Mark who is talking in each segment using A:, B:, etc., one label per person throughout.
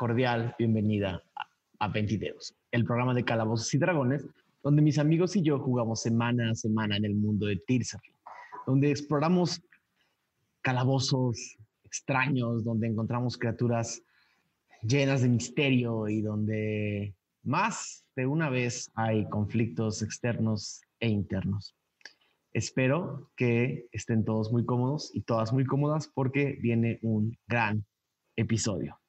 A: cordial bienvenida a, a el programa de Calabozos y Dragones, donde mis amigos y yo jugamos semana a semana en el mundo de Tirsafi, donde exploramos calabozos extraños, donde encontramos criaturas llenas de misterio y donde más de una vez hay conflictos externos e internos. Espero que estén todos muy cómodos y todas muy cómodas porque viene un gran episodio.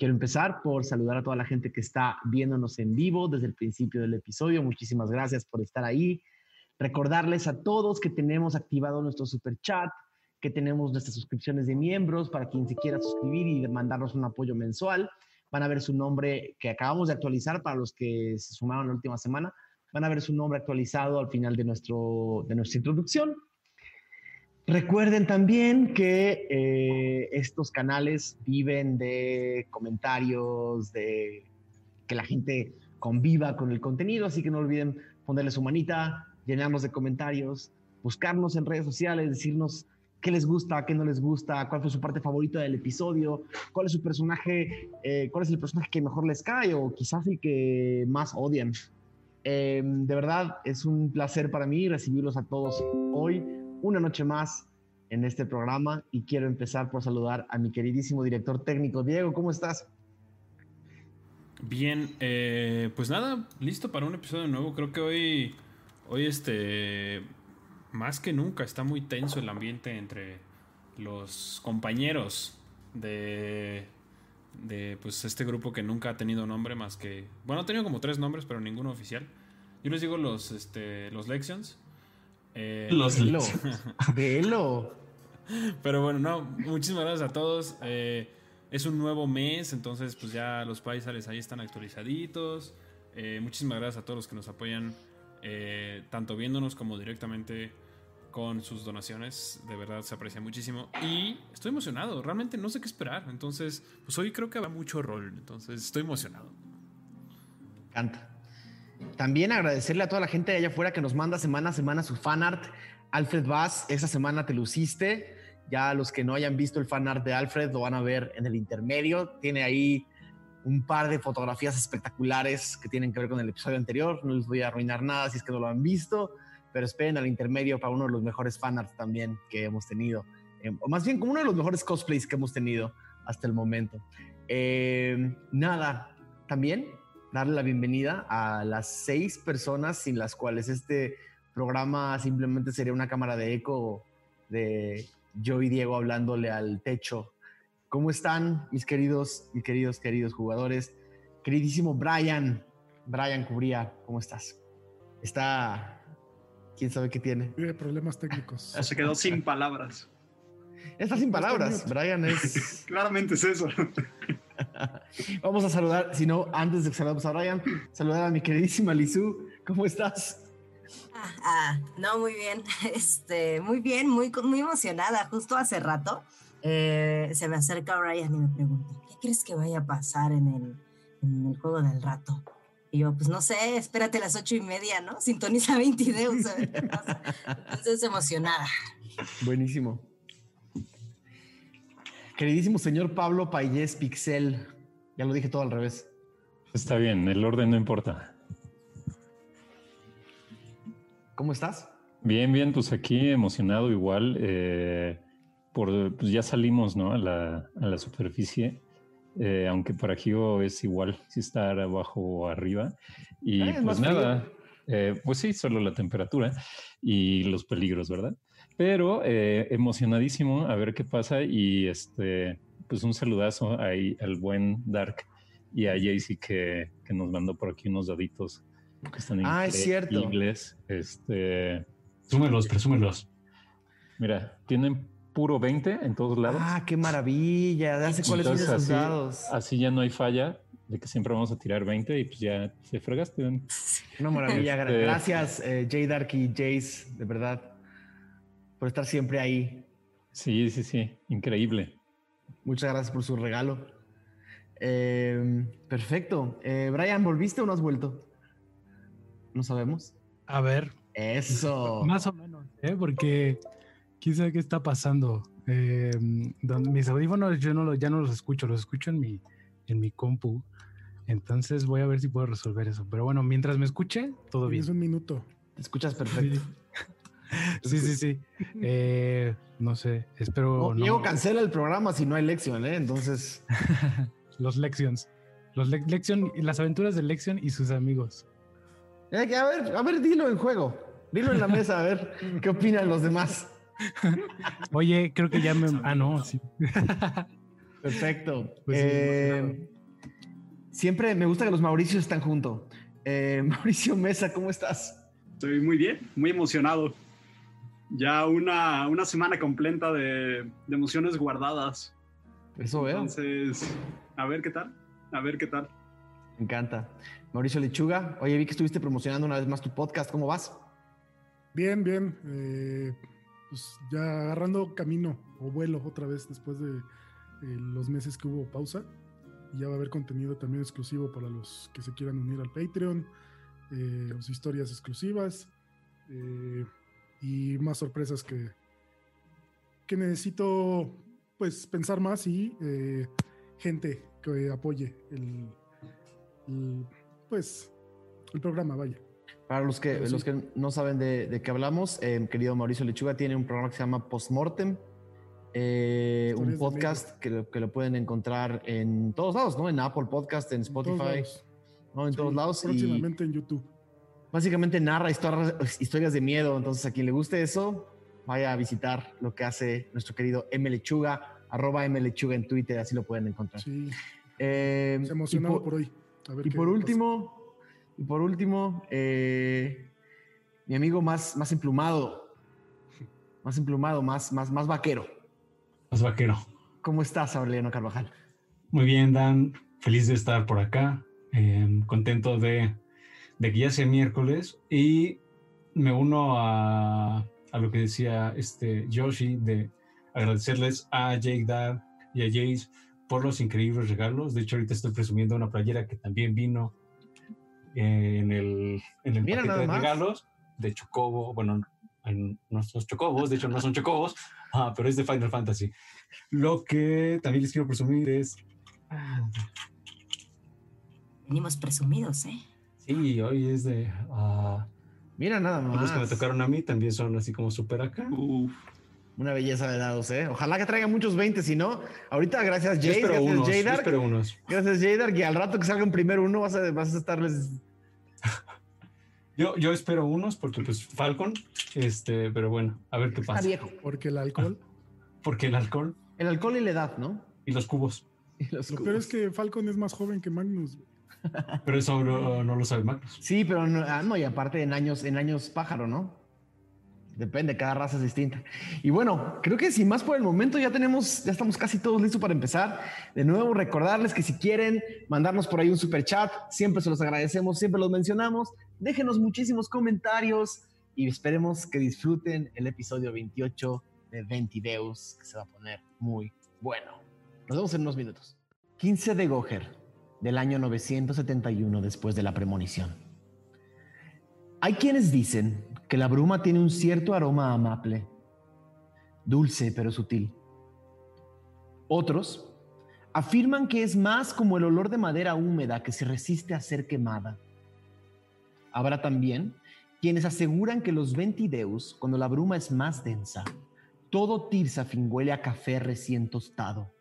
A: Quiero empezar por saludar a toda la gente que está viéndonos en vivo desde el principio del episodio. Muchísimas gracias por estar ahí. Recordarles a todos que tenemos activado nuestro super chat, que tenemos nuestras suscripciones de miembros para quien se quiera suscribir y mandarnos un apoyo mensual. Van a ver su nombre que acabamos de actualizar para los que se sumaron la última semana van a ver su nombre actualizado al final de, nuestro, de nuestra introducción. Recuerden también que eh, estos canales viven de comentarios, de que la gente conviva con el contenido, así que no olviden ponerle su manita, llenarnos de comentarios, buscarnos en redes sociales, decirnos qué les gusta, qué no les gusta, cuál fue su parte favorita del episodio, cuál es su personaje, eh, cuál es el personaje que mejor les cae o quizás el que más odian. Em, de verdad, es un placer para mí recibirlos a todos hoy, una noche más en este programa y quiero empezar por saludar a mi queridísimo director técnico. Diego, ¿cómo estás?
B: Bien, eh, pues nada, listo para un episodio nuevo. Creo que hoy, hoy este, más que nunca está muy tenso el ambiente entre los compañeros de de pues este grupo que nunca ha tenido nombre más que bueno ha tenido como tres nombres pero ninguno oficial yo les digo los este los lections
A: eh, los Velo Velo
B: pero bueno no muchísimas gracias a todos eh, es un nuevo mes entonces pues ya los países ahí están actualizaditos eh, muchísimas gracias a todos los que nos apoyan tanto viéndonos como directamente con sus donaciones. De verdad se aprecia muchísimo. Y estoy emocionado. Realmente no sé qué esperar. Entonces, pues hoy creo que habrá mucho rol. Entonces, estoy emocionado.
A: Canta. También agradecerle a toda la gente de allá afuera que nos manda semana a semana su fanart. Alfred Vaz, esa semana te luciste. Ya los que no hayan visto el fanart de Alfred lo van a ver en el intermedio. Tiene ahí un par de fotografías espectaculares que tienen que ver con el episodio anterior. No les voy a arruinar nada si es que no lo han visto pero esperen al intermedio para uno de los mejores fanarts también que hemos tenido, eh, o más bien como uno de los mejores cosplays que hemos tenido hasta el momento. Eh, nada, también darle la bienvenida a las seis personas sin las cuales este programa simplemente sería una cámara de eco de yo y Diego hablándole al techo. ¿Cómo están mis queridos y queridos, queridos jugadores? Queridísimo Brian, Brian Cubría, ¿cómo estás? Está quién sabe qué tiene.
C: Tiene problemas técnicos.
D: Se quedó sin palabras.
A: Está sin palabras. Brian es.
D: Claramente es eso.
A: Vamos a saludar, si no, antes de que saludemos a Brian, saludar a mi queridísima Lizu. ¿Cómo estás?
E: Ah, ah, no, muy bien. Este, muy bien, muy, muy emocionada. Justo hace rato eh, se me acerca Brian y me pregunta: ¿Qué crees que vaya a pasar en el, en el juego del rato? Y yo, pues no sé, espérate a las ocho y media, ¿no? Sintoniza 20 ideos, a ver qué pasa. Entonces, emocionada.
A: Buenísimo. Queridísimo señor Pablo Payés Pixel, ya lo dije todo al revés.
F: Está bien, el orden no importa.
A: ¿Cómo estás?
F: Bien, bien, pues aquí emocionado igual. Eh, por, pues ya salimos ¿no? a, la, a la superficie eh, aunque para Gio es igual si estar abajo o arriba. Y ah, pues nada, eh, pues sí, solo la temperatura y los peligros, ¿verdad? Pero eh, emocionadísimo a ver qué pasa y este, pues un saludazo ahí al buen Dark y a Jaycee que, que nos mandó por aquí unos daditos que están en
A: ah, es cierto.
F: inglés. Este,
B: presúmelos, presúmelos.
F: Mira, tienen puro 20 en todos lados.
A: Ah, qué maravilla. Hace cuáles son esos dados.
F: Así ya no hay falla de que siempre vamos a tirar 20 y pues ya se fregaste.
A: Una maravilla. Este, Gracias, eh, J Dark y Jace, de verdad, por estar siempre ahí.
F: Sí, sí, sí. Increíble.
A: Muchas gracias por su regalo. Em, perfecto. Eh, Brian, ¿volviste o no has vuelto? No sabemos.
C: A ver.
A: Eso.
C: Más o menos, ¿eh? porque quién sabe qué está pasando. Eh, mis audífonos yo no ya no los escucho, los escucho en mi en mi compu. Entonces voy a ver si puedo resolver eso. Pero bueno, mientras me escuche, todo bien.
G: Tienes un minuto.
A: Te escuchas perfecto.
C: Sí, sí, sí. Eh, no sé, espero.
A: No,
C: no-
A: Diego cancela el programa si no hay lección, ¿eh? Entonces,
C: los Lections. Los Le- Lexion, las aventuras de Lexion y sus amigos.
A: Eh, que a ver, a ver, dilo en juego. Dilo en la mesa, a ver qué opinan los demás.
C: Oye, creo que ya me. Ah, no, sí.
A: Perfecto.
C: Pues sí,
A: Eh, siempre me gusta que los Mauricios están juntos. Eh, Mauricio Mesa, ¿cómo estás?
D: Estoy muy bien, muy emocionado. Ya una, una semana completa de, de emociones guardadas.
A: Eso veo.
D: Entonces, a ver qué tal. A ver qué tal.
A: Me encanta. Mauricio Lechuga, oye, vi que estuviste promocionando una vez más tu podcast. ¿Cómo vas?
G: Bien, bien. eh, pues ya agarrando camino o vuelo otra vez después de eh, los meses que hubo pausa. Y ya va a haber contenido también exclusivo para los que se quieran unir al Patreon. eh, historias exclusivas. y más sorpresas que, que necesito pues pensar más y gente que apoye el, pues el programa, vaya.
A: Para los que,
G: sí.
A: los que no saben de, de qué hablamos, eh, querido Mauricio Lechuga tiene un programa que se llama Postmortem, eh, un podcast que lo, que lo pueden encontrar en todos lados, ¿no? En Apple Podcast, en
G: En todos
A: Spotify,
G: lados.
A: ¿no? En
G: Sí,
A: todos lados. Y
G: Próximamente en YouTube.
A: básicamente narra historias, historias de miedo. Entonces, a quien le guste eso, vaya a visitar lo que hace nuestro querido M. Lechuga, arroba M. Lechuga en Twitter, así lo pueden encontrar.
G: Sí,
A: Eh,
G: emocionado
A: por-
G: por, hoy. A ver
A: Y
G: qué
A: por último, y por último, eh, mi amigo más, más emplumado, más emplumado, más, más, más vaquero.
H: Más vaquero.
A: ¿Cómo estás, Aureliano Carvajal?
H: Muy bien, Dan. Feliz de estar por acá. eh, contento de, de que ya sea miércoles. Y me uno a, a lo que decía este Yoshi de agradecerles a Jake Dad y a Jace por los increíbles regalos. De hecho, ahorita estoy presumiendo una playera que también vino eh, en el, en el
A: Mira
H: paquete
A: nada
H: de regalos de Chocobo. Bueno, en nuestros chocobos, de hecho no son chocobos, ah, pero es de Final Fantasy. Lo que también les quiero presumir es. ah,
E: Venimos presumidos, ¿eh?
H: Sí, hoy es de. ah,
A: Mira nada
H: los
A: más.
H: que me tocaron a mí también son así como súper acá.
D: Uf.
A: Una belleza de dados, ¿eh? Ojalá que traiga muchos 20, si no, ahorita gracias
H: espero
A: gracias
H: unos, yo
A: Jadar,
H: espero unos.
A: gracias Jadar, y al rato que salga un primero uno vas a, vas a estarles...
H: Yo, yo espero unos porque pues Falcon, este, pero bueno, a ver qué
A: Está
H: pasa.
A: viejo.
G: Porque el alcohol.
H: Porque el alcohol
A: El alcohol y la edad, ¿no?
H: y los cubos.
A: Y los
G: Lo
A: cubos.
G: peor es que Falcon es más joven que Magnus.
H: Pero eso no, no lo sabe Magnus.
A: Sí, pero no, ah, no, y aparte en años, en años pájaro, ¿no? Depende, cada raza es distinta. Y bueno, creo que sin más por el momento ya tenemos, ya estamos casi todos listos para empezar. De nuevo, recordarles que si quieren mandarnos por ahí un super chat, siempre se los agradecemos, siempre los mencionamos. Déjenos muchísimos comentarios y esperemos que disfruten el episodio 28 de Ventideus, que se va a poner muy bueno. Nos vemos en unos minutos. 15 de Goher, del año 971 después de la premonición. Hay quienes dicen que la bruma tiene un cierto aroma amable, dulce pero sutil. Otros afirman que es más como el olor de madera húmeda que se resiste a ser quemada. Habrá también quienes aseguran que los ventideus, cuando la bruma es más densa, todo Tirsafin huele a café recién tostado.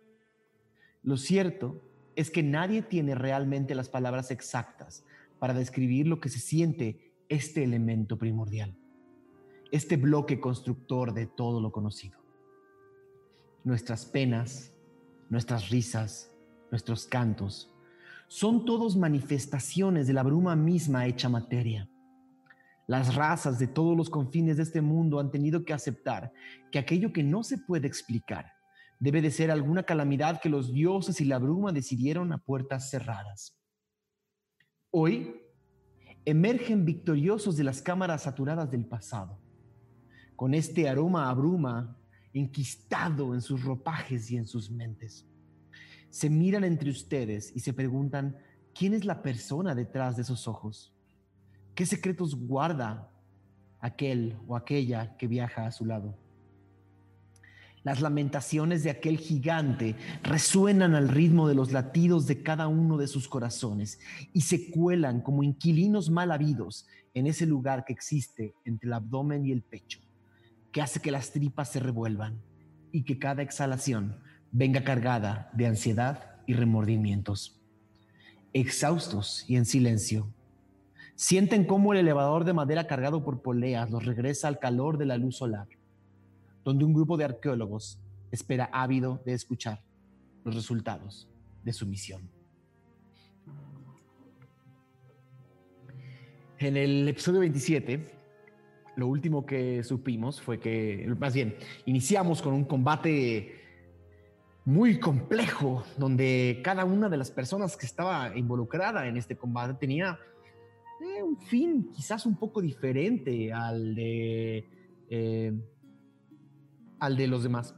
A: Lo cierto es que nadie tiene realmente las palabras exactas para describir lo que se siente este elemento primordial, este bloque constructor de todo lo conocido. Nuestras penas, nuestras risas, nuestros cantos, son todos manifestaciones de la bruma misma hecha materia. Las razas de todos los confines de este mundo han tenido que aceptar que aquello que no se puede explicar debe de ser alguna calamidad que los dioses y la bruma decidieron a puertas cerradas. Hoy emergen victoriosos de las cámaras saturadas del pasado, con este aroma a bruma enquistado en sus ropajes y en sus mentes. Se miran entre ustedes y se preguntan quién es la persona detrás de esos ojos. ¿Qué secretos guarda aquel o aquella que viaja a su lado? Las lamentaciones de aquel gigante resuenan al ritmo de los latidos de cada uno de sus corazones y se cuelan como inquilinos mal habidos en ese lugar que existe entre el abdomen y el pecho, que hace que las tripas se revuelvan y que cada exhalación venga cargada de ansiedad y remordimientos. Exhaustos y en silencio, sienten cómo el elevador de madera cargado por poleas los regresa al calor de la luz solar, donde un grupo de arqueólogos espera ávido de escuchar los resultados de su misión. En el episodio 27, lo último que supimos fue que, más bien, iniciamos con un combate muy complejo, donde cada una de las personas que estaba involucrada en este combate tenía eh, un fin quizás un poco diferente al de, eh, al de los demás.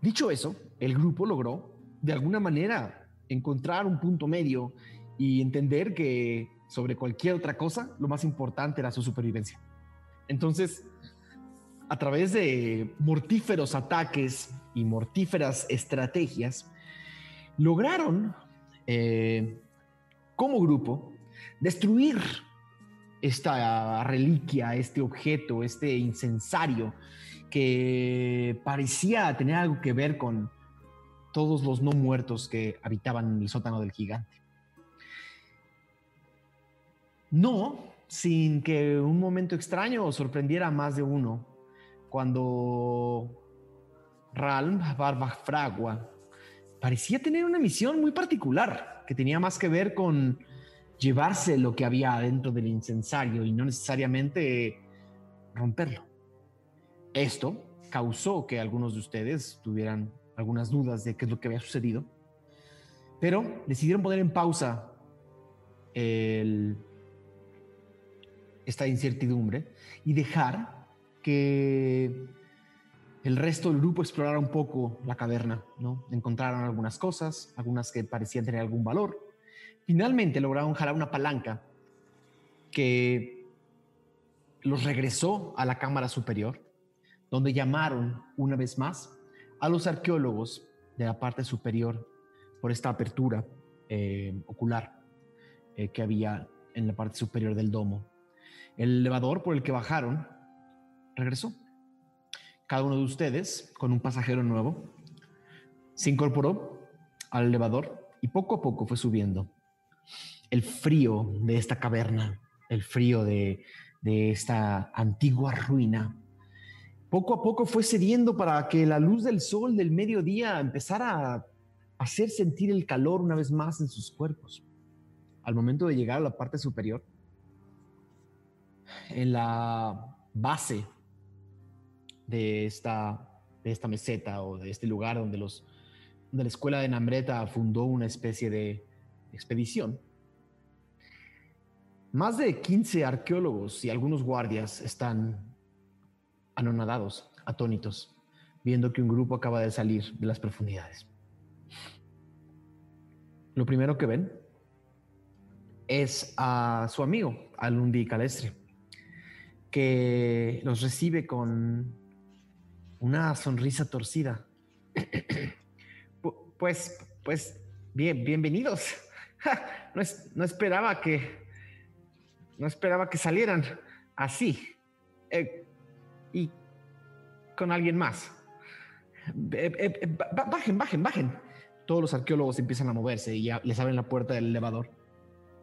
A: Dicho eso, el grupo logró de alguna manera encontrar un punto medio y entender que sobre cualquier otra cosa, lo más importante era su supervivencia. Entonces, a través de mortíferos ataques y mortíferas estrategias, lograron, eh, como grupo, destruir esta reliquia, este objeto, este incensario que parecía tener algo que ver con todos los no muertos que habitaban el sótano del gigante. No sin que un momento extraño sorprendiera a más de uno, cuando Ralm Barbafragua parecía tener una misión muy particular, que tenía más que ver con llevarse lo que había dentro del incensario y no necesariamente romperlo. Esto causó que algunos de ustedes tuvieran algunas dudas de qué es lo que había sucedido, pero decidieron poner en pausa el esta incertidumbre y dejar que el resto del grupo explorara un poco la caverna, ¿no? Encontraron algunas cosas, algunas que parecían tener algún valor. Finalmente lograron jalar una palanca que los regresó a la cámara superior, donde llamaron una vez más a los arqueólogos de la parte superior por esta apertura eh, ocular eh, que había en la parte superior del domo. El elevador por el que bajaron regresó. Cada uno de ustedes, con un pasajero nuevo, se incorporó al elevador y poco a poco fue subiendo. El frío de esta caverna, el frío de, esta antigua ruina, poco a poco fue cediendo para que la luz del sol del mediodía empezara a hacer sentir el calor una vez más en sus cuerpos. Al momento de llegar a la parte superior, en la base de esta, de esta meseta o de este lugar donde, los, donde la escuela de Namreta fundó una especie de expedición. Más de 15 arqueólogos y algunos guardias están anonadados, atónitos, viendo que un grupo acaba de salir de las profundidades. Lo primero que ven es a su amigo, Alundi Calestre que los recibe con una sonrisa torcida. Pues, pues, bien, bienvenidos. No, no, esperaba que, no esperaba que salieran así. Eh, y con alguien más. Eh, eh, bajen, bajen, bajen. Todos los arqueólogos empiezan a moverse y ya les abren la puerta del elevador.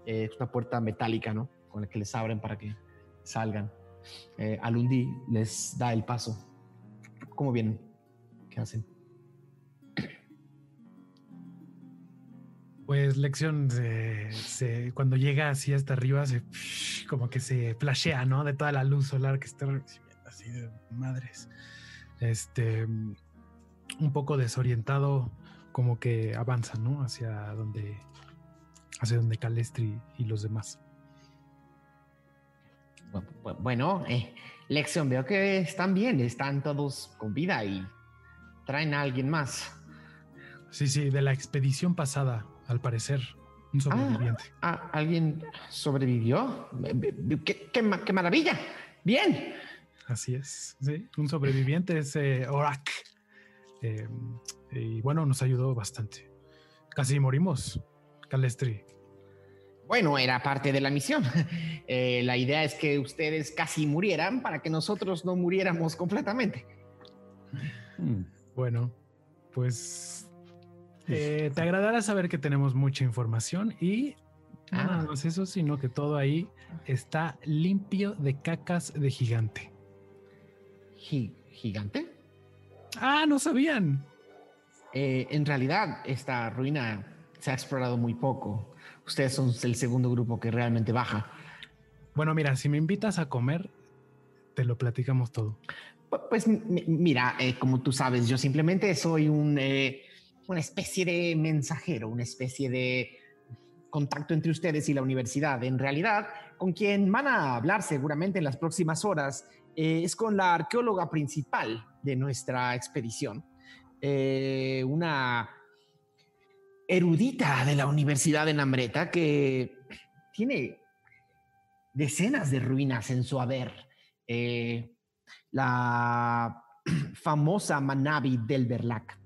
A: es una puerta metálica, ¿no? Con la que les abren para que salgan eh, Alundi les da el paso. ¿Cómo vienen? ¿Qué hacen?
C: Pues lección cuando llega así hasta arriba se como que se flashea, ¿no? De toda la luz solar que está recibiendo así de madres. Este un poco desorientado, como que avanza, ¿no? Hacia donde hacia donde Calestri y los demás.
A: Bueno, eh, Lexion, veo que están bien, están todos con vida y traen a alguien más.
C: Sí, sí, de la expedición pasada, al parecer, un ah, sobreviviente.
A: Ah, ¿Alguien sobrevivió? ¡Qué, maravilla! ¡Bien!
C: Así es, sí, un sobreviviente es Orak. Eh, y bueno, nos ayudó bastante. Casi morimos, Calestri.
A: Bueno, era parte de la misión. Eh, la idea es que ustedes casi murieran para que nosotros no muriéramos completamente.
C: Bueno, pues eh, te agradará saber que tenemos mucha información y no
A: Ah.
C: nada más eso, sino que todo ahí está limpio de cacas de gigante.
A: Gi- ¿Gigante?
C: Ah, no sabían.
A: Eh, en realidad, esta ruina se ha explorado muy poco. Ustedes son el segundo grupo que realmente baja.
C: Bueno, mira, si me invitas a comer, te lo platicamos todo.
A: Pu- Pues mi- mira, eh, como tú sabes, yo simplemente soy un, eh, una especie de mensajero, una especie de contacto entre ustedes y la universidad. En realidad, con quien van a hablar seguramente en las próximas horas eh, es con la arqueóloga principal de nuestra expedición, una erudita de la Universidad de Namreta que tiene decenas de ruinas en su haber. Eh, la famosa Manabi del Berlac,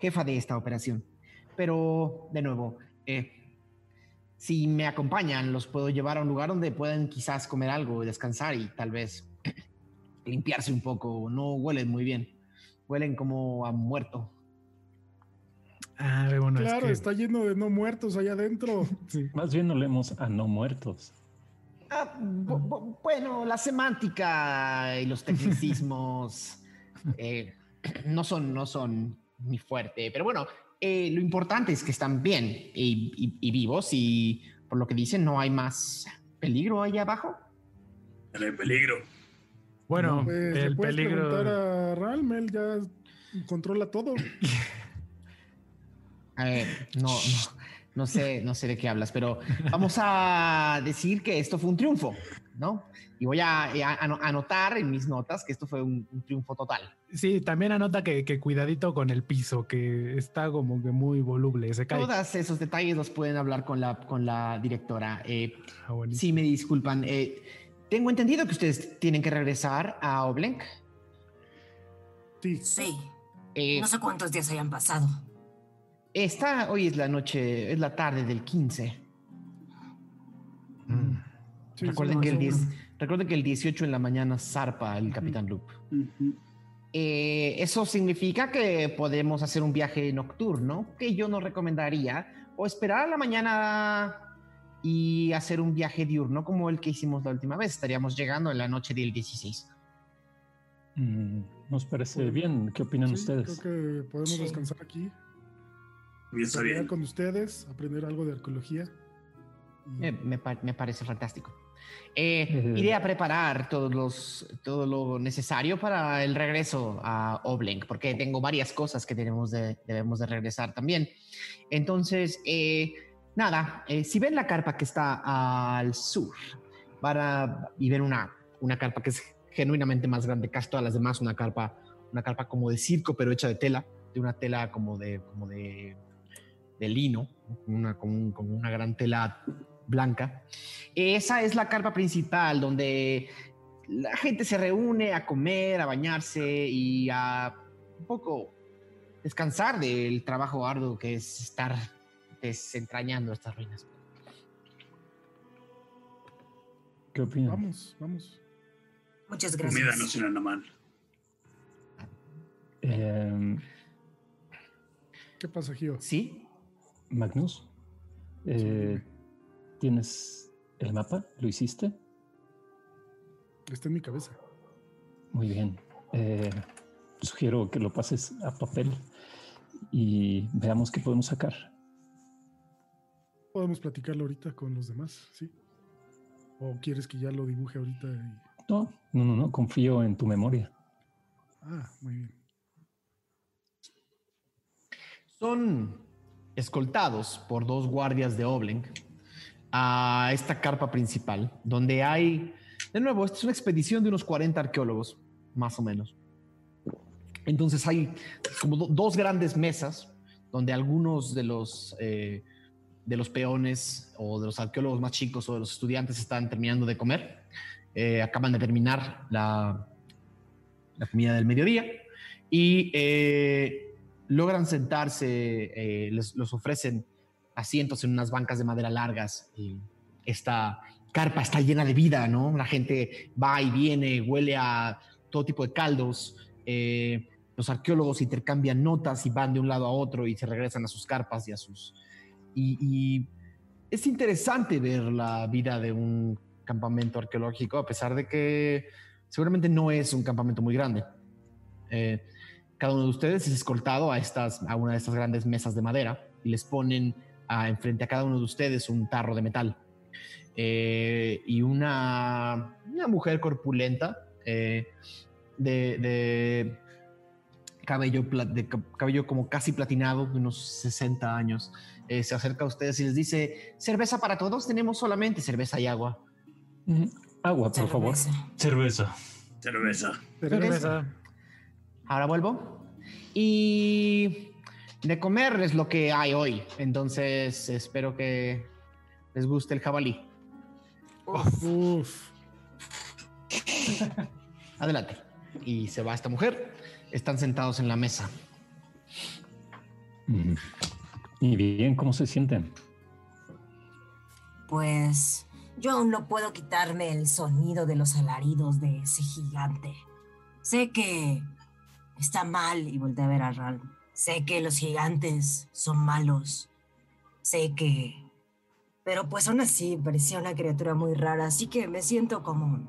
A: jefa de esta operación. Pero, de nuevo, eh, si me acompañan, los puedo llevar a un lugar donde puedan quizás comer algo, descansar y tal vez limpiarse un poco. No huelen muy bien. Huelen como a muerto.
C: Ah, bueno, es
G: claro,
C: que-
G: está lleno de no muertos allá adentro.
C: sí.
F: Más bien olemos a no muertos.
A: Ah, bu- bu- bueno, la semántica y los tecnicismos eh, no, son, no son mi fuerte, pero bueno, eh, lo importante es que están bien y, y- y vivos y por lo que dicen no hay más peligro allá abajo.
D: No hay peligro.
C: Bueno,
G: Pues, le
C: el peligro.
G: preguntar a Ralm, él ya controla todo.
A: Eh, no, no, no sé, no sé de qué hablas, pero vamos a decir que esto fue un triunfo, ¿no? Y voy a, a- a anotar en mis notas que esto fue un- un triunfo total.
C: Sí, también anota que, que cuidadito con el piso, que está como que muy voluble, se cae.
A: Todos esos detalles los pueden hablar con la, con la directora. Eh,
C: Ah,
A: sí, me disculpan. eh, tengo entendido que ustedes tienen que regresar a Oblenk.
G: Sí.
E: Sí,
A: Eh,
E: no sé cuántos días hayan pasado.
A: Esta, hoy es la noche, es la tarde del 15.
C: Mm.
G: sí,
A: recuerden,
G: sí,
A: que el
G: más o
A: 10
G: menos.
A: recuerden que el 18 en la mañana zarpa el Capitán Loop. Eh, eso significa que podemos hacer un viaje nocturno, que yo no recomendaría, o esperar a la mañana y hacer un viaje diurno como el que hicimos la última vez. Estaríamos llegando en la noche del 16.
F: Mm, Nos parece bien. ¿Qué opinan
G: Sí,
F: ustedes?
G: Creo que podemos
E: Sí.
G: descansar aquí.
D: Bien, está bien.
G: con ustedes, aprender algo de arqueología.
A: Me, me me parece fantástico. Eh,
F: Eh.
A: iré a preparar todos los, todo lo necesario para el regreso a Oblenk, porque tengo varias cosas que tenemos de- debemos de regresar también. Entonces, eh, nada, eh, si ven la carpa que está al sur, van a y ven una, una carpa que es genuinamente más grande que todas las demás, una carpa, una carpa como de circo, pero hecha de tela, de una tela como de, como de, de lino, una, un- como una gran tela blanca. Esa es la carpa principal donde la gente se reúne a comer, a bañarse y a un poco descansar del trabajo arduo que es estar desentrañando estas ruinas.
F: ¿Qué opinan?
G: Vamos, vamos.
E: Muchas gracias.
D: Comida no suena nada mal.
F: Eh,
G: ¿Qué pasa, Gio?
A: ¿Sí?
F: Magnus, eh, ¿tienes el mapa? ¿Lo hiciste?
G: Está en mi cabeza.
F: Muy bien. Eh, sugiero que lo pases a papel y veamos qué podemos sacar.
G: Podemos platicarlo ahorita con los demás, ¿sí? ¿O quieres que ya lo dibuje ahorita? y-
F: No, no, no, no, confío en tu memoria.
G: Ah, muy bien.
A: Son escoltados por dos guardias de Oblenk a esta carpa principal, donde hay, de nuevo, esta es una expedición de unos 40 arqueólogos, más o menos. Entonces hay como do- dos grandes mesas donde algunos de los, eh, de los peones o de los arqueólogos más chicos o de los estudiantes están terminando de comer. Eh, acaban de terminar la, la comida del mediodía y eh, logran sentarse, eh, les, los ofrecen asientos en unas bancas de madera largas. Esta carpa está llena de vida, ¿no? La gente va y viene, huele a todo tipo de caldos. Eh, los arqueólogos intercambian notas y van de un lado a otro y se regresan a sus carpas y a sus... Y, y es interesante ver la vida de un campamento arqueológico, a pesar de que seguramente no es un campamento muy grande. Eh, cada uno de ustedes es escoltado a, estas, a una de estas grandes mesas de madera y les ponen a, enfrente a cada uno de ustedes un tarro de metal. Eh, y una, una, mujer corpulenta eh, de, de, cabello, de cabello como casi platinado, de unos 60 años, eh, se acerca a ustedes y les dice, cerveza para todos, tenemos solamente cerveza y agua.
F: Agua, por favor.
H: Cerveza.
D: Cerveza.
C: Cerveza.
A: Ahora vuelvo. Y de comer es lo que hay hoy. Entonces espero que les guste el jabalí.
G: Uf.
A: Adelante. Y se va esta mujer. Están sentados en la mesa.
F: Mm. Y bien, ¿cómo se sienten?
E: Pues yo aún no puedo quitarme el sonido de los alaridos de ese gigante. Sé que está mal y volteé a ver a Ral. Sé que los gigantes son malos. Sé que... Pero pues aún así parecía una criatura muy rara, así que me siento como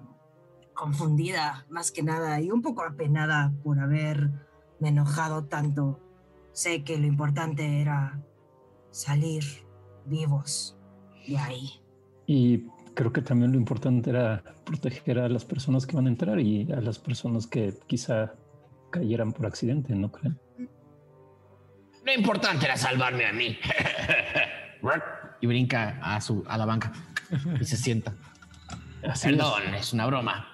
E: confundida más que nada y un poco apenada por haberme enojado tanto. Sé que lo importante era salir vivos de ahí.
F: Y creo que también lo importante era proteger a las personas que van a entrar y a las personas que quizá cayeran por accidente, ¿no creen?
A: Lo importante era salvarme a mí. y brinca a, su, a la banca y se sienta.
F: Así
A: Perdón,
F: es.
A: es una broma.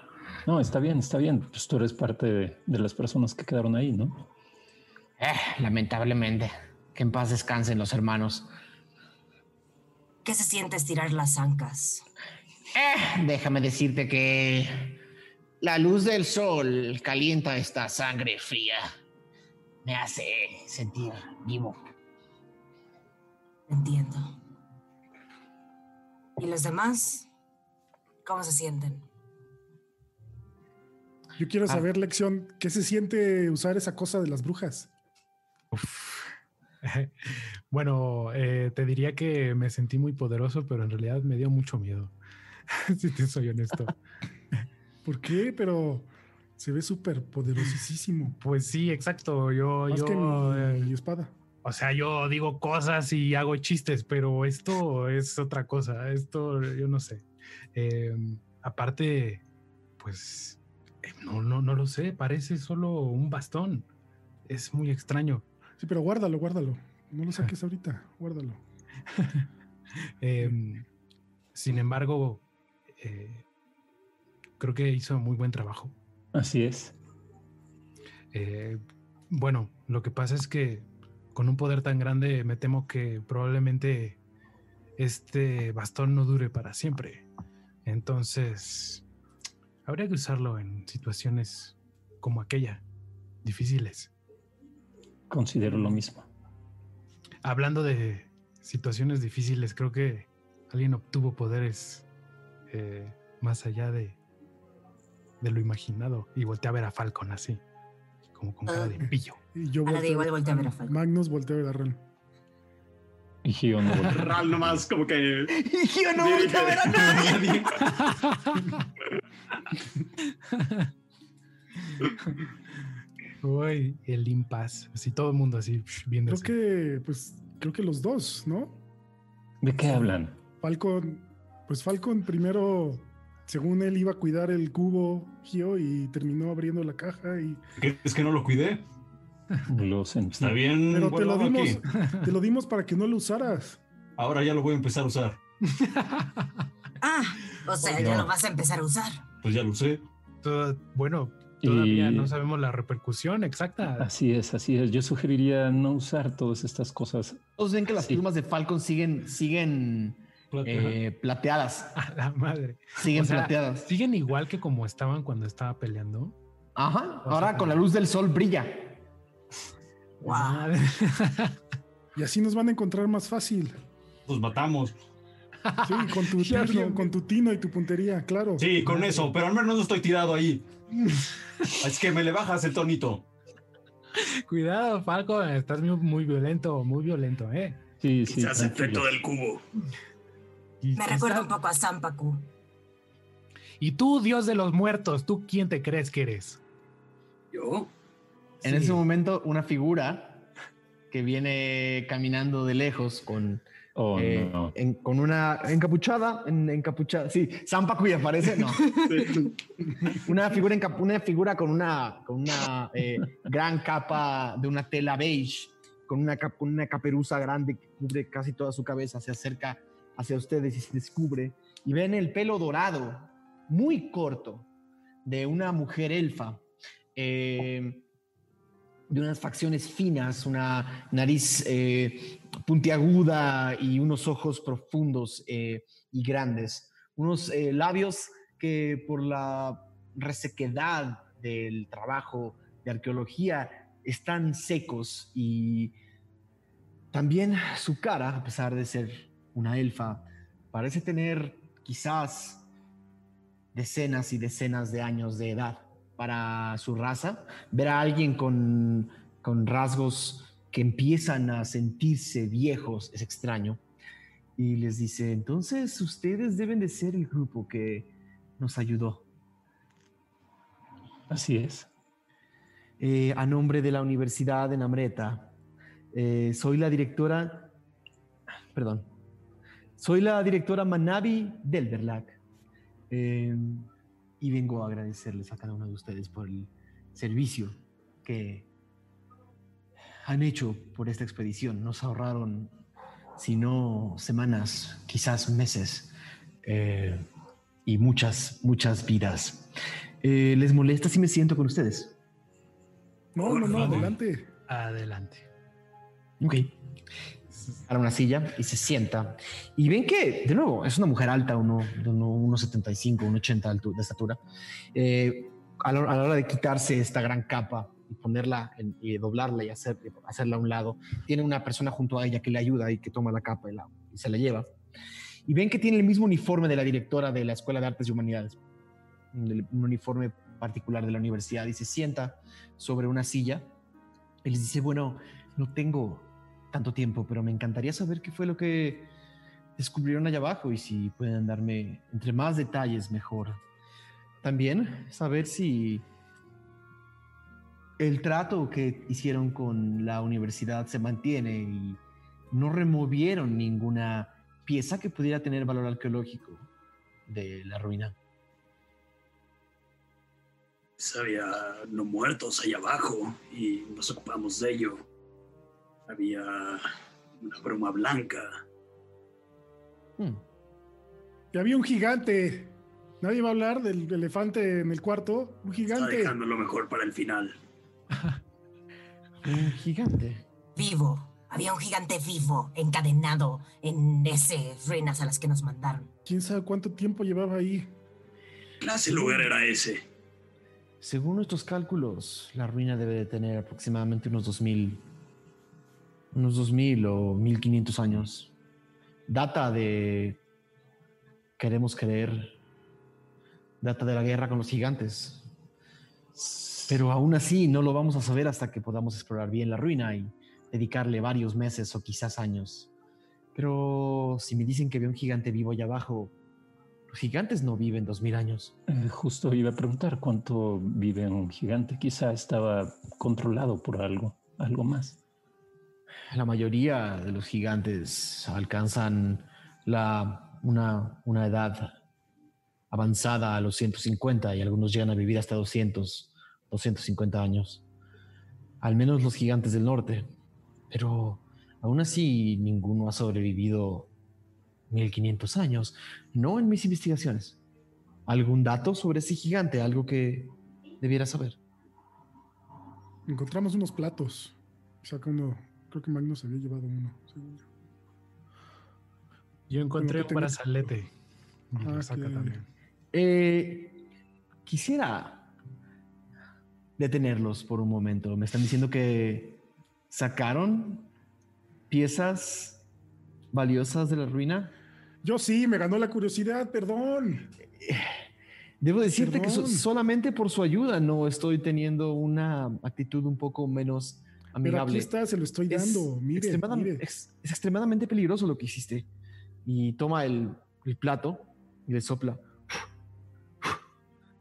F: No, está bien, está bien. Pues tú eres parte de, de las personas que quedaron ahí, ¿no?
A: Eh, lamentablemente. Que en paz descansen los hermanos.
E: ¿Qué se siente estirar las ancas?
A: Eh, déjame decirte que la luz del sol calienta esta sangre fría. Me hace sentir vivo.
E: Entiendo. ¿Y los demás? ¿Cómo se sienten?
G: Yo quiero
A: Ah.
G: saber, Lección, ¿qué se siente usar esa cosa de las brujas?
C: Bueno, eh, te diría que me sentí muy poderoso, pero en realidad me dio mucho miedo. si te soy honesto.
G: ¿Por qué? Pero se ve súper poderosísimo.
C: Pues sí, exacto. Yo,
G: Más
C: yo,
G: que mi,
C: eh,
G: mi espada.
C: o sea, yo digo cosas y hago chistes, pero esto es otra cosa. Esto, yo no sé. Eh, aparte, pues, eh, no, no, no lo sé. Parece solo un bastón. Es muy extraño.
G: Sí, pero guárdalo, guárdalo. No lo saques ahorita, guárdalo.
C: Eh, sin embargo, eh, creo que hizo muy buen trabajo.
F: Así es.
C: Eh, bueno, lo que pasa es que con un poder tan grande me temo que probablemente este bastón no dure para siempre. Entonces, habría que usarlo en situaciones como aquella, difíciles.
F: Considero lo mismo.
C: Hablando de situaciones difíciles, creo que alguien obtuvo poderes eh, más allá de, de lo imaginado y volteé a ver a Falcon así, como con cara de pillo.
G: Y yo
E: A la de
G: volteo
E: igual voltea a ver a Falcon.
G: Magnus voltea a ver a Ren.
F: Y Gio no volvió.
D: Ral nomás como que...
A: Y yo no volteo a ver a nadie.
C: Uy, el impas, así todo el mundo así viendo.
G: Creo que, pues, creo que los dos, ¿no?
F: ¿De qué hablan?
G: Falcon, pues Falcon primero, según él, iba a cuidar el cubo Gio y terminó abriendo la caja y
H: ¿Qué es que no lo cuidé?
F: Lo sentí.
H: Está bien.
G: pero te lo dimos,
H: aquí.
G: te lo dimos para que no lo usaras.
H: Ahora ya lo voy a empezar a usar.
E: Ah, o sea, ya lo vas a empezar a usar.
H: Pues ya lo usé.
C: Todo- bueno, todavía
F: Y-
C: no sabemos la repercusión exacta.
F: Así es, así es. Yo sugeriría no usar todas estas cosas.
A: Todos ven que las
F: Sí.
A: plumas de Falcon siguen, siguen eh, plateadas.
C: A la madre.
A: Siguen
C: O sea,
A: plateadas.
C: Siguen igual que como estaban cuando estaba peleando.
A: Ajá.
C: o
A: Ahora
C: sea,
A: con la luz del sol brilla.
E: Wow.
G: Y así nos van a encontrar más fácil.
H: Pues matamos.
G: Sí, con tu tino, con tu tino y tu puntería, claro.
H: Sí, con eso, pero al menos no estoy tirado ahí. Es que me le bajas el tonito.
C: Cuidado, Falco, estás muy, muy violento, muy violento, ¿eh?
F: Sí, sí.
D: Quizás
F: tranquilo.
D: efecto del cubo.
C: Y
E: Me recuerda un poco a Zampacu.
C: Y tú, Dios de los muertos, ¿tú quién te crees que eres?
D: ¿Yo?
A: En
C: Sí.
A: ese momento, una figura que viene caminando de lejos con,
F: Oh,
A: eh,
F: no.
A: en- con una encapuchada, en, encapuchada, sí, Zampacuy aparece, no, una figura, una figura con una, con una eh, gran capa de una tela beige, con una, cap- con una caperuza grande que cubre casi toda su cabeza, se acerca hacia ustedes y se descubre y ven el pelo dorado, muy corto, de una mujer elfa, eh, de unas facciones finas, una nariz eh, puntiaguda y unos ojos profundos eh, y grandes, unos labios que por la resequedad del trabajo de arqueología están secos y también su cara, a pesar de ser una elfa, parece tener quizás decenas y decenas de años de edad para su raza. Ver a alguien con, con rasgos que empiezan a sentirse viejos es extraño. Y les dice, entonces ustedes deben de ser el grupo que nos ayudó.
F: Así es.
A: Eh, a nombre de la Universidad de Namreta, eh, soy la directora, perdón, soy la directora Manabi Delverlac eh, y vengo a agradecerles a cada uno de ustedes por el servicio que han hecho por esta expedición. Nos ahorraron, si no semanas, quizás meses eh, y muchas, muchas vidas. Eh, ¿Les molesta si me siento con ustedes?
G: No, no, no, adelante.
C: Adelante.
A: Ok. Para una silla y se sienta. Y ven que, de nuevo, es una mujer alta, uno, de uno, 1,75, 1,80 altu- de estatura. Eh, a, la, a la hora de quitarse esta gran capa y ponerla y doblarla y hacer, hacerla a un lado, tiene una persona junto a ella que le ayuda y que toma la capa y, la- y se la lleva. Y ven que tiene el mismo uniforme de la directora de la Escuela de Artes y Humanidades, un uniforme particular de la universidad, y se sienta sobre una silla y les dice, bueno, no tengo tanto tiempo, pero me encantaría saber qué fue lo que descubrieron allá abajo y si pueden darme entre más detalles mejor. También saber si el trato que hicieron con la universidad se mantiene y no removieron ninguna pieza que pudiera tener valor arqueológico de la ruina.
D: Había no muertos ahí abajo y nos ocupamos de ello. Había una bruma blanca.
A: Hmm.
G: Y había un gigante. Nadie va a hablar del elefante en el cuarto. Un
D: Está
G: gigante.
D: dejando lo mejor para el final.
A: Un gigante.
E: Vivo. Había un gigante vivo, encadenado en esas ruinas a las que nos mandaron.
G: ¿Quién sabe cuánto tiempo llevaba ahí?
D: ¿Qué clase lugar era ese?
A: Según nuestros cálculos, la ruina debe de tener aproximadamente unos 2000, unos 2000 o 1500 años. Data de, queremos creer, data de la guerra con los gigantes. Pero aún así no lo vamos a saber hasta que podamos explorar bien la ruina y dedicarle varios meses o quizás años. Pero si me dicen que veo un gigante vivo allá abajo, los gigantes no viven 2000 años.
F: Eh, Justo iba a preguntar cuánto vive un gigante. Quizá estaba controlado por algo, algo más.
A: La mayoría de los gigantes alcanzan la, una, una edad avanzada a los 150 y algunos llegan a vivir hasta 200, 250 años. Al menos los gigantes del norte. Pero aún así ninguno ha sobrevivido 1500 años. No en mis investigaciones. ¿Algún dato sobre ese gigante? Algo que debiera saber.
G: Encontramos unos platos. Saca uno. Creo que Magnus había llevado uno. según yo.
C: Yo encontré un brazalete.
G: Ah,
C: saca
G: que-
C: también.
A: Eh, quisiera detenerlos por un momento. Me están diciendo que sacaron piezas valiosas de la ruina?
G: Yo sí, me ganó la curiosidad, perdón.
A: Debo decirte que solamente por su ayuda no estoy teniendo una actitud un poco menos
G: Pero aquí
A: amigable.
G: está, se lo estoy
A: Es
G: dando. Mire,
A: extremadam-
G: mire.
A: Es, es extremadamente peligroso lo que hiciste. Y toma el, el plato y le sopla.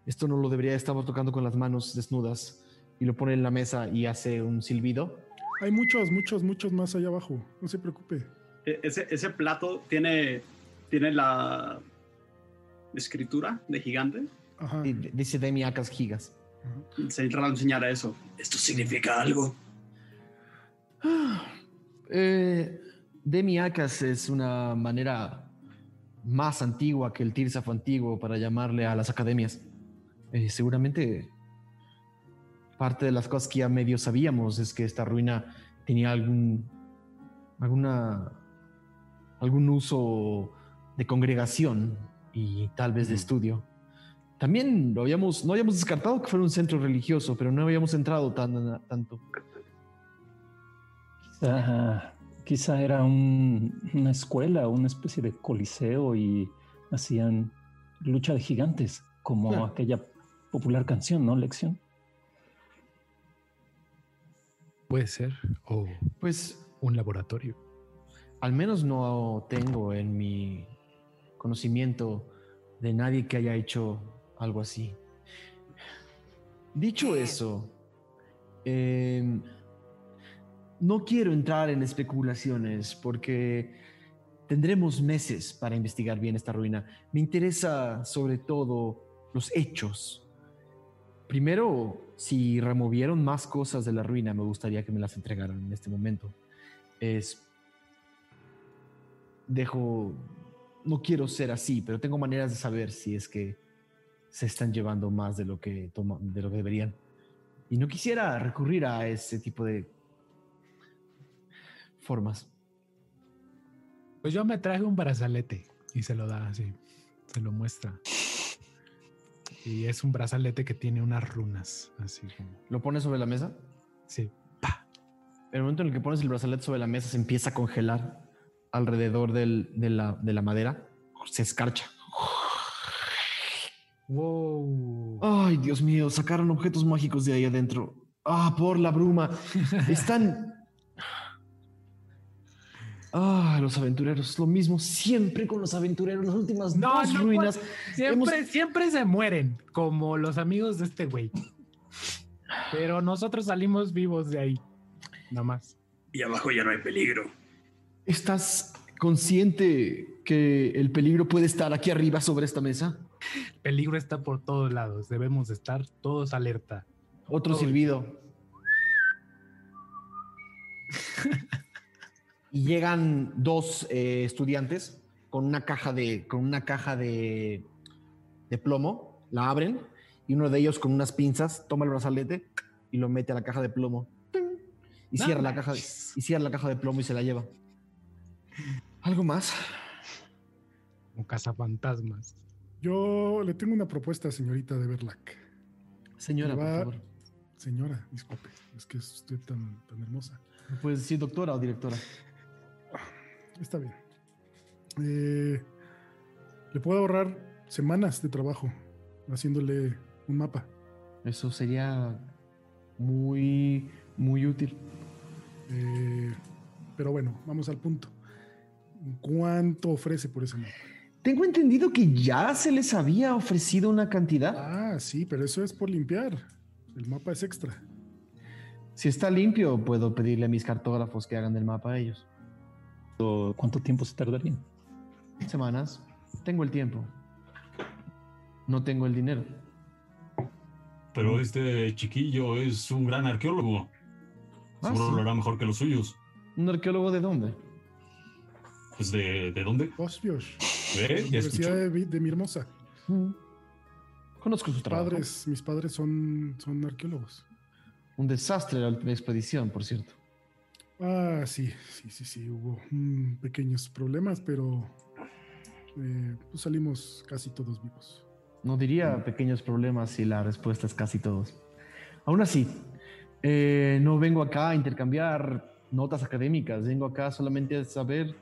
A: Esto no lo debería estar tocando con las manos desnudas. Y lo pone en la mesa y hace un silbido.
G: Hay muchos, muchos, muchos más allá abajo. No se preocupe.
I: E- Ese, ese plato tiene, tiene la escritura de gigante.
G: Ajá.
A: Dice Demiacas Gigas.
I: Se entra a enseñar a eso.
D: ¿Esto significa algo?
A: Eh, Demiacas es una manera más antigua que el Tirsaf antiguo para llamarle a las academias. Eh, seguramente parte de las cosas que ya medio sabíamos es que esta ruina tenía algún alguna algún uso de congregación y tal vez de estudio. También lo habíamos, no habíamos descartado que fuera un centro religioso, pero no habíamos entrado tan, tanto.
F: Quizá, quizá era un- una escuela, una especie de coliseo y hacían lucha de gigantes, como
A: Claro.
F: aquella popular canción, ¿no? Lección.
C: Puede ser. O
A: Pues
C: un laboratorio.
A: Al menos no tengo en mi conocimiento de nadie que haya hecho algo así. Dicho eso, em, no quiero entrar en especulaciones porque tendremos meses para investigar bien esta ruina. Me interesa sobre todo los hechos. Primero, si removieron más cosas de la ruina, me gustaría que me las entregaran en este momento. Es dejo, no quiero ser así, pero tengo maneras de saber si es que se están llevando más de lo que de lo que deberían. Y no quisiera recurrir a ese tipo de formas.
C: Pues yo me traje un brazalete y se lo da así. Se lo muestra. Y es un brazalete que tiene unas runas, así como.
A: Lo pones sobre la mesa.
C: Sí.
A: En el momento en el que pones el brazalete sobre la mesa, se empieza a congelar alrededor del- de, la, de la madera. Se escarcha.
C: Wow.
A: Ay, Dios mío, sacaron objetos mágicos de ahí adentro. Ah, por la bruma. Están. Ah, los aventureros. Lo mismo siempre con los aventureros. Las últimas
C: No,
A: dos
C: no
A: ruinas.
C: Siempre,
A: Hemos-
C: siempre se mueren, como los amigos de este güey. Pero nosotros salimos vivos de ahí. Nada más.
D: Y abajo ya no hay peligro.
A: ¿Estás consciente que el peligro puede estar aquí arriba sobre esta mesa?
C: El peligro está por todos lados. Debemos de estar todos alerta.
A: Otro
C: Todo
A: silbido. y llegan dos eh, estudiantes con una caja de con una caja de, de plomo, la abren y uno de ellos con unas pinzas toma el brazalete y lo mete a la caja de plomo ¡Ting! y
C: No
A: cierra la caja y cierra la caja de plomo y se la lleva. ¿Algo más?
C: Como cazafantasmas.
G: Yo le tengo una propuesta, señorita de Berlac.
A: Señora, por
G: Va-
A: favor.
G: Señora, disculpe, es que es usted tan, tan hermosa.
A: ¿Me ¿Puedes decir doctora o directora?
G: Está bien. Eh, le puedo ahorrar semanas de trabajo haciéndole un mapa.
A: Eso sería muy, muy útil.
G: Eh, pero bueno, vamos al punto. ¿Cuánto ofrece por ese mapa?
A: Tengo entendido que ya se les había ofrecido una cantidad.
G: Ah, sí, pero eso es por limpiar. El mapa es extra.
A: Si está limpio, puedo pedirle a mis cartógrafos que hagan el mapa a ellos.
F: ¿O ¿Cuánto tiempo se tardaría?
A: Semanas. Tengo el tiempo. No tengo el dinero.
H: Pero este chiquillo es un gran arqueólogo.
A: Ah,
H: Seguro
A: sí.
H: lo hará mejor que los suyos.
A: ¿Un arqueólogo de dónde?
H: Pues de, ¿de dónde?
G: Osbios,
H: ¿Ve? ¿Ya
G: Universidad de, de mi hermosa.
A: Mm. Conozco su trabajo.
G: Padres, mis padres son, son arqueólogos.
A: Un desastre la última expedición, por cierto.
G: Ah, sí, sí, sí, sí, hubo mm, pequeños problemas, pero eh, pues salimos casi todos vivos.
A: No diría pequeños problemas si la respuesta es casi todos. Aún así, Eh, no vengo acá a intercambiar notas académicas, vengo acá solamente a saber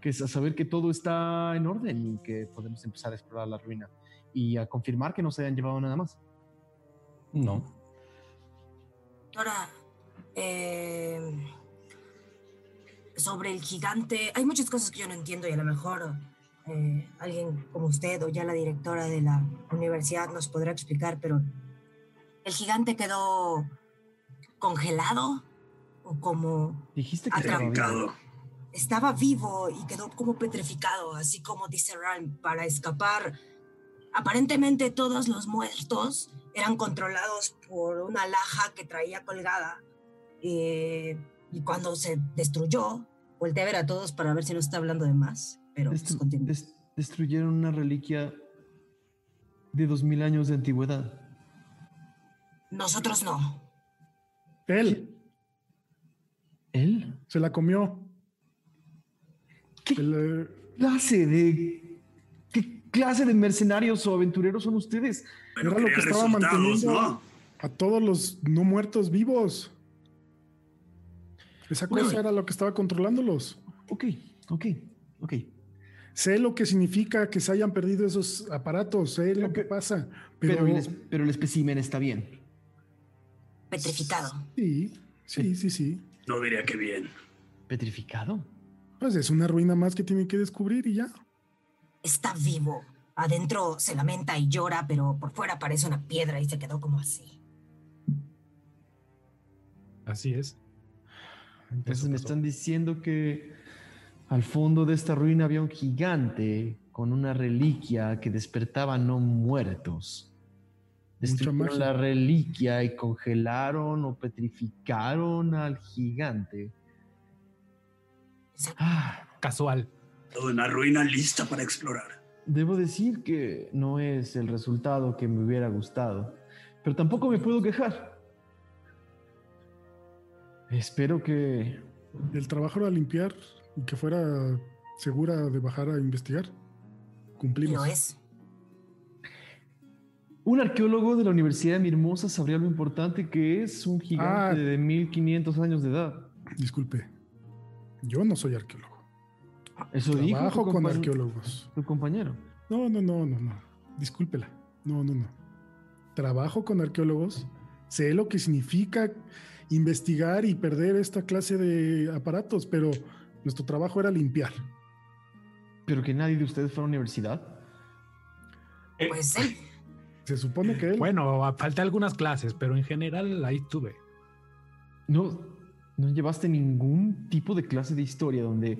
A: que, a saber que todo está en orden y que podemos empezar a explorar la ruina y a confirmar que no se hayan llevado nada más.
F: No.
E: Ahora, eh, sobre el gigante, hay muchas cosas que yo no entiendo y a lo mejor eh, alguien como usted o ya la directora de la universidad nos podrá explicar, pero el gigante quedó congelado o como
A: Dijiste que
E: Atrapado.
A: estaba vivo.
E: Y quedó como petrificado, así como dice Ryan, para escapar. Aparentemente todos los muertos eran controlados por una laja que traía colgada. eh, y cuando se destruyó, volteé a ver a todos para ver si no está hablando de más. Pero pues,
A: Destru-
E: continúa.
A: des- destruyeron una reliquia de dos mil años de antigüedad.
E: Nosotros no.
G: Él
A: ¿Él?
G: se la comió.
A: ¿Qué
G: El, eh,
A: clase de... ¿Qué clase de mercenarios o aventureros son ustedes?
D: Pero
G: Era lo que estaba manteniendo.
D: ¿no?
G: a todos los no muertos vivos. Esa cosa era lo que estaba controlándolos.
A: Ok, ok, ok.
G: Sé lo que significa que se hayan perdido esos aparatos, sé lo que pasa. Pero,
A: Pero, el, es- pero el espécimen está bien.
E: Petrificado.
G: sí, sí, sí, sí.
D: No diría que bien.
A: ¿Petrificado?
G: Pues es una ruina más que tienen que descubrir y ya.
E: Está vivo. Adentro se lamenta y llora, pero por fuera parece una piedra y se quedó como así.
C: Así es.
A: Entonces me están diciendo que al fondo de esta ruina había un gigante con una reliquia que despertaba no muertos. Destruyeron la reliquia y congelaron o petrificaron al gigante. Ah,
C: Casual.
D: Toda una ruina lista para explorar.
A: debo decir que no es el resultado que me hubiera gustado, pero tampoco me puedo quejar. Espero que
G: El trabajo era limpiar y que fuera segura de bajar a investigar. Cumplimos.
E: lo es.
A: Un arqueólogo de la Universidad de Mirmosa sabría lo importante que es un gigante
G: Ah.
A: de 1500 años de edad.
G: Disculpe. Yo no soy arqueólogo.
A: Eso dijo
G: Trabajo con arqueólogos.
A: tu compañero.
G: No, no, no, no, no. Discúlpela. No, no, no. Trabajo con arqueólogos. Sé lo que significa investigar y perder esta clase de aparatos, pero nuestro trabajo era limpiar.
A: Pero que nadie de ustedes fue a la universidad.
E: Pues él.
G: Se supone que él.
C: Bueno, falta algunas clases, pero en general ahí estuve.
A: No, no llevaste ningún tipo de clase de historia donde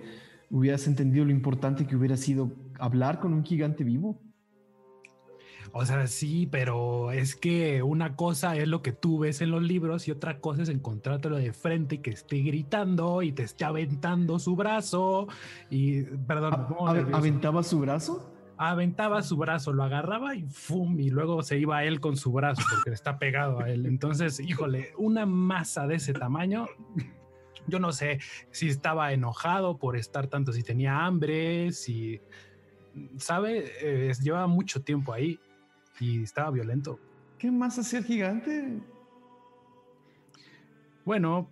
A: hubieras entendido lo importante que hubiera sido hablar con un gigante vivo.
C: O sea, sí, pero es que una cosa es lo que tú ves en los libros y otra cosa es encontrártelo de frente y que esté gritando y te esté aventando su brazo y, perdón,
A: A-
C: me pongo
A: a-
C: nervioso.
A: ¿Aventaba su brazo?
C: aventaba su brazo, lo agarraba y ¡fum! Y luego se iba él con su brazo porque está pegado a él. Entonces, híjole, una masa de ese tamaño, yo no sé si estaba enojado por estar tanto, si tenía hambre, si, ¿sabe? Eh, llevaba mucho tiempo ahí y estaba violento.
A: ¿Qué más hacía el gigante?
C: Bueno,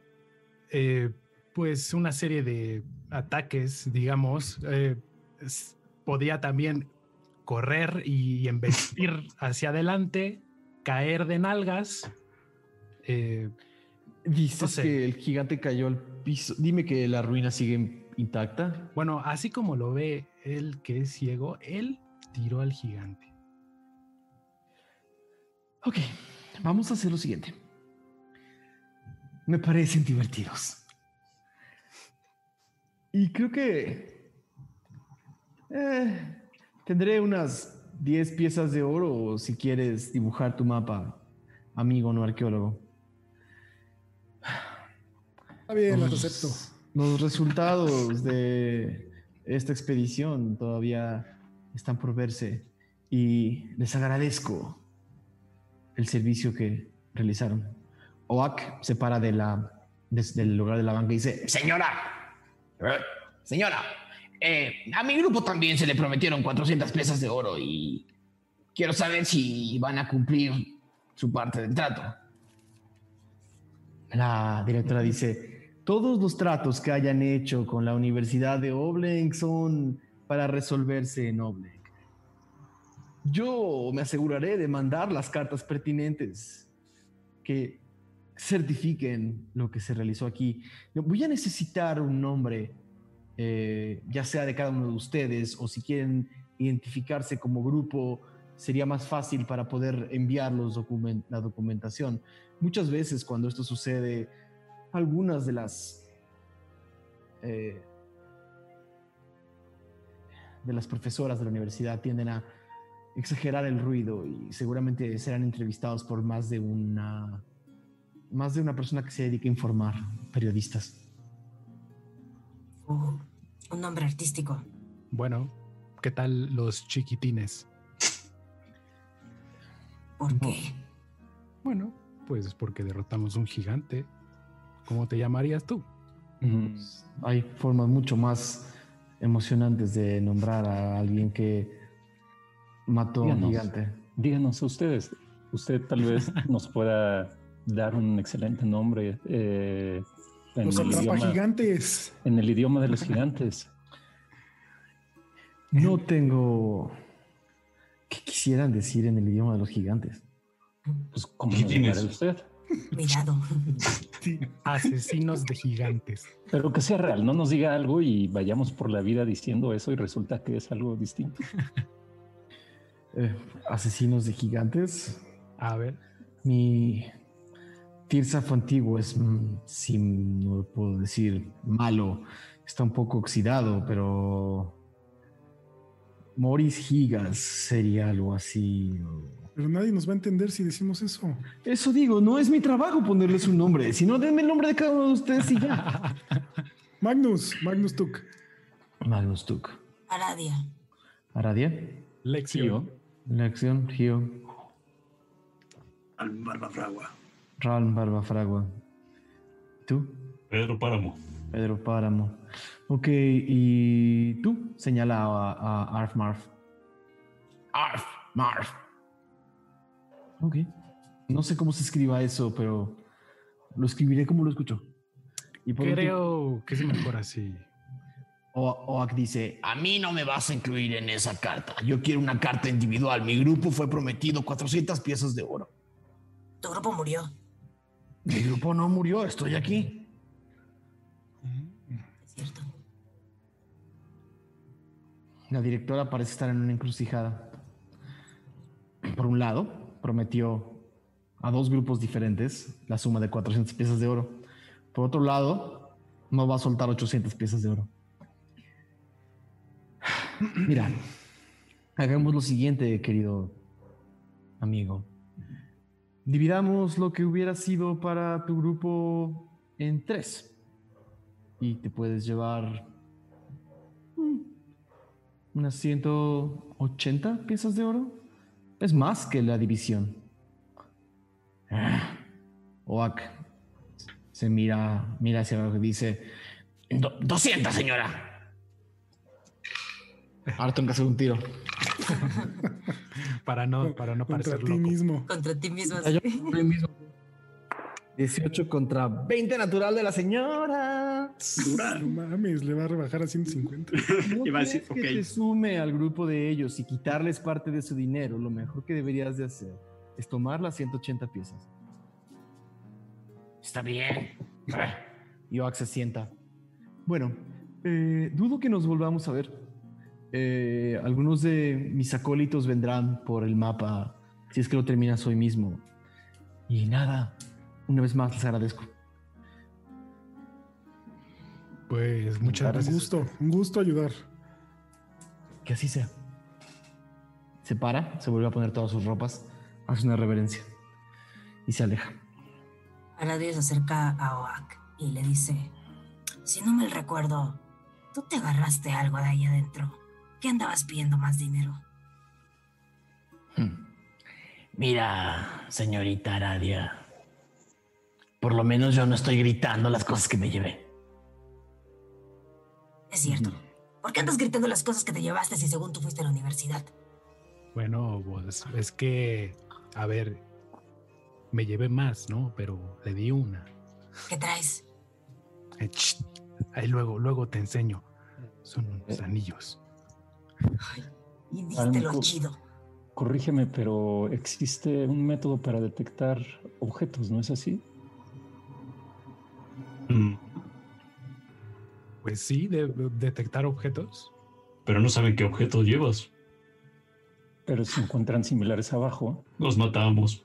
C: eh, pues una serie de ataques, digamos. eh, podía también correr y embestir hacia adelante, caer de nalgas. eh,
A: Dices
C: No sé.
A: que el gigante cayó al piso. Dime que la ruina sigue intacta.
C: bueno, así como lo ve él que es ciego, él tiró al gigante.
A: Ok, vamos a hacer lo siguiente. Me parecen divertidos. Y creo que eh, tendré unas 10 piezas de oro si quieres dibujar tu mapa, amigo no arqueólogo.
G: Está bien,
A: Los-
G: acepto.
A: Los resultados de esta expedición todavía están por verse y les agradezco el servicio que realizaron. Oak se para de la, desde el lugar de la banca y dice,
J: Señora, señora, eh, a mi grupo también se le prometieron 400 piezas de oro y quiero saber si van a cumplir su parte del trato.
A: La directora dice, todos los tratos que hayan hecho con la Universidad de Oblenk son para resolverse en Oblenk. Yo me aseguraré de mandar las cartas pertinentes que certifiquen lo que se realizó aquí. Voy a necesitar un nombre, eh, ya sea de cada uno de ustedes, o si quieren identificarse como grupo, sería más fácil para poder enviar los la documentación. Muchas veces cuando esto sucede, algunas de las eh, de las profesoras de la universidad tienden a exagerar el ruido y seguramente serán entrevistados por más de una más de una persona que se dedica a informar periodistas.
E: Uh, un nombre artístico.
C: Bueno, ¿qué tal los chiquitines?
E: ¿Por qué?
C: Bueno, pues porque derrotamos un gigante. ¿Cómo te llamarías tú?
F: Mm,
A: Hay formas mucho más emocionantes de nombrar a alguien que mató a un
F: Díganos.
A: gigante.
F: Díganos a ustedes. Usted tal vez nos pueda dar un excelente nombre eh, en,
G: Los
F: el
G: atrapa
F: idioma,
G: gigantes.
F: en el idioma de los gigantes.
A: No tengo ¿Qué quisieran decir en el idioma de los gigantes?
F: Pues, ¿cómo
H: ¿Qué tienes?
F: usted?
E: Cuidado.
C: Asesinos de gigantes.
F: Pero que sea real, no nos diga algo y vayamos por la vida diciendo eso y resulta que es algo distinto.
A: Eh, asesinos de gigantes.
C: A ver,
A: Mi Tirsaf antiguo es, mm, si no puedo decir, malo. Está un poco oxidado, pero. Moris Gigas sería algo así.
G: Pero nadie nos va a entender si decimos eso.
A: Eso digo, no es mi trabajo ponerles un nombre, sino denme el nombre de cada uno de ustedes y ya.
G: Magnus, Magnus Tuk.
A: Magnus Tuk.
E: Aradia.
A: Aradia.
C: Lección.
A: Lección, Gio.
D: Al Barbafragua.
A: Ralm Barbafragua. ¿Tú?
H: Pedro Páramo.
A: Pedro Páramo. Ok, y tú señala a, a Arf Marf. Arf Marf. Ok. No sé cómo se escriba eso, pero lo escribiré como lo escucho. Y por último,
C: Creo que es mejor así.
A: O- Oak dice,
J: A mí no me vas a incluir en esa carta. Yo quiero una carta individual. Mi grupo fue prometido 400 piezas de oro.
E: Tu grupo murió.
J: Mi grupo no murió, estoy aquí.
E: Es cierto.
A: la directora parece estar en una encrucijada. Por un lado, prometió a dos grupos diferentes la suma de 400 piezas de oro. Por otro lado, no va a soltar 800 piezas de oro. Mira, hagamos lo siguiente, querido amigo. Dividamos lo que hubiera sido para tu grupo en tres. Y te puedes llevar mm, unas 180 piezas de oro. Es más que la división. Ah, Oak se mira, mira hacia abajo y dice:
J: Do- 200, señora.
A: Ahora tengo que hacer un tiro.
C: Para no, para no
G: Contra
C: parecer
G: ti
C: loco.
G: mismo.
E: Contra ti mismo.
A: Yo-
E: sí.
A: yo mismo. 18 contra 20 natural de la señora.
D: Dura.
G: No mames, le va a rebajar a 150.
A: No
D: Iba a decir,
A: que
D: ok.
A: te sume al grupo de ellos y quitarles parte de su dinero. Lo mejor que deberías de hacer es tomar las 180 piezas.
J: Está bien.
A: Y Oak se sienta. Bueno, eh, dudo que nos volvamos a ver. Eh, algunos de mis acólitos vendrán por el mapa si es que lo terminas hoy mismo. Y nada, una vez más les agradezco.
C: Pues muchas
G: Un
C: gracias.
G: gusto, un gusto ayudar.
A: Que así sea. Se para, se vuelve a poner todas sus ropas, hace una reverencia y se aleja.
E: Aradia se acerca a Oak y le dice: Si no mal recuerdo, tú te agarraste algo de ahí adentro. ¿Qué andabas pidiendo más dinero?
J: Hmm. Mira, señorita Aradia. Por lo menos yo no estoy gritando las cosas que me llevé.
E: Es cierto. ¿Por qué andas gritando las cosas que te llevaste si según tú fuiste a la universidad?
C: Bueno, pues es que, a ver, me llevé más, ¿no? Pero le di una.
E: ¿Qué traes?
C: Eh, Ahí luego, luego te enseño. Son unos
F: Eh.
C: Anillos.
E: Y diste lo chido.
F: Corrígeme, pero existe un método para detectar objetos, ¿no es así?
H: Mm,
C: Pues sí, de, de- detectar objetos.
H: Pero no saben qué objeto llevas.
F: Pero si encuentran similares abajo,
H: Los matamos.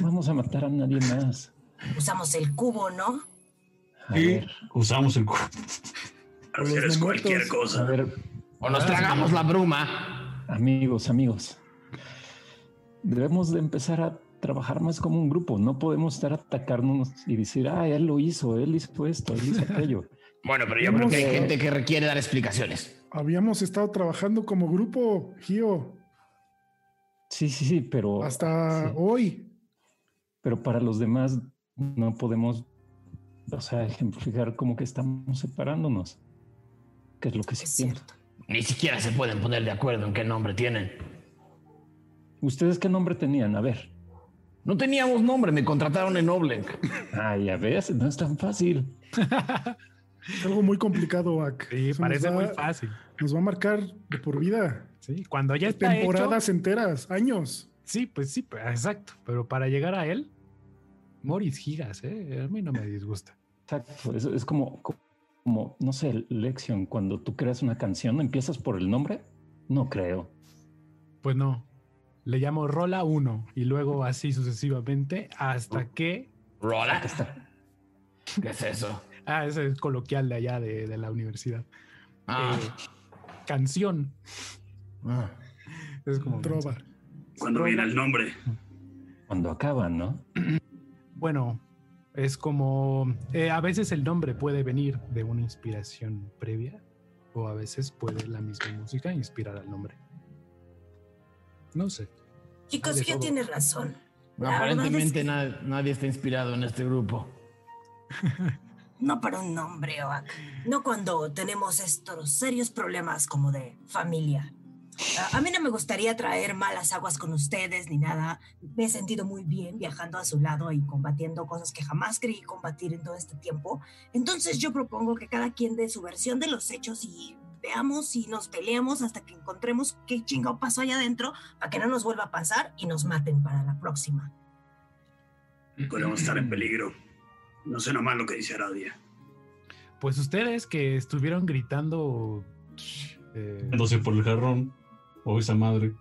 F: no vamos a matar a nadie más.
E: Usamos el cubo, ¿no?
F: A
H: Y
F: ver,
H: usamos el cu-
D: Prefieres
G: no
D: cualquier
G: muertos.
F: a
D: cosa.
F: ver,
J: O nos tragamos la bruma.
F: amigos, amigos. Debemos de empezar a trabajar más como un grupo. No podemos estar atacándonos y decir, ah, él lo hizo, él hizo esto, él hizo aquello.
J: Bueno, pero yo creo que hay gente que requiere dar explicaciones.
G: Habíamos estado trabajando como grupo, Gio,
F: Sí, sí, sí, pero,
G: hasta
F: sí.
G: hoy.
F: pero para los demás no podemos, o sea, ejemplificar como que estamos separándonos. Que es lo que siento.
E: cierto.
J: Ni siquiera se pueden poner de acuerdo en qué nombre tienen.
F: ¿Ustedes qué nombre tenían? A ver.
J: No teníamos nombre, me contrataron en Oblenk.
F: Ah, ya ves, no es tan fácil.
G: Es algo muy complicado, Ak.
C: Sí,
G: Eso
C: parece
G: va,
C: muy fácil.
G: Nos va a marcar de por vida.
C: Sí, cuando ya está
G: Temporadas
C: hecho,
G: enteras, años.
C: sí, pues sí, exacto. Pero para llegar a él, Moris gigas, ¿eh? A mí no me disgusta.
F: Exacto. Es, es como, como, no sé, Lexion, cuando tú creas una canción, ¿empiezas por el nombre? No creo.
C: Pues no. Le llamo Rola 1 y luego así sucesivamente hasta que.
J: ¿Rola? ¿Qué es eso?
C: Ah, ese es coloquial de allá de, de la universidad.
J: Ah,
C: Eh, canción.
J: ah.
C: Es como.
G: Trova.
D: Cuando viene el nombre.
F: Cuando acaban, ¿no?
C: Bueno, es como. eh, a veces el nombre puede venir de una inspiración previa o a veces puede la misma música inspirar al nombre. No sé.
E: Chicos,
C: todo.
E: tiene razón. La es
J: Aparentemente
E: que-
J: na- nadie está inspirado en este grupo.
E: No para un nombre, Oak. No cuando tenemos estos serios problemas como de familia. A- A mí no me gustaría traer malas aguas con ustedes ni nada. Me he sentido muy bien viajando a su lado y combatiendo cosas que jamás creí combatir en todo este tiempo. Entonces yo propongo que cada quien dé su versión de los hechos y veamos si nos peleamos hasta que encontremos qué chingado pasó allá adentro para que no nos vuelva a pasar y nos maten para la próxima.
D: Podemos estar en peligro. No sé nomás lo que dice Aradia.
C: Pues ustedes que estuvieron gritando. eh,
H: Dándose por el jarrón. O esa madre.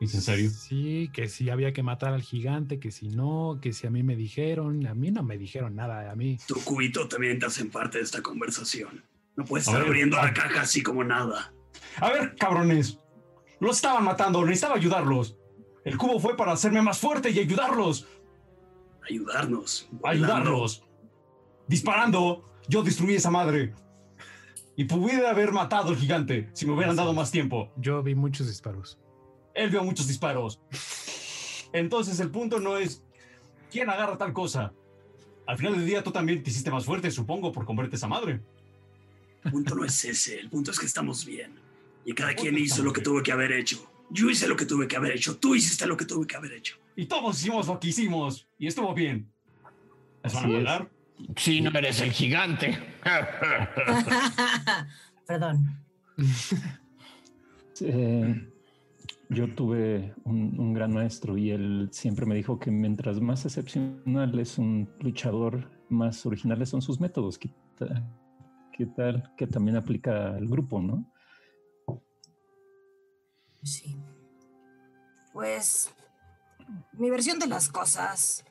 H: ¿Es en serio?
C: Sí, que si había que matar al gigante, que si no, que si a mí me dijeron, a mí no me dijeron nada, a mí.
D: Tu cubito también te hacen parte de esta conversación. No puedes
H: A
D: estar
H: ver,
D: abriendo
H: a-
D: la caja así como nada.
H: A ver, cabrones. Los estaban matando, necesitaba ayudarlos. El cubo fue para hacerme más fuerte y ayudarlos.
D: Ayudarnos.
H: Ayudarlos. Disparando, yo destruí esa madre. Y pudiera haber matado al gigante si me hubieran dado más tiempo.
C: Yo vi muchos disparos.
H: Él vio muchos disparos. Entonces el punto no es quién agarra tal cosa. Al final del día tú también te hiciste más fuerte, supongo, por comerte esa madre.
D: El punto no es ese. El punto es que estamos bien. Y cada quien hizo lo que tuvo que haber hecho. Yo hice lo que tuve que haber hecho. Tú hiciste lo que tuve que haber hecho.
H: Y todos hicimos lo que hicimos. Y estuvo bien. ¿Les van a pagar?
J: Si no eres el gigante.
E: Perdón.
F: Eh, yo tuve un, un gran maestro y él siempre me dijo que mientras más excepcional es un luchador, más originales son sus métodos. ¿Qué tal? ¿Qué tal? Que también aplica al grupo, ¿no?
E: Sí. Pues mi versión de las cosas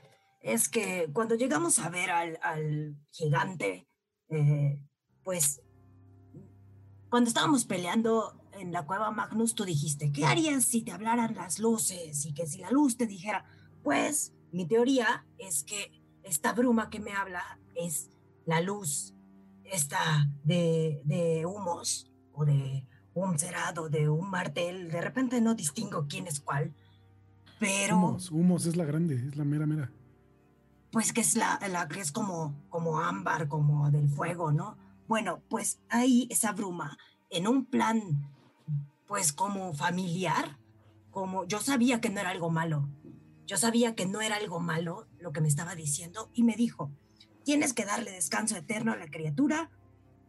E: es que cuando llegamos a ver al, al gigante, eh, pues cuando estábamos peleando en la cueva Magnus, tú dijiste, ¿qué harías si te hablaran las luces? Y que si la luz te dijera, pues mi teoría es que esta bruma que me habla es la luz, esta de, de humos o de un cerado, de un martel, de repente no distingo quién es cuál, pero
G: Humos, humos es la grande, es la mera mera.
E: Pues que es la, la que es como, como ámbar, como del fuego, ¿no? Bueno, pues ahí esa bruma, en un plan, pues como familiar, como yo sabía que no era algo malo, yo sabía que no era algo malo lo que me estaba diciendo y me dijo, tienes que darle descanso eterno a la criatura,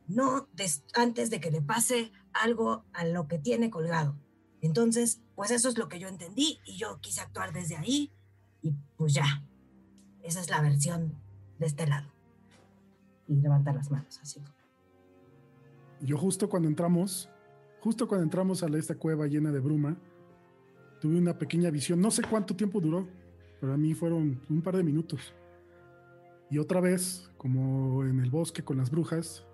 E: no des- antes de que le pase algo a lo que tiene colgado. Entonces, pues eso es lo que yo entendí y yo quise actuar desde ahí y pues ya. Esa es la versión de este lado. Y levanta las manos así.
G: Yo justo cuando entramos, justo cuando entramos a esta cueva llena de bruma, tuve una pequeña visión. No sé cuánto tiempo duró, pero a mí fueron un par de minutos. Y otra vez, como en el bosque con las brujas,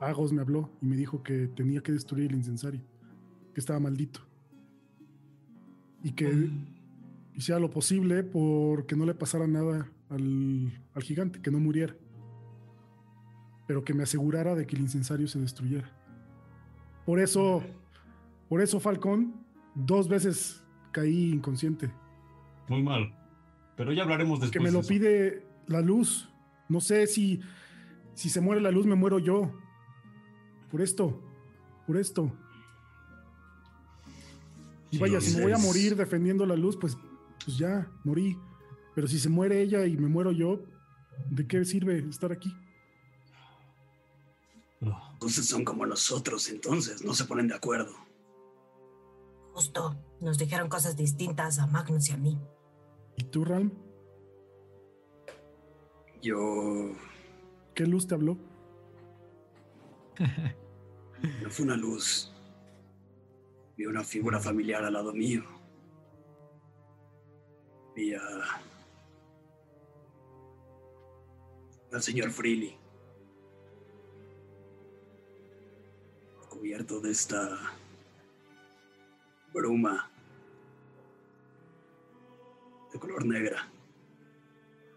G: Agos me habló y me dijo que tenía que destruir el incensario, que estaba maldito. Y que hiciera lo posible porque no le pasara nada al, al gigante, que no muriera pero que me asegurara de que el incensario se destruyera. Por eso, por eso Falcón, dos veces caí inconsciente.
H: Muy mal. Pero ya hablaremos después.
G: Que me lo pide la luz. No sé si, si se muere la luz, me muero yo. Por esto, por esto. Y vaya, si me voy a morir defendiendo la luz, pues, pues ya, morí. Pero si se muere ella y me muero yo, ¿de qué sirve estar aquí?
D: Entonces son como nosotros, entonces no se ponen de acuerdo.
E: Justo, nos dijeron cosas distintas a Magnus y a mí.
G: ¿Y tú, Ralm?
D: Yo
G: ¿Qué luz te habló?
D: no fue una luz. Vi una figura familiar al lado mío. Vi a... al señor Freely. Cubierto de esta bruma de color negra,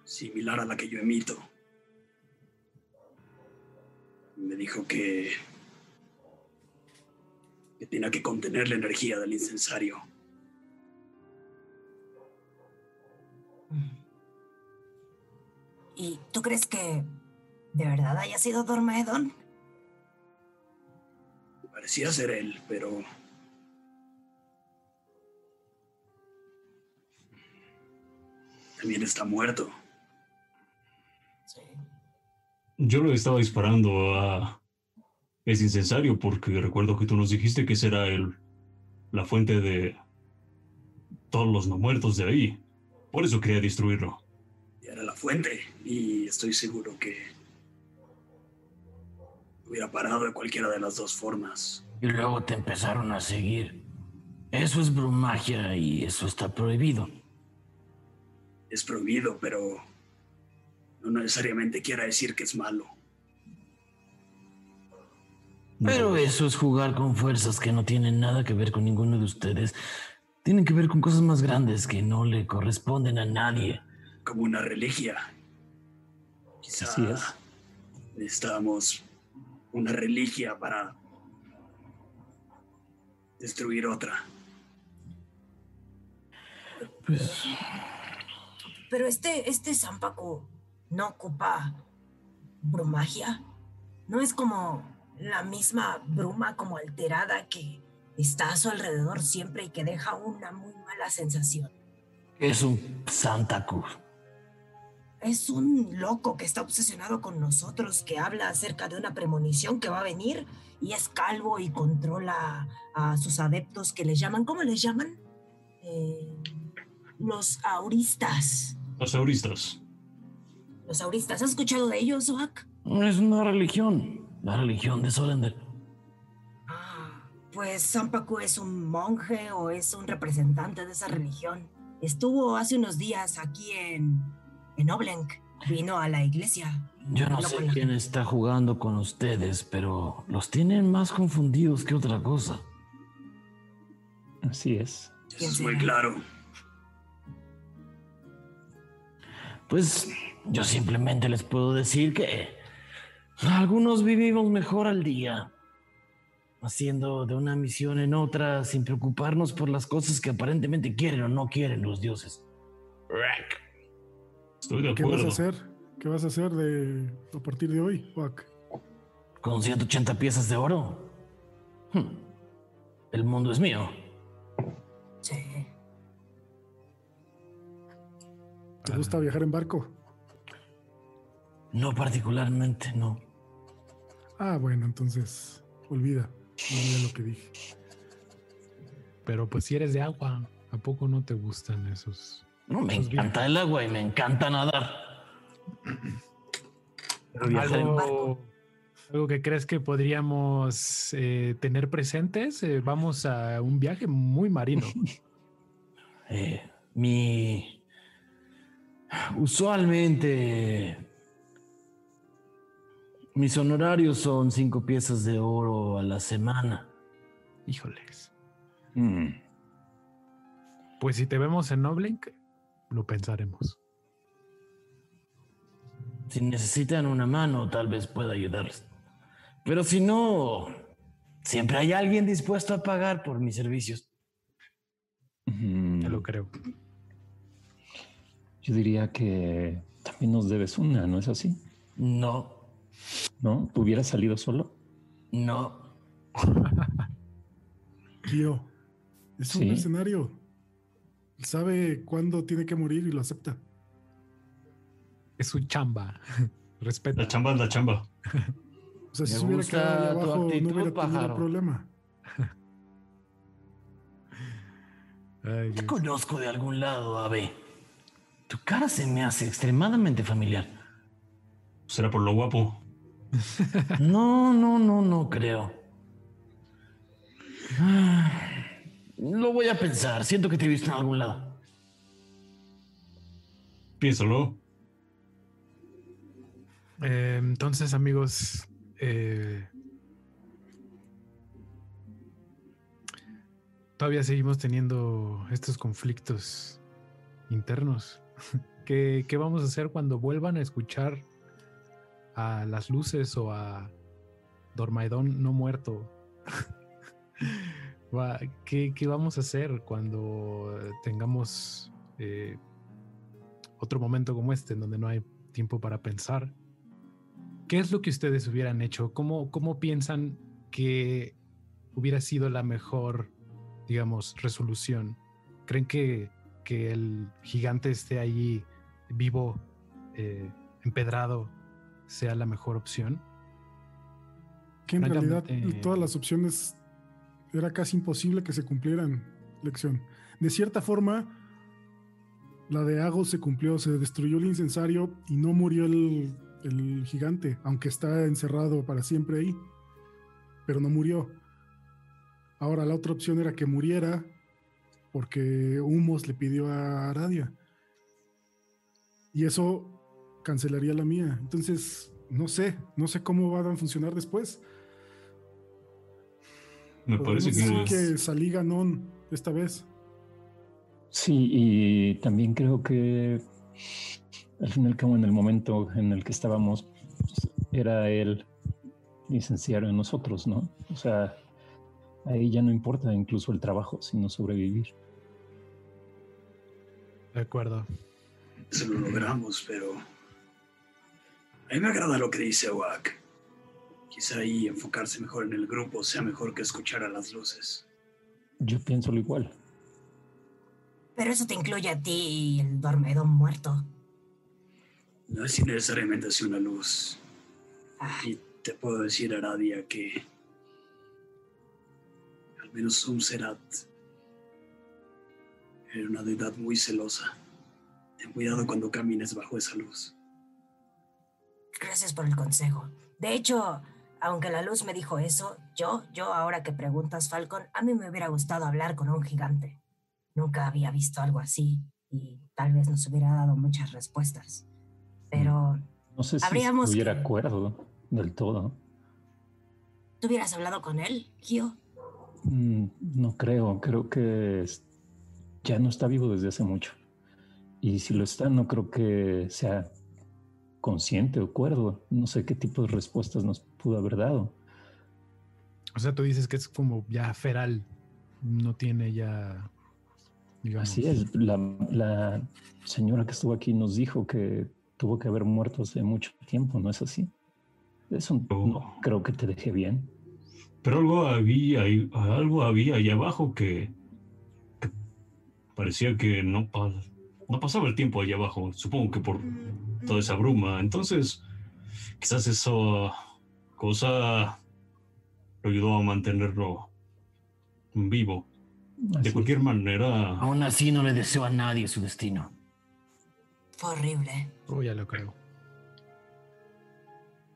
D: similar a la que yo emito. Me dijo que que tenía que contener la energía del incensario.
E: ¿Y tú crees que de verdad haya sido Dormaedon?
D: Parecía ser él, pero también está muerto.
E: Sí.
H: Yo le estaba disparando a ese incensario porque recuerdo que tú nos dijiste que esa era el, la fuente de todos los no muertos de ahí. Por eso quería destruirlo.
D: Y era la fuente, y estoy seguro que hubiera parado de cualquiera de las dos formas.
A: Y luego te empezaron a seguir. Eso es brumagia y eso está prohibido.
D: Es prohibido, pero no necesariamente quiera decir que es malo.
A: Pero eso es jugar con fuerzas que no tienen nada que ver con ninguno de ustedes. Tienen que ver con cosas más grandes que no le corresponden a nadie.
D: Como una religia. Quizá
F: Así es.
D: necesitamos una religia para destruir otra.
A: Pues
E: Pero este, este Zampaco no ocupa brumagia. No es como la misma bruma como alterada que está a su alrededor siempre y que deja una muy mala sensación.
A: es un Santa Cruz.
E: Es un loco que está obsesionado con nosotros, que habla acerca de una premonición que va a venir y es calvo y controla a sus adeptos que les llaman, ¿cómo les llaman? Eh, los auristas.
H: Los auristas.
E: Los auristas, ¿has escuchado de ellos, Oak?
A: Es una religión. La religión de Solender.
E: Ah, pues Sampaku es un monje o es un representante de esa religión. Estuvo hace unos días aquí en, en Oblenk. Vino a la iglesia.
A: Yo no sé quién
E: gente.
A: está jugando con ustedes, pero los tienen más confundidos que otra cosa.
F: Así es.
D: Eso
E: ¿Quién
D: es muy claro.
A: Pues yo simplemente les puedo decir que algunos vivimos mejor al día, haciendo de una misión en otra sin preocuparnos por las cosas que aparentemente quieren o no quieren los dioses. Rack.
H: Estoy de
G: ¿Qué vas a
H: acuerdo.
G: hacer? ¿Qué vas a hacer de, a partir de hoy, Oak?
A: Con 180 piezas de oro. Hmm. El mundo es mío.
E: Sí.
G: ¿Te gusta viajar en barco?
J: No particularmente, no.
G: Ah, bueno, entonces olvida, olvida lo que dije.
C: Pero pues si eres de agua, ¿a poco no te gustan esos?
J: No, me
C: esos
J: encanta el agua y me encanta nadar.
C: ¿Algo, algo que crees que podríamos eh, tener presentes? Eh, vamos a un viaje muy marino.
J: Eh, mi. Usualmente. Mis honorarios son cinco piezas de oro a la semana.
C: Híjoles.
F: Mm,
C: Pues si te vemos en Noblink, lo pensaremos.
J: Si necesitan una mano, tal vez pueda ayudarles. Pero si no, siempre hay alguien dispuesto a pagar por mis servicios.
F: mm,
C: Te lo creo.
F: Yo diría que también nos debes una, ¿no es así?
J: No,
F: ¿No? ¿Hubieras salido solo?
J: no.
G: Tío, es un
F: Sí.
G: Sabe cuándo tiene que morir y lo acepta.
C: Es su chamba. Respeta.
H: La chamba es la chamba.
G: O sea, si se hubiera quedado ahí abajo,
J: actitud,
G: no hubiera tenido
J: pájaro.
G: problema.
C: Ay,
J: Te conozco de algún lado, Ave. Tu cara se me hace extremadamente familiar.
H: Será por lo guapo.
J: No, no, no, no creo. Ah, Lo voy a pensar. Siento que te he visto en algún lado.
H: Piénsalo.
C: Eh, entonces, amigos, eh, todavía seguimos teniendo estos conflictos internos. ¿Qué, qué vamos a hacer cuando vuelvan a escuchar a las luces o a Dormaidón no muerto? Va, ¿Qué, qué vamos a hacer cuando tengamos eh, otro momento como este en donde no hay tiempo para pensar? ¿Qué es lo que ustedes hubieran hecho? ¿Cómo, cómo piensan que hubiera sido la mejor, digamos, resolución? ¿Creen que, que el gigante esté ahí vivo, eh, empedrado, sea la mejor opción?
G: Que en realidad todas las opciones era casi imposible que se cumplieran, lección. De cierta forma, la de Agos se cumplió, se destruyó el incensario y no murió el, el gigante, aunque está encerrado para siempre ahí, pero no murió. Ahora la otra opción era que muriera porque Humos le pidió a Aradia. Y eso cancelaría la mía. Entonces, no sé, no sé cómo van a funcionar después.
H: Me parece
G: Podemos
H: que,
G: decir que salí ganón esta vez.
F: Sí, y también creo que al fin y al cabo en el momento en el que estábamos pues, era el licenciado en nosotros, ¿no? O sea, ahí ya no importa incluso el trabajo, sino sobrevivir.
C: De acuerdo.
D: Eso lo logramos, pero. A mí me agrada lo que dice Awak. Quizá ahí enfocarse mejor en el grupo sea mejor que escuchar a las luces.
F: Yo pienso lo igual.
E: Pero eso te incluye a ti y el dormedón muerto.
D: No es necesariamente así una luz.
E: Ah,
D: Y te puedo decir, Aradia, que. Al menos Umserat. Era una deidad muy celosa. Ten cuidado cuando camines bajo esa luz.
E: gracias por el consejo. De hecho, aunque la luz me dijo eso, yo, yo ahora que preguntas, Falcon, a mí me hubiera gustado hablar con un gigante. Nunca había visto algo así y tal vez nos hubiera dado muchas respuestas. Pero
F: No sé si
E: Habríamos
F: estuviera
E: que-
F: acuerdo del todo.
E: tú hubieras hablado con él, Gio.
F: Mm, No creo, creo que ya no está vivo desde hace mucho. Y si lo está, no creo que sea consciente o cuerdo. No sé qué tipo de respuestas nos pudo haber dado.
C: O sea, tú dices que es como ya feral. No tiene ya. Digamos,
F: Así es, la, la señora que estuvo aquí nos dijo que tuvo que haber muerto hace mucho tiempo, ¿no es así? Eso no creo que te deje bien.
H: Pero algo había, ahí- algo había ahí abajo que, que parecía que no, no pasaba el tiempo allá abajo. Supongo que por toda esa bruma. Entonces, quizás esa cosa lo ayudó a mantenerlo vivo. De cualquier manera,
J: Aún así no le deseo a nadie su destino.
E: Fue horrible.
C: Oh, ya lo creo.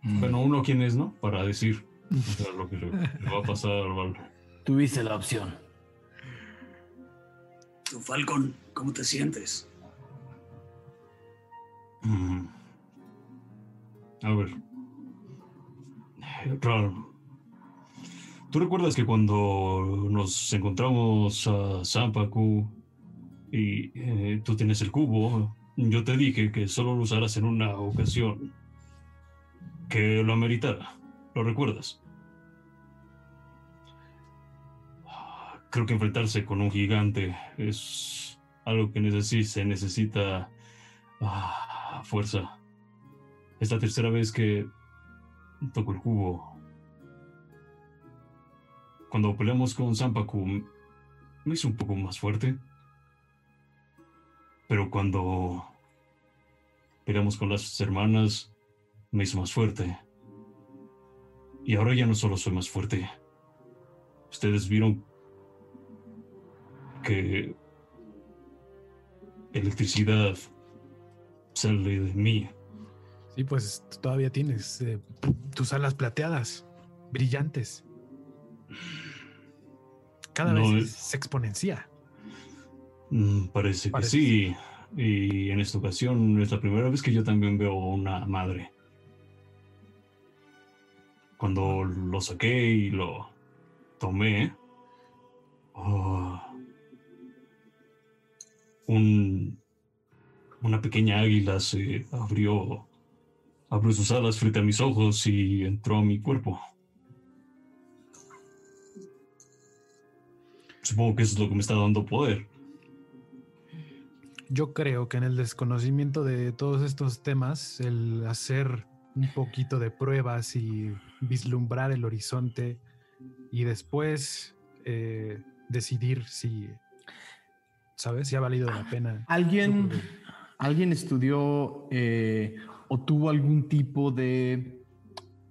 H: bueno, uno quién es, ¿no? Para decir o sea, lo que le, le va a pasar al Val.
J: Tuviste la opción.
D: Tú, Falcon, ¿cómo te sientes?
H: Mm. A ver. ¿Tú recuerdas que cuando nos encontramos a Sampaku y eh, tú tienes el cubo, yo te dije que solo lo usaras en una ocasión que lo ameritara? ¿Lo recuerdas? Creo que enfrentarse con un gigante es algo que necesi- se necesita ah, fuerza. Es la tercera vez que toco el cubo. Cuando peleamos con Sampaku, me hizo un poco más fuerte. Pero cuando peleamos con las hermanas, me hizo más fuerte. Y ahora ya no solo soy más fuerte. Ustedes vieron que electricidad sale de mí.
C: Sí, pues todavía tienes eh, tus alas plateadas, brillantes. Cada
H: No
C: vez
H: es-
C: se exponencia.
H: Mm, parece que sí. Y en esta ocasión es la primera vez que yo también veo una madre. Cuando lo saqué y lo tomé, oh, un, una pequeña águila se abrió, abrió sus alas frente a mis ojos y entró a mi cuerpo. Supongo que eso es lo que me está dando poder.
C: Yo creo que en el desconocimiento de todos estos temas, el hacer un poquito de pruebas y vislumbrar el horizonte y después eh, decidir si, ¿sabes? Si ha valido la pena.
A: ¿Alguien, ¿alguien estudió eh, o tuvo algún tipo de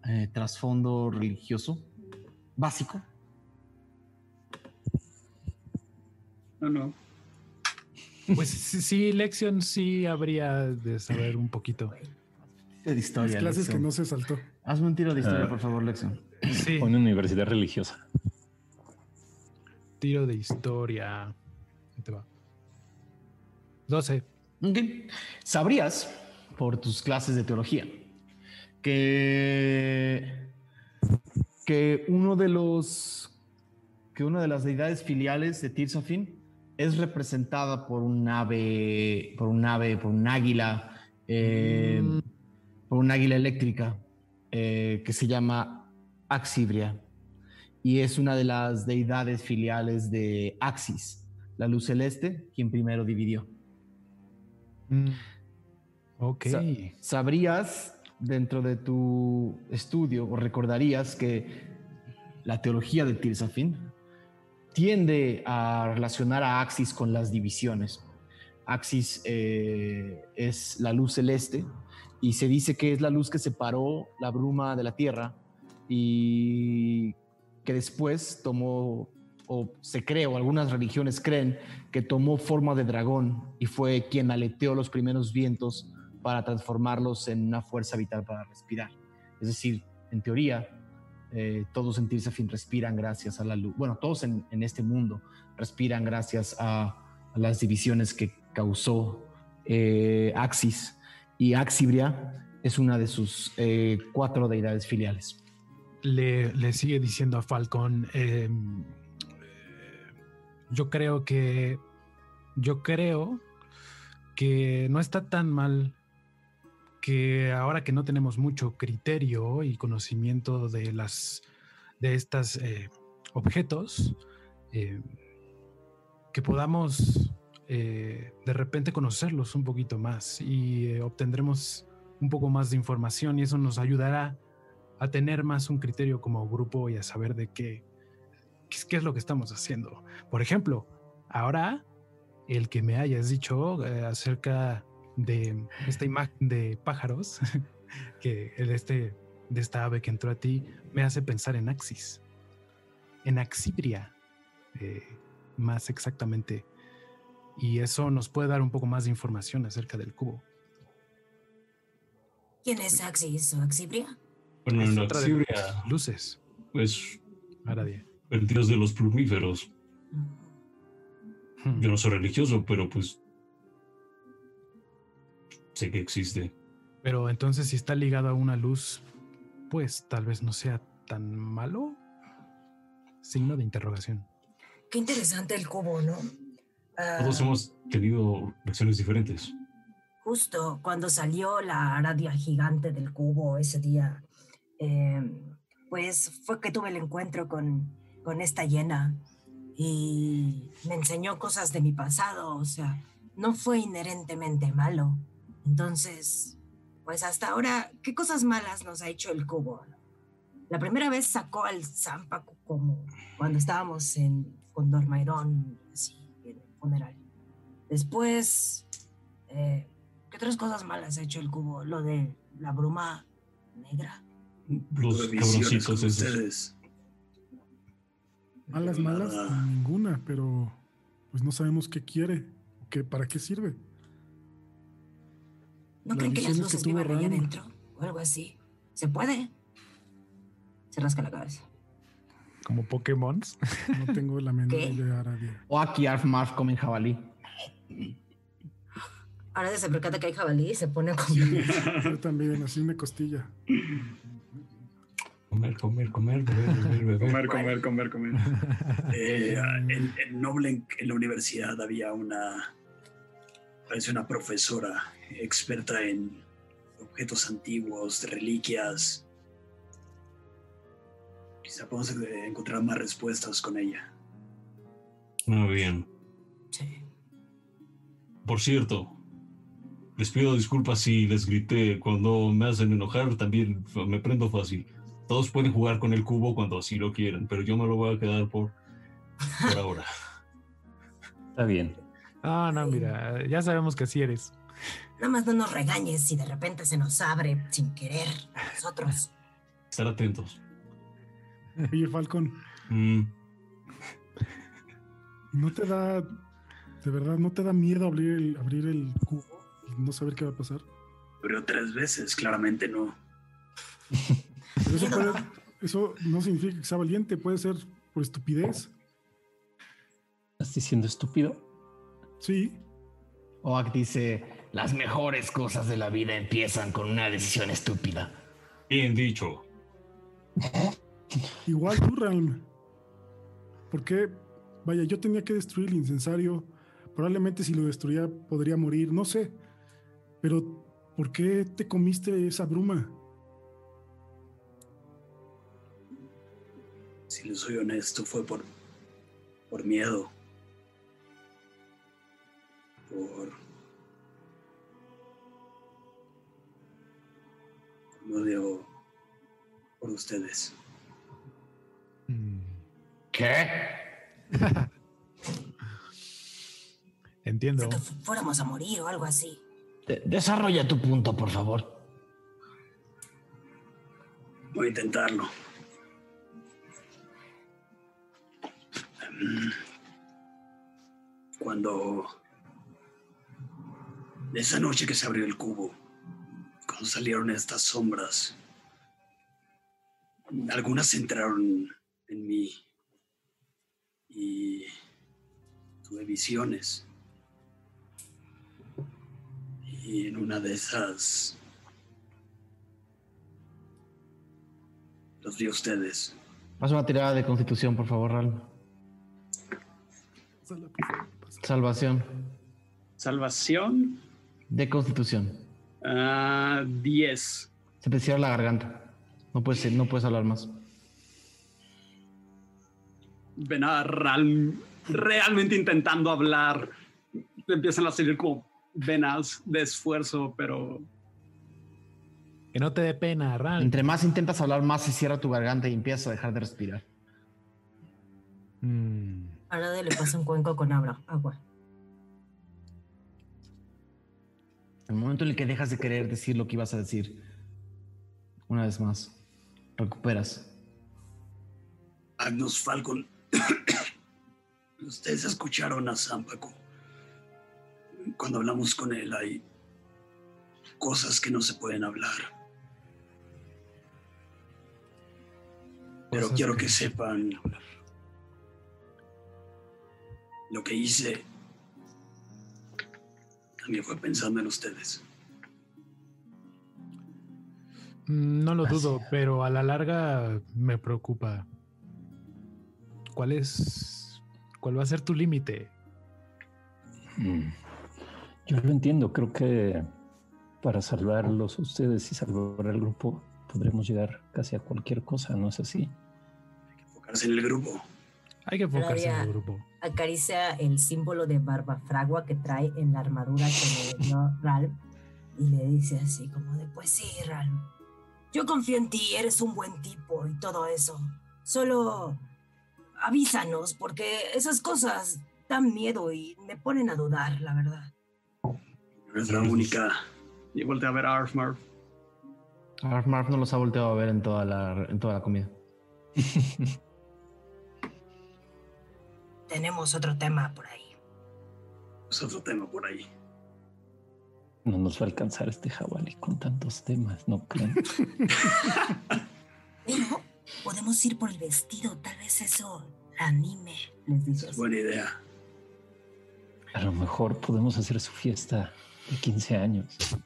A: eh, trasfondo religioso básico?
I: No, no.
C: Pues sí, sí, Lexion sí habría de saber un poquito.
A: De historia.
G: Las clases que no se saltó.
A: Hazme un tiro de historia,
F: Ah.
A: por favor, Lexion.
C: Sí,
F: Una universidad religiosa.
C: tiro de historia. Ahí te va. 12.
A: Ok. Sabrías, por tus clases de teología, que, que uno de los que una de las deidades filiales de Tirsafin es representada por un ave, por un ave, por un águila, eh,
C: Mm.
A: por un águila eléctrica eh, que se llama Axibria y es una de las deidades filiales de Axis, la luz celeste, quien primero dividió.
C: Mm. Ok.
A: Sa- sabrías dentro de tu estudio o recordarías que la teología de Tirsafin tiende a relacionar a Axis con las divisiones. Axis eh, es la luz celeste y se dice que es la luz que separó la bruma de la Tierra y que después tomó, o se cree, o algunas religiones creen, que tomó forma de dragón y fue quien aleteó los primeros vientos para transformarlos en una fuerza vital para respirar. Es decir, en teoría, eh, todos en Tirsafin respiran gracias a la luz. Bueno, todos en, este mundo respiran gracias a, las divisiones que causó eh, Axis. Y Axibria es una de sus eh, cuatro deidades filiales.
C: le, le sigue diciendo a Falcon, em, yo creo que, yo creo que no está tan mal que ahora que no tenemos mucho criterio y conocimiento de las, de estas eh, objetos, eh, que podamos eh, de repente conocerlos un poquito más y obtendremos un poco más de información y eso nos ayudará a tener más un criterio como grupo y a saber de qué, qué, es- lo que estamos haciendo. Por ejemplo, ahora el que me hayas dicho acerca de esta imagen de pájaros que el este de esta ave que entró a ti me hace pensar en Axis, en Axibria, eh, más exactamente. Y eso nos puede dar un poco más de información acerca del cubo.
E: ¿Quién es Axis o Axibria?
H: Bueno, en
C: de
H: Axibria,
C: luces.
H: pues,
C: Aradia.
H: el dios de los plumíferos.
C: Hmm.
H: Yo no soy religioso, pero pues sé que existe.
C: Pero entonces si está ligado a una luz, pues tal vez no sea tan malo. Signo de interrogación.
E: Qué interesante el cubo, ¿no? Ah,
H: Todos hemos tenido reacciones diferentes.
E: Justo cuando salió la aradia gigante del cubo ese día, eh, pues fue que tuve el encuentro con, con esta hiena y me enseñó cosas de mi pasado, o sea, no fue inherentemente malo. Entonces, pues hasta ahora, ¿qué cosas malas nos ha hecho el cubo? La primera vez sacó al Zampacu como cuando estábamos en, con Dormairón, así, en el funeral. Después, eh, ¿qué otras cosas malas ha hecho el cubo? Lo de la bruma negra.
H: Los cabroncitos esos.
D: ustedes.
G: Malas, malas,
D: Nada.
G: ninguna, pero pues no sabemos qué quiere, qué, para qué sirve.
E: ¿No creen que las luces vivan
G: Raúl.
E: adentro? O algo así. ¿Se puede? Se rasca la cabeza.
C: Como Pokémon.
G: No tengo la menor idea, Aradia.
A: O aquí Arf Marf comen jabalí.
E: Ahora se percata que hay jabalí y se pone como...
G: Yo también, así una costilla.
H: Comer, comer, comer, beber, beber, beber.
I: Comer, comer, comer, comer.
D: Eh, en, en Noble, en, en la universidad, había una. Parece una profesora experta en objetos antiguos, reliquias. Quizá podamos eh, encontrar más respuestas con ella.
H: Muy bien.
E: Sí.
H: Por cierto, les pido disculpas si les grité. Cuando me hacen enojar, también me prendo fácil. Todos pueden jugar con el cubo cuando así lo quieran, pero yo me lo voy a quedar por, por ahora.
F: Está bien.
C: Ah, no, mira, ya sabemos que así eres.
E: Nada más no nos regañes si de repente se nos abre sin querer a nosotros.
H: Estar atentos.
G: Oye, Falcon,
H: Mm,
G: ¿no te da, de verdad, no te da miedo abrir el, abrir el cubo y no saber qué va a pasar?
D: Pero tres veces, claramente no.
G: Pero eso, puede- eso no significa que sea valiente, puede ser por estupidez.
F: ¿Estás diciendo estúpido?
G: Sí,
A: Oak dice, las mejores cosas de la vida empiezan con una decisión estúpida.
H: bien dicho.
G: igual tú, Realm. ¿Por qué? Vaya, yo tenía que destruir el incensario. Probablemente si lo destruía podría morir, no sé. Pero, ¿por qué te comiste esa bruma?
D: Si les soy honesto, fue por, por miedo. Por... por odio por ustedes.
C: Mm,
A: ¿Qué?
C: Entiendo.
E: Que fu- fuéramos a morir o algo así.
J: De- desarrolla tu punto, por favor.
D: Voy a intentarlo. Cuando... Esa noche que se abrió el cubo, cuando salieron estas sombras, algunas entraron en mí y tuve visiones. Y en una de esas los vi a ustedes.
A: Haz una tirada de constitución, por favor, Ral. Salvación.
I: Salvación.
A: De constitución.
I: Ah, 10.
A: Se te cierra la garganta. No puedes, no puedes hablar más.
I: Ven a Ral realmente intentando hablar. Empiezan a salir como venas de esfuerzo, pero
C: Que no te dé pena, Ral.
A: Entre más intentas hablar, más se cierra tu garganta y empiezas a dejar de respirar.
C: Mm,
E: A nadie le pasa un cuenco con abra, agua.
A: El momento en el que dejas de querer decir lo que ibas a decir, una vez más, recuperas.
D: Magnus Falcon. Ustedes escucharon a Zampaco. Cuando hablamos con él hay cosas que no se pueden hablar. Pero quiero
C: que
D: que sepan lo que hice. También fue pensando en ustedes.
C: Mm, No lo dudo, pero a la larga me preocupa. ¿Cuál es. ¿Cuál va a ser tu límite?
F: Mm. Yo lo entiendo, creo que para salvarlos a ustedes y salvar al grupo podremos llegar casi a cualquier cosa, ¿no es así?
D: Enfocarse en el grupo.
C: Hay que enfocarse en el grupo.
E: Acaricia el símbolo de barba fragua que trae en la armadura que le dio Ralph y le dice así como de, pues sí, Ralph, yo confío en ti, eres un buen tipo y todo eso. Solo avísanos porque esas cosas dan miedo y me ponen a dudar, la verdad.
D: Nuestra única.
I: Y voltea a ver a Arfmar.
A: Marv Marv no los ha volteado a ver en toda la, en toda la comida.
E: Tenemos otro tema por ahí.
D: Es otro tema por ahí.
F: No nos va a alcanzar este jabalí con tantos temas, ¿no creen?
E: Pero podemos ir por el vestido, tal vez eso la anime, les.
D: Es buena idea.
F: A lo mejor podemos hacer su fiesta de 15 años.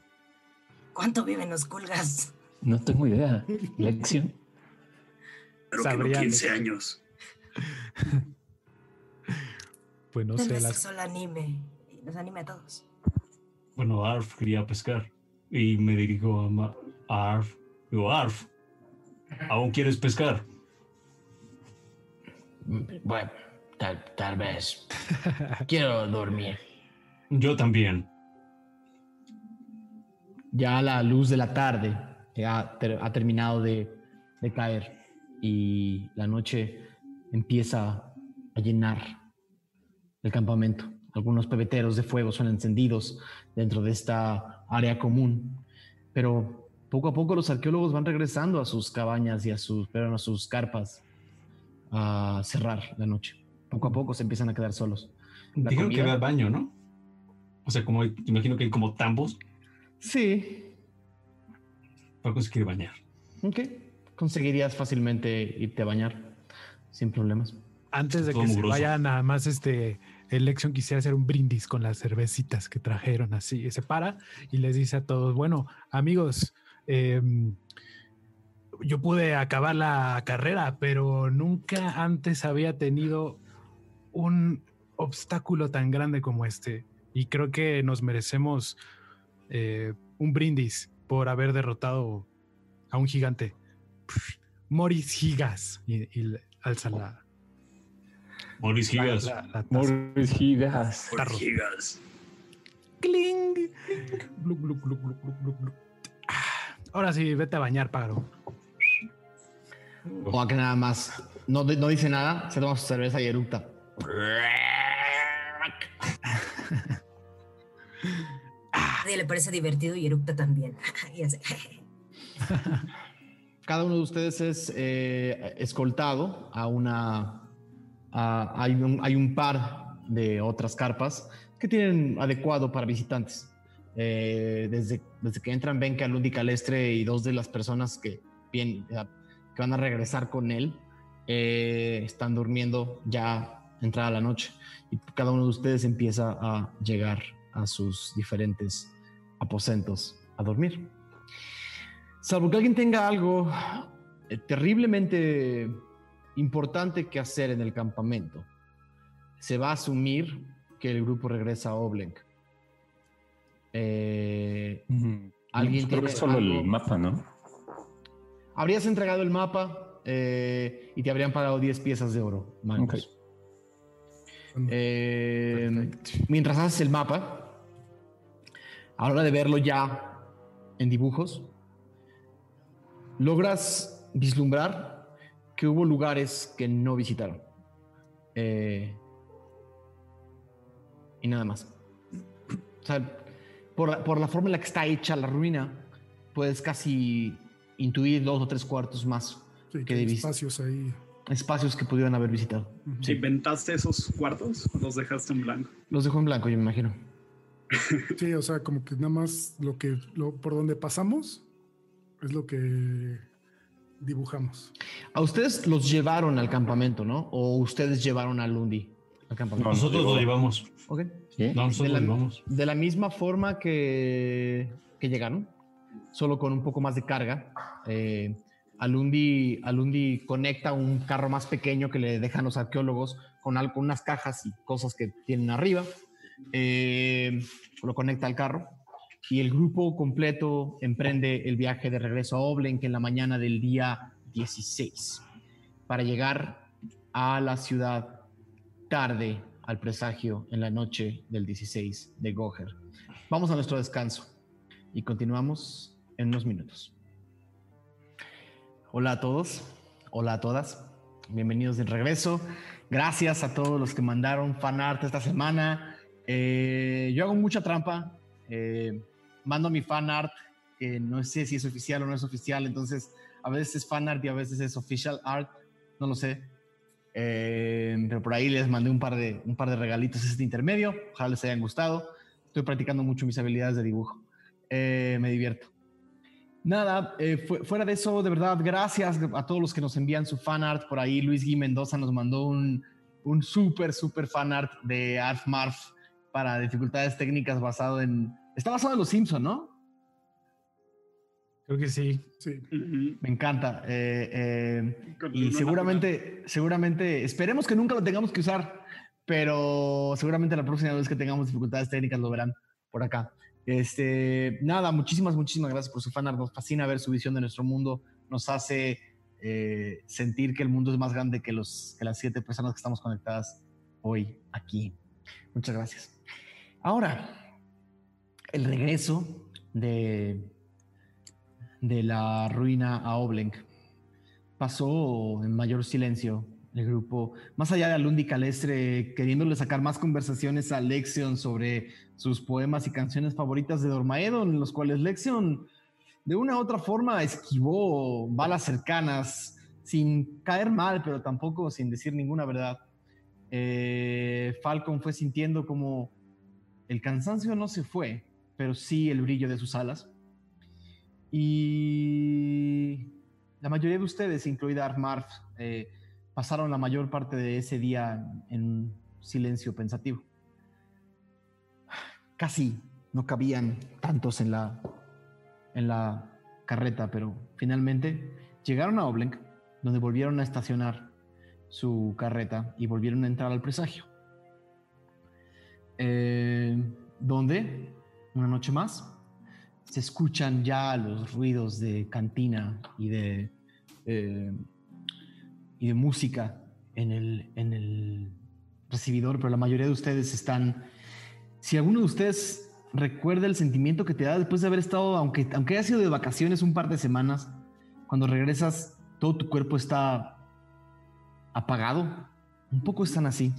E: ¿Cuánto viven los culgas?
F: No tengo idea. Lección.
D: Pero que no
C: Sabrían.
D: 15 años.
C: Pues no
E: Tal
C: sé,
E: vez
C: las,
E: eso la anime, y nos anime a todos.
H: Bueno, Arf quería pescar. Y me dirijo a, Ma- a Arf. Digo, Arf, ¿aún quieres pescar?
J: Bueno, tal, tal vez. Quiero dormir.
H: Yo también.
A: Ya la luz de la tarde ya ter- ha terminado de, de caer y la noche empieza a llenar el campamento. Algunos pebeteros de fuego son encendidos dentro de esta área común, pero poco a poco los arqueólogos van regresando a sus cabañas y a sus, perdón, a sus carpas a cerrar la noche. Poco a poco se empiezan a quedar solos. La
H: Dijeron que
A: comida-
H: había baño, ¿no? O sea, como imagino que hay como tambos.
A: Sí,
H: Paco se quiere bañar.
A: ok. Conseguirías fácilmente irte a bañar sin problemas.
C: antes de
H: todo
C: que se vaya, nada más este. Elección quisiera hacer un brindis con las cervecitas que trajeron así. Se para y les dice a todos: Bueno, amigos, em, yo pude acabar la carrera, pero nunca antes había tenido un obstáculo tan grande como este. Y creo que nos merecemos eh, un brindis por haber derrotado a un gigante. Moris Gigas. Y, y alza la,
H: Morris Gigas.
C: la- la taza.
F: Morris Gigas.
D: Gigas.
C: ¡Cling! Ah, Ahora sí, vete a bañar, pájaro.
A: O a que nada más no, no dice nada, se toma su cerveza y eructa.
E: A nadie le parece divertido y eructa también.
A: Cada uno de ustedes es eh, escoltado a una. A- hay, un, par de otras carpas que tienen adecuado para visitantes. Eh, desde, que entran, ven que a Lundi Calestre y dos de las personas que, bien, que van a regresar con él eh, están durmiendo ya entrada la noche. Y cada uno de ustedes empieza a llegar a sus diferentes aposentos a dormir. Salvo que alguien tenga algo eh, terriblemente importante que hacer en el campamento, se va a asumir que el grupo regresa a Oblenk. Eh. ¿Alguien
F: Creo que solo
A: algo?
F: el mapa, ¿no?
A: habrías entregado el mapa eh, y te habrían pagado 10 piezas de oro. Magnus. Eh, mientras haces el mapa, a la hora de verlo ya en dibujos, logras vislumbrar que hubo lugares que no visitaron. Eh, y nada más. O sea, por, la- por la forma en la que está hecha la ruina, puedes casi intuir dos o tres cuartos más
G: Sí,
A: que
G: hay espacios ahí.
A: espacios que pudieran haber visitado.
G: Ujú.
I: ¿Inventaste esos cuartos o los dejaste en blanco?
A: Los dejo en blanco, yo me imagino.
G: Sí, o sea, como que nada más lo que lo, por donde pasamos es lo que dibujamos.
A: A ustedes los llevaron al campamento, ¿no? O ustedes llevaron a Lundi al campamento.
F: No,
H: Nosotros lo llevamos.
A: Ok.
F: ¿Sí?
H: No, nosotros
A: De la-
H: lo llevamos.
A: De la misma forma que, que llegaron, solo con un poco más de carga. Eh, Alundi, Alundi conecta un carro más pequeño que le dejan los arqueólogos con, al- con unas cajas y cosas que tienen arriba. Eh, lo conecta al carro y el grupo completo emprende el viaje de regreso a Oblen en la mañana del día 16 para llegar a la ciudad tarde al presagio en la noche del 16 de Goher. Vamos a nuestro descanso y continuamos en unos minutos. Hola a todos, hola a todas, bienvenidos de regreso. Gracias a todos los que mandaron fan art esta semana. Eh, yo hago mucha trampa, eh, mando mi fan art, que no sé si es oficial o no es oficial, entonces a veces es fan art y a veces es official art, no lo sé. Eh, pero por ahí les mandé un par de, un par de regalitos este intermedio. Ojalá les hayan gustado. Estoy practicando mucho mis habilidades de dibujo. Eh, me divierto. Nada, eh, fu- fuera de eso, de verdad, gracias a todos los que nos envían su fan art. Por ahí Luis Gui Mendoza nos mandó un, un súper, súper fan art de Arf Marf para dificultades técnicas basado en... Está basado en Los Simpson, ¿no?
C: Creo que sí.
G: Sí.
A: Me encanta. Eh, eh, y seguramente, seguramente, esperemos que nunca lo tengamos que usar, pero seguramente la próxima vez que tengamos dificultades técnicas lo verán por acá. Este, nada, muchísimas, muchísimas gracias por su fanart. Nos fascina ver su visión de nuestro mundo. Nos hace eh, sentir que el mundo es más grande que, los, que las siete personas que estamos conectadas hoy aquí. Muchas gracias. Ahora, el regreso de, de la ruina a Oblenk pasó en mayor silencio el grupo, más allá de Alundi Calestre queriéndole sacar más conversaciones a Lexion sobre sus poemas y canciones favoritas de Dormaedon, en los cuales Lexion de una u otra forma esquivó balas cercanas sin caer mal, pero tampoco sin decir ninguna verdad. Eh, Falcon fue sintiendo como el cansancio no se fue, pero sí el brillo de sus alas. Y la mayoría de ustedes, incluida Armarf, eh, pasaron la mayor parte de ese día en silencio pensativo. Casi no cabían tantos en la, en la carreta, pero finalmente llegaron a Oblenk, donde volvieron a estacionar su carreta y volvieron a entrar al presagio. Eh, donde, una noche más, se escuchan ya los ruidos de cantina y de, eh, y de música en el, en el recibidor, pero la mayoría de ustedes están... Si alguno de ustedes recuerda el sentimiento que te da después de haber estado, aunque, aunque haya sido de vacaciones un par de semanas, cuando regresas, todo tu cuerpo está apagado. Un poco están así.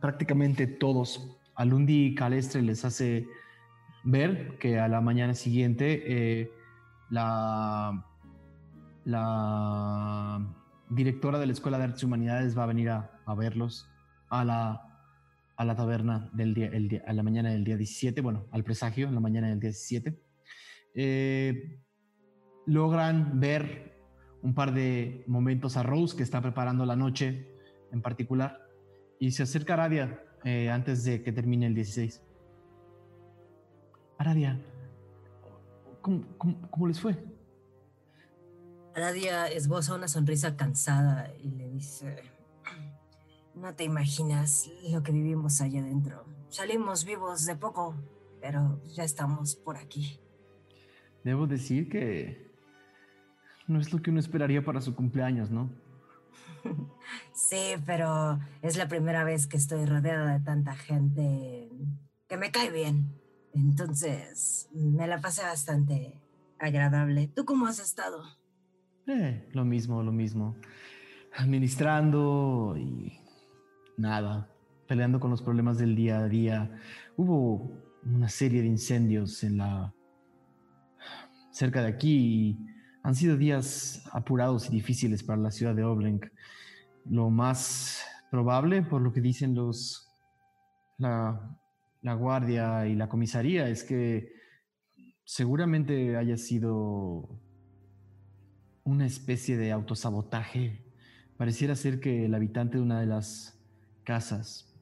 A: Prácticamente todos. Alundi Calestre les hace ver que a la mañana siguiente eh, la, la directora de la Escuela de Artes y Humanidades va a venir a, a verlos a la, a la taberna del día, el día- a la mañana del día 17, bueno, al presagio, en la mañana del día 17. Eh, logran ver un par de momentos a Rose que está preparando la noche en particular y se acerca a Aradia eh, antes de que termine el 16. Aradia, ¿cómo, cómo, cómo les fue?
E: Aradia esboza una sonrisa cansada y le dice, no te imaginas lo que vivimos allá adentro. Salimos vivos de poco, pero ya estamos por aquí.
A: Debo decir que no es lo que uno esperaría para su cumpleaños, ¿no?
E: Sí, pero es la primera vez que estoy rodeada de tanta gente que me cae bien. Entonces, me la pasé bastante agradable. ¿Tú cómo has estado?
A: Eh, lo mismo, lo mismo. Administrando y nada, peleando con los problemas del día a día. Hubo una serie de incendios en la cerca de aquí y Han sido días apurados y difíciles para la ciudad de Oblenk. Lo más probable, por lo que dicen los la, la guardia y la comisaría, es que seguramente haya sido una especie de autosabotaje. Pareciera ser que el habitante de una de las casas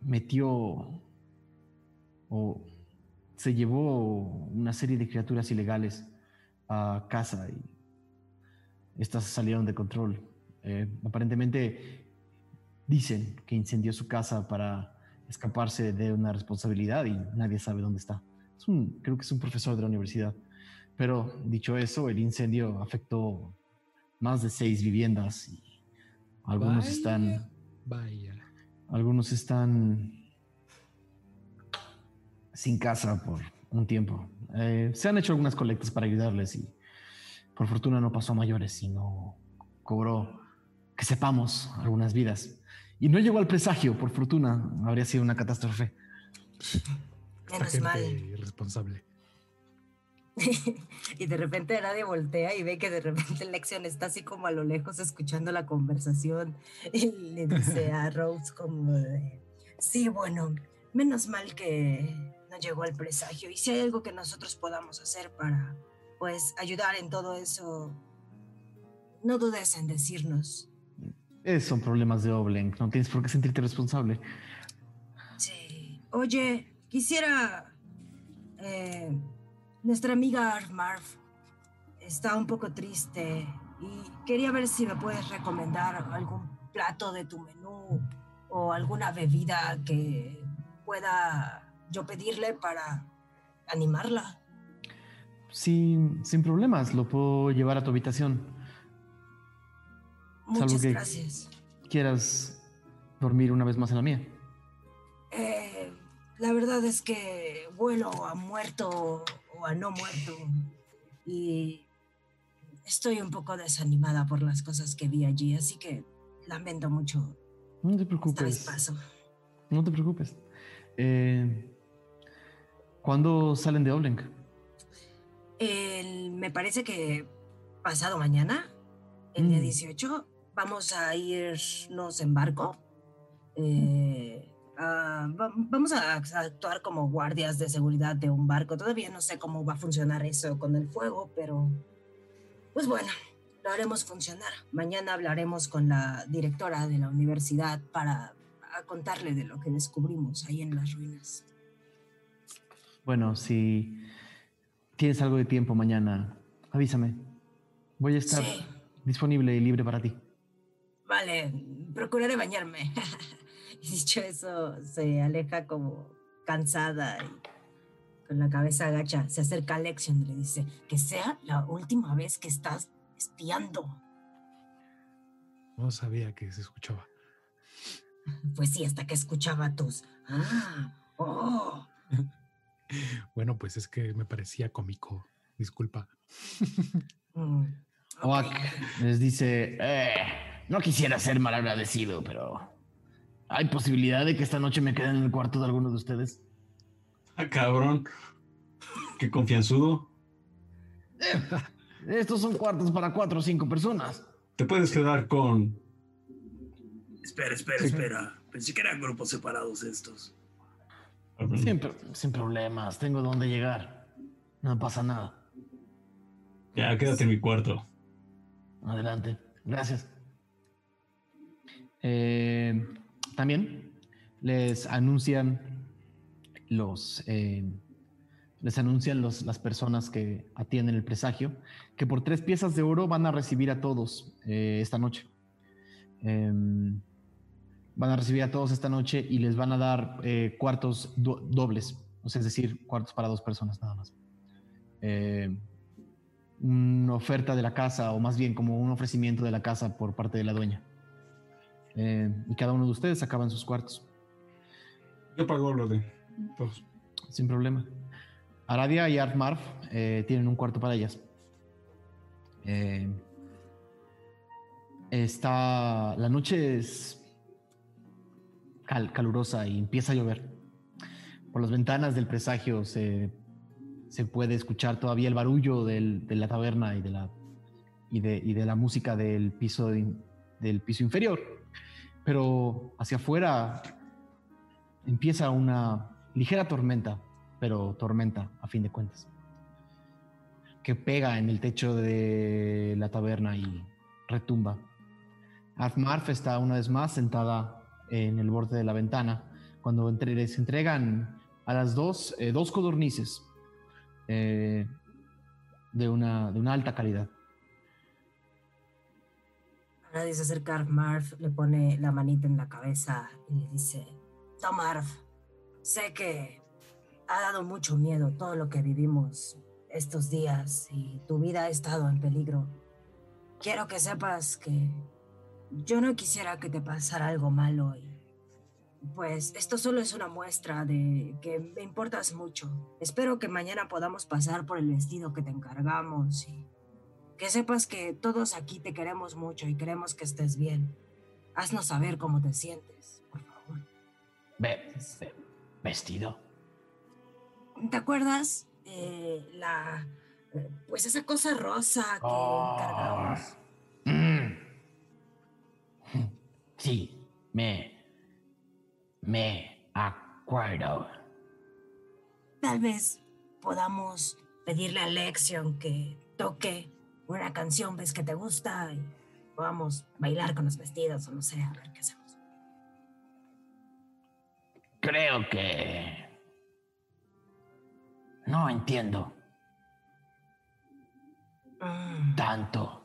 A: metió o se llevó una serie de criaturas ilegales a casa y estas salieron de control. Eh, aparentemente dicen que incendió su casa para escaparse de una responsabilidad y nadie sabe dónde está. Es un, creo que es un profesor de la universidad. Pero dicho eso, el incendio afectó más de seis viviendas y algunos
C: Vaya,
A: están,
C: Vaya.
A: algunos están sin casa por un tiempo. Eh, se han hecho algunas colectas para ayudarles y por fortuna no pasó a mayores y no cobró, que sepamos, algunas vidas. Y no llegó al presagio, por fortuna, habría sido una catástrofe.
C: Esta
E: Menos
C: gente
E: mal.
C: irresponsable.
E: y de repente nadie voltea y ve que de repente Lexion está así como a lo lejos escuchando la conversación y le dice a Rose como de, sí, bueno, menos mal que no llegó al presagio y si hay algo que nosotros podamos hacer para pues ayudar en todo eso, no dudes en decirnos.
A: Eh, son problemas de Oblenk, no tienes por qué sentirte responsable.
E: Sí. Oye, quisiera... eh, nuestra amiga Marv está un poco triste y quería ver si me puedes recomendar algún plato de tu menú o alguna bebida que pueda yo pedirle para animarla.
A: Sin, sin problemas, lo puedo llevar a tu habitación.
E: Muchas
A: que-
E: gracias.
A: ¿Quieras dormir una vez más en la mía?
E: Eh, la verdad es que vuelo a muerto o a no muerto y estoy un poco desanimada por las cosas que vi allí, así que lamento mucho
A: No te preocupes.
E: paso.
A: No te preocupes. Eh, ¿Cuándo salen de Oblenk?
E: El- me parece que pasado mañana, el día
A: Mm.
E: 18, vamos a irnos en barco. Eh, ah, va- vamos a, a actuar como guardias de seguridad de un barco. Todavía no sé cómo va a funcionar eso con el fuego, pero pues bueno, lo haremos funcionar. Mañana hablaremos con la directora de la universidad para contarle de lo que descubrimos ahí en las ruinas.
A: Bueno, si tienes algo de tiempo mañana, avísame. Voy a estar
E: Sí.
A: disponible y libre para ti.
E: Vale, procuraré bañarme. y dicho eso, se aleja como cansada y con la cabeza agacha. Se acerca a Lexion y le dice, que sea la última vez que estás espiando.
C: No sabía que se escuchaba.
E: Pues sí, hasta que escuchaba tus... Ah, oh.
C: Bueno, pues es que me parecía cómico. Disculpa.
E: mm,
A: les dice, eh, no quisiera ser mal agradecido, pero ¿hay posibilidad de que esta noche me quede en el cuarto de alguno de ustedes?
H: Ah, cabrón. Qué confianzudo.
A: Estos son cuartos para cuatro o cinco personas.
H: Te puedes quedar con.
D: Espera, espera, espera. Pensé que eran grupos separados estos.
A: Siempre, sin problemas, tengo dónde llegar. No pasa nada.
H: Ya, quédate en mi cuarto.
A: Adelante. Gracias. Eh, también les anuncian los eh, les anuncian los- las personas que atienden el presagio que por tres piezas de oro van a recibir a todos eh, esta noche. Em, van a recibir a todos esta noche y les van a dar cuartos do- dobles, o sea, es decir, cuartos para dos personas nada más. Eh, una oferta de la casa, o más bien como un ofrecimiento de la casa por parte de la dueña. Eh, y cada uno de ustedes acaba en sus cuartos,
H: Yo pago lo de. todos.
A: sin problema. Aradia y Artmarf eh, tienen un cuarto para ellas. Eh, está. La noche es cal- calurosa y empieza a llover. Por las ventanas del presagio se se puede escuchar todavía el barullo del- de la taberna y de la, y de, y de la música del piso, del piso inferior. Pero hacia afuera empieza una ligera tormenta, pero tormenta a fin de cuentas, que pega en el techo de la taberna y retumba. Arfmarf está una vez más sentada en el borde de la ventana cuando entre- les entregan a las dos eh, dos codornices eh, de, una, de una alta calidad.
E: Nadie se acerca a Marv, le pone la manita en la cabeza y le dice, Toma Marv, sé que ha dado mucho miedo todo lo que vivimos estos días y tu vida ha estado en peligro. Quiero que sepas que yo no quisiera que te pasara algo malo y pues esto solo es una muestra de que me importas mucho. Espero que mañana podamos pasar por el vestido que te encargamos y que sepas que todos aquí te queremos mucho y queremos que estés bien. Haznos saber cómo te sientes, por favor.
J: Ve, ve- vestido.
E: ¿Te acuerdas? Eh, la... Pues esa cosa rosa que
J: Oh.
E: encargamos.
J: Mm. Sí, me. Me acuerdo.
E: Tal vez podamos pedirle a Lexion que toque una canción, ves que te gusta y podamos bailar con los vestidos o no sé, a ver qué hacemos.
J: Creo que. No entiendo
E: Mm,
J: tanto.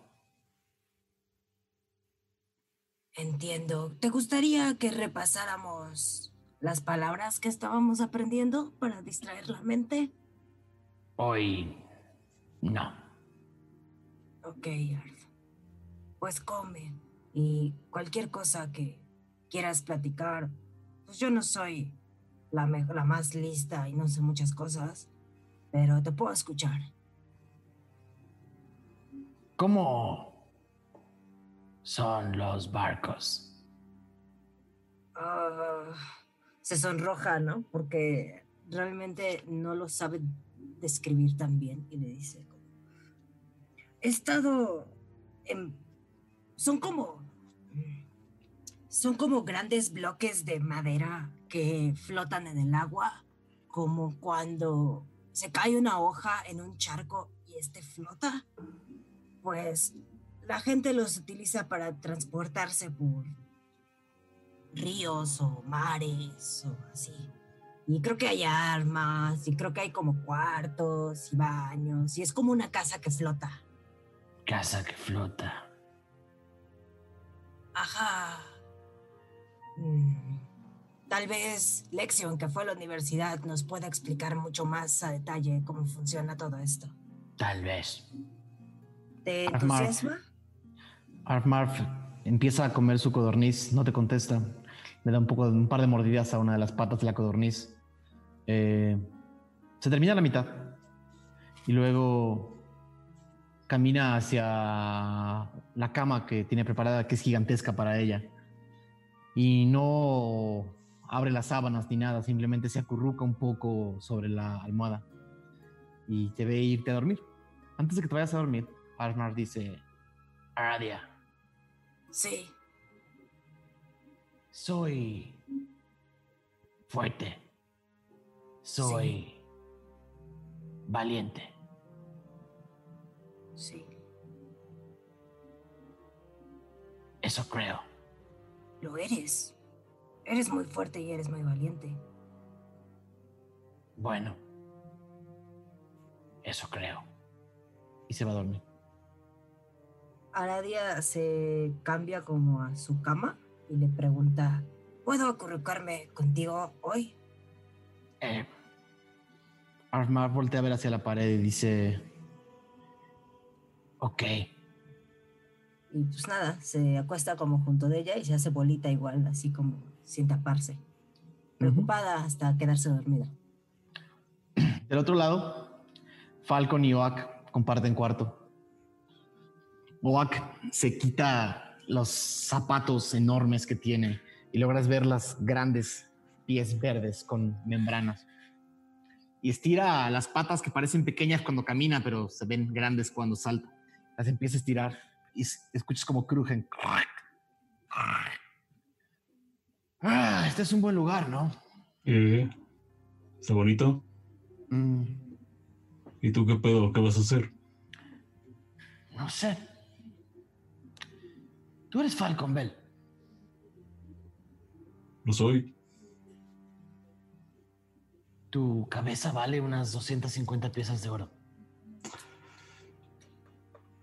E: entiendo. ¿Te gustaría que repasáramos las palabras que estábamos aprendiendo para distraer la mente?
J: Hoy. No.
E: Ok, Arf. Pues come. Y cualquier cosa que quieras platicar. Pues yo no soy la, la más lista y no sé muchas cosas, pero te puedo escuchar.
J: ¿Cómo son los barcos?
E: Ah, se sonroja, ¿no? Porque realmente no lo sabe describir tan bien y le dice, he estado en... Son como... Son como grandes bloques de madera que flotan en el agua, como cuando se cae una hoja en un charco y este flota. Pues la gente los utiliza para transportarse por ríos o mares o así. Y creo que hay armas, y creo que hay como cuartos y baños, y es como una casa que flota.
J: Casa que flota.
E: Ajá. Mm, Tal vez Lexion, que fue a la universidad, nos pueda explicar mucho más a detalle cómo funciona todo esto.
J: Tal vez.
E: ¿Te entusiasma?
A: Arfmarf empieza a comer su codorniz, no te contesta. Le da un poco, un par de mordidas a una de las patas de la codorniz. Eh, se termina la mitad y luego camina hacia la cama que tiene preparada, que es gigantesca para ella. Y no abre las sábanas ni nada, simplemente se acurruca un poco sobre la almohada y te ve irte a dormir. Antes de que te vayas a dormir, Arfmarf dice,
J: Aradia,
E: Sí.
J: soy fuerte. Soy valiente.
E: Sí.
J: Eso creo.
E: Lo eres. Eres muy fuerte y eres muy valiente.
J: Bueno, eso creo.
A: y se va a dormir.
E: Aradia se cambia como a su cama y le pregunta, ¿puedo acurrucarme contigo hoy?
J: Eh,
A: Armar voltea a ver hacia la pared y dice,
J: ok.
E: Y pues nada, se acuesta como junto de ella y se hace bolita igual, así como sin taparse. Preocupada hasta quedarse dormida.
A: Del otro lado, Falcon y Oak comparten cuarto. Oak se quita los zapatos enormes que tiene y logras ver las grandes pies verdes con membranas.
K: y estira las patas que parecen pequeñas cuando camina, pero se ven grandes cuando salta. Las empieza a estirar y escuchas como crujen. Ah, este es un buen lugar, ¿no?
H: Eh, ¿Está bonito?
K: Mm,
H: ¿Y tú qué pedo? ¿Qué vas a hacer?
A: No sé. Tú eres Falcon Bell.
H: Lo soy.
A: Tu cabeza vale unas 250 piezas de oro.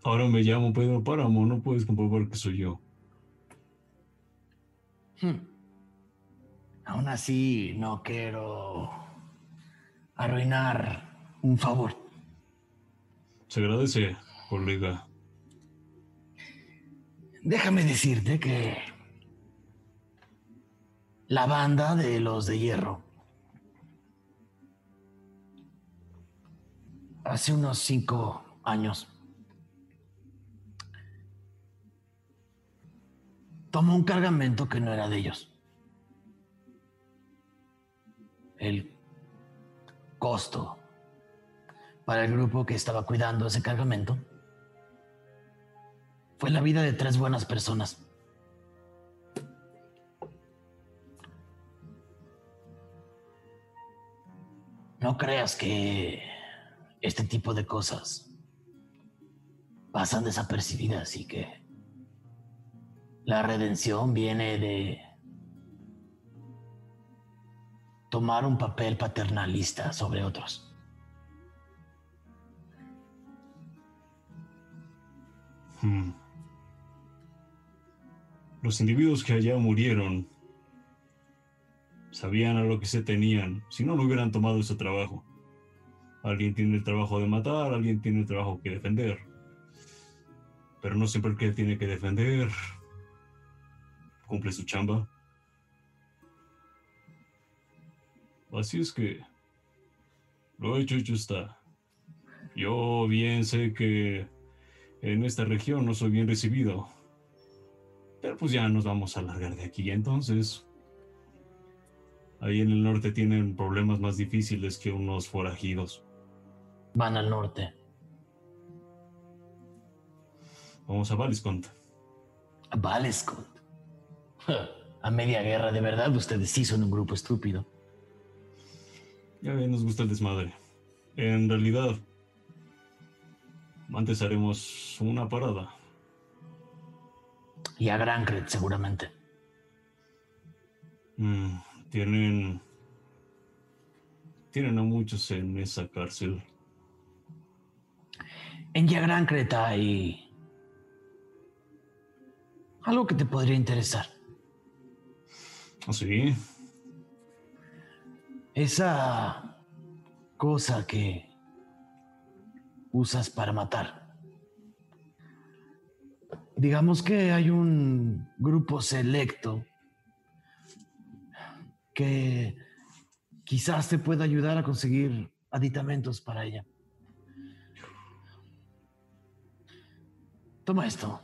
H: Ahora me llamo Pedro Páramo, no puedes comprobar que soy yo.
A: Hmm. Aún así, no quiero arruinar un favor.
H: Se agradece, colega.
A: Déjame decirte que la banda de los de hierro hace unos cinco años tomó un cargamento que no era de ellos. El costo para el grupo que estaba cuidando ese cargamento fue la vida de tres buenas personas. No creas que este tipo de cosas pasan desapercibidas y que la redención viene de tomar un papel paternalista sobre otros.
H: Hmm. Los individuos que allá murieron sabían a lo que se tenían, si no, no hubieran tomado ese trabajo. Alguien tiene el trabajo de matar, alguien tiene el trabajo que defender. Pero no siempre el que tiene que defender cumple su chamba. Así es que lo hecho, hecho está. Yo bien sé que en esta región no soy bien recibido. Pero pues ya nos vamos a largar de aquí. Entonces, ahí en el norte tienen problemas más difíciles que unos forajidos.
A: Van al norte.
H: Vamos a Valiscont.
A: A Valescott. A media guerra, de verdad, ustedes sí son un grupo estúpido.
H: Ya ven, nos gusta el desmadre. En realidad, antes haremos una parada.
A: Y a Grancred, seguramente.
H: Mm, tienen. Tienen a muchos en esa cárcel.
A: En Yagrancret hay algo que te podría interesar.
H: ¿Ah, sí?
A: Esa cosa que usas para matar. Digamos que hay un grupo selecto que quizás te pueda ayudar a conseguir aditamentos para ella. Toma esto.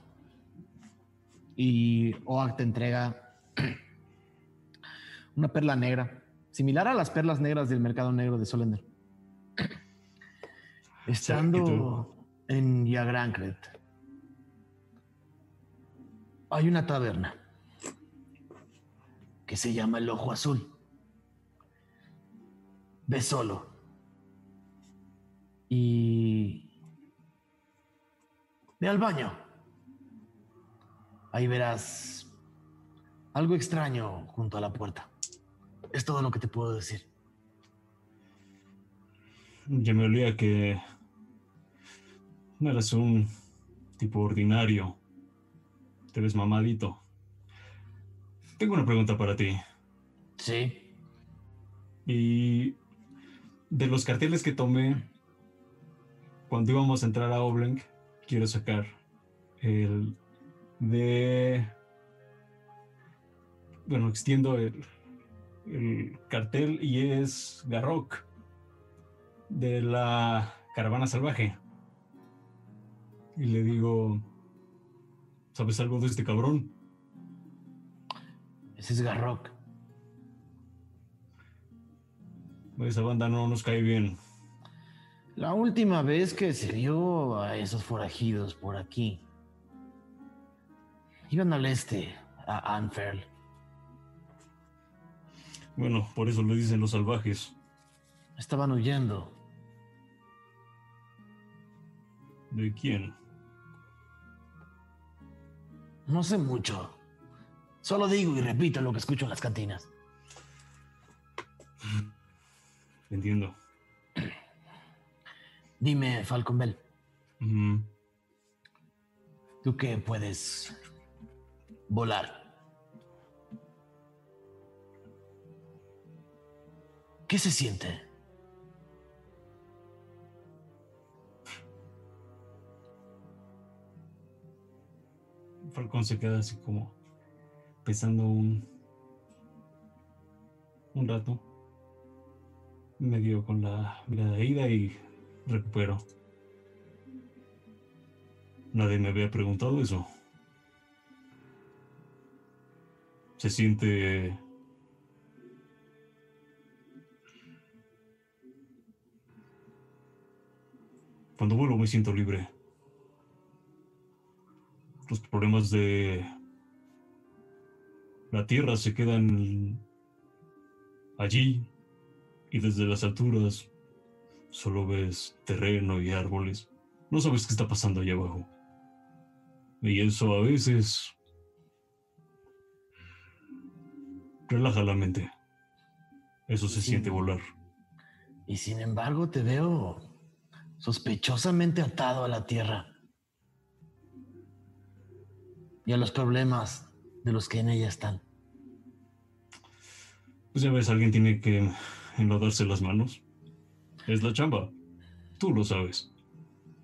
K: Y Oak te entrega una perla negra, similar a las perlas negras del mercado negro de Solender.
A: Estando en Yagrancret, hay una taberna que se llama El Ojo Azul. Ve solo. Y ve al baño. Ahí verás algo extraño junto a la puerta. Es todo lo que te puedo decir.
H: Ya me olía que no eras un tipo ordinario. Te ves mamadito. Tengo una pregunta para ti.
A: Sí.
H: Y de los carteles que tomé cuando íbamos a entrar a Oblenk, quiero sacar el de... Bueno, extiendo el, el cartel y es Garrock de la caravana salvaje. Y le digo, ¿sabes algo de este cabrón?
A: Ese es Garrock.
H: Esa banda no nos cae bien.
A: La última vez que se vio a esos forajidos por aquí, iban al este, a Anferl.
H: Bueno, por eso le dicen los salvajes.
A: Estaban huyendo.
H: ¿De quién?
A: No sé mucho. Solo digo y repito lo que escucho en las cantinas.
H: Entiendo.
A: Dime, Falcon Bell, tú que puedes volar. ¿Qué se siente?
H: Falcón se queda así como pensando un, un rato. Medio con la mirada ida y recupero. Nadie me había preguntado eso. Se siente Cuando vuelo me siento libre. Los problemas de la tierra se quedan allí y desde las alturas solo ves terreno y árboles. No sabes qué está pasando allá abajo. Y eso a veces relaja la mente. Eso se
A: Sí.
H: siente volar.
A: Y sin embargo te veo sospechosamente atado a la tierra y a los problemas de los que en ella están.
H: Pues ya ves, alguien tiene que enlodarse las manos. Es la chamba. Tú lo sabes.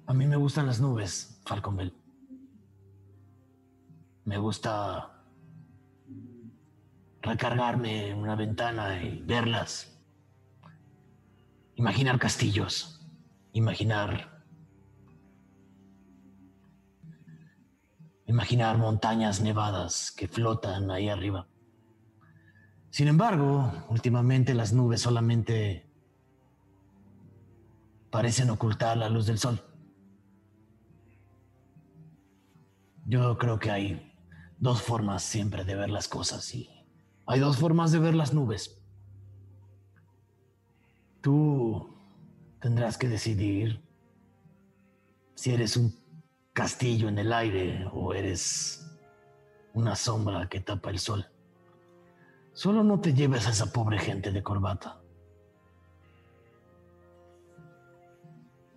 A: A mí me gustan las nubes, Falcon Bell. Me gusta recargarme en una ventana y verlas. Imaginar castillos. Imaginar. Imaginar montañas nevadas que flotan ahí arriba. Sin embargo, últimamente las nubes solamente parecen ocultar la luz del sol. Yo creo que hay dos formas siempre de ver las cosas y hay dos formas de ver las nubes. Tú tendrás que decidir si eres un castillo en el aire o eres una sombra que tapa el sol. Solo no te lleves a esa pobre gente de corbata.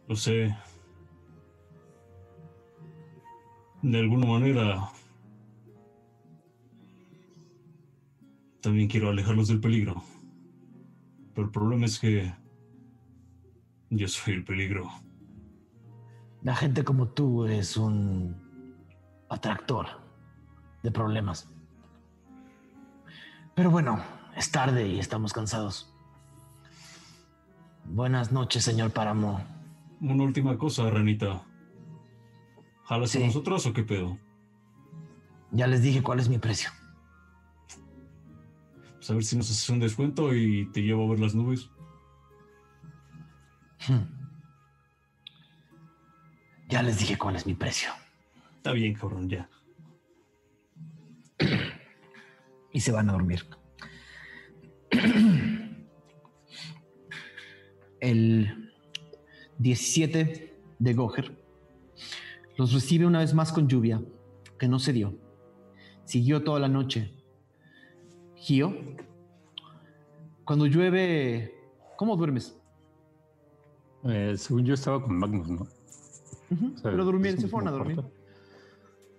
H: Lo sé. De alguna manera. También quiero alejarlos del peligro. Pero el problema es que. Yo soy el peligro.
A: La gente como tú es un atractor de problemas. Pero bueno, es tarde y estamos cansados. Buenas noches, señor Páramo.
H: Una última cosa, Ranita. ¿Jalas
A: Sí.
H: con nosotros o qué pedo?
A: Ya les dije cuál es mi precio.
H: Pues a ver si nos haces un descuento y te llevo a ver las nubes.
A: Hmm. Ya les dije cuál es mi precio.
H: Está bien, cabrón, ya.
L: y se van a dormir. El 17 de Goher los recibe una vez más con lluvia, que no se dio. Siguió toda la noche. Gio, cuando llueve, ¿cómo duermes?
F: Eh, según yo estaba con Magnus, ¿no?
L: Ujú,
F: O sea,
L: Pero durmieron, se fueron a dormir.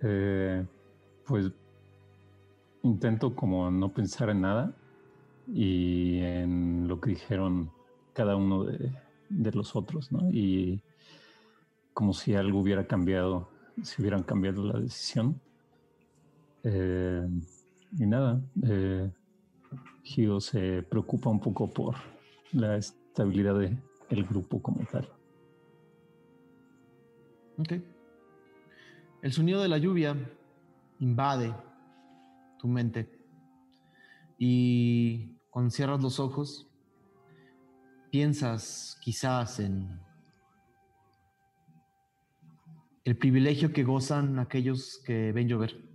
F: Eh, pues intento como no pensar en nada y en lo que dijeron cada uno de, de los otros, ¿no? Y como si algo hubiera cambiado, si hubieran cambiado la decisión. Eh, y nada, eh, Gio se preocupa un poco por la estabilidad del grupo como tal.
L: Ok. El sonido de la lluvia invade tu mente y cuando cierras los ojos
A: piensas quizás en el privilegio que gozan aquellos que ven llover.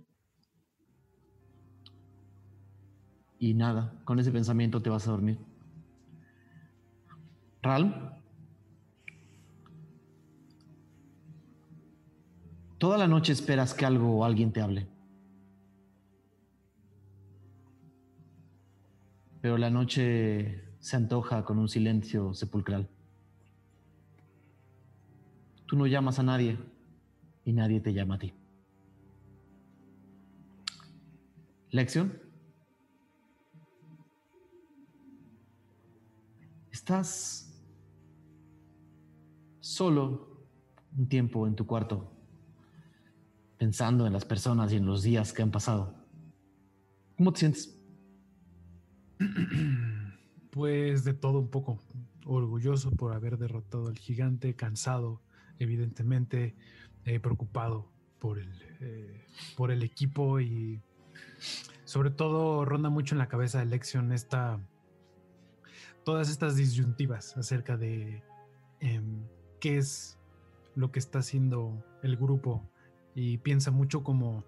A: Y nada, con ese pensamiento te vas a dormir. Ral, toda la noche esperas que algo o alguien te hable. Pero la noche se antoja con un silencio sepulcral. Tú no llamas a nadie y nadie te llama a ti. Lección. Estás solo un tiempo en tu cuarto, pensando en las personas y en los días que han pasado. ¿Cómo te sientes?
C: Pues de todo un poco. Orgulloso por haber derrotado al gigante, cansado, evidentemente, eh, preocupado por el, eh, por el equipo y sobre todo ronda mucho en la cabeza de Lexion esta, todas estas disyuntivas acerca de em, qué es lo que está haciendo el grupo y piensa mucho como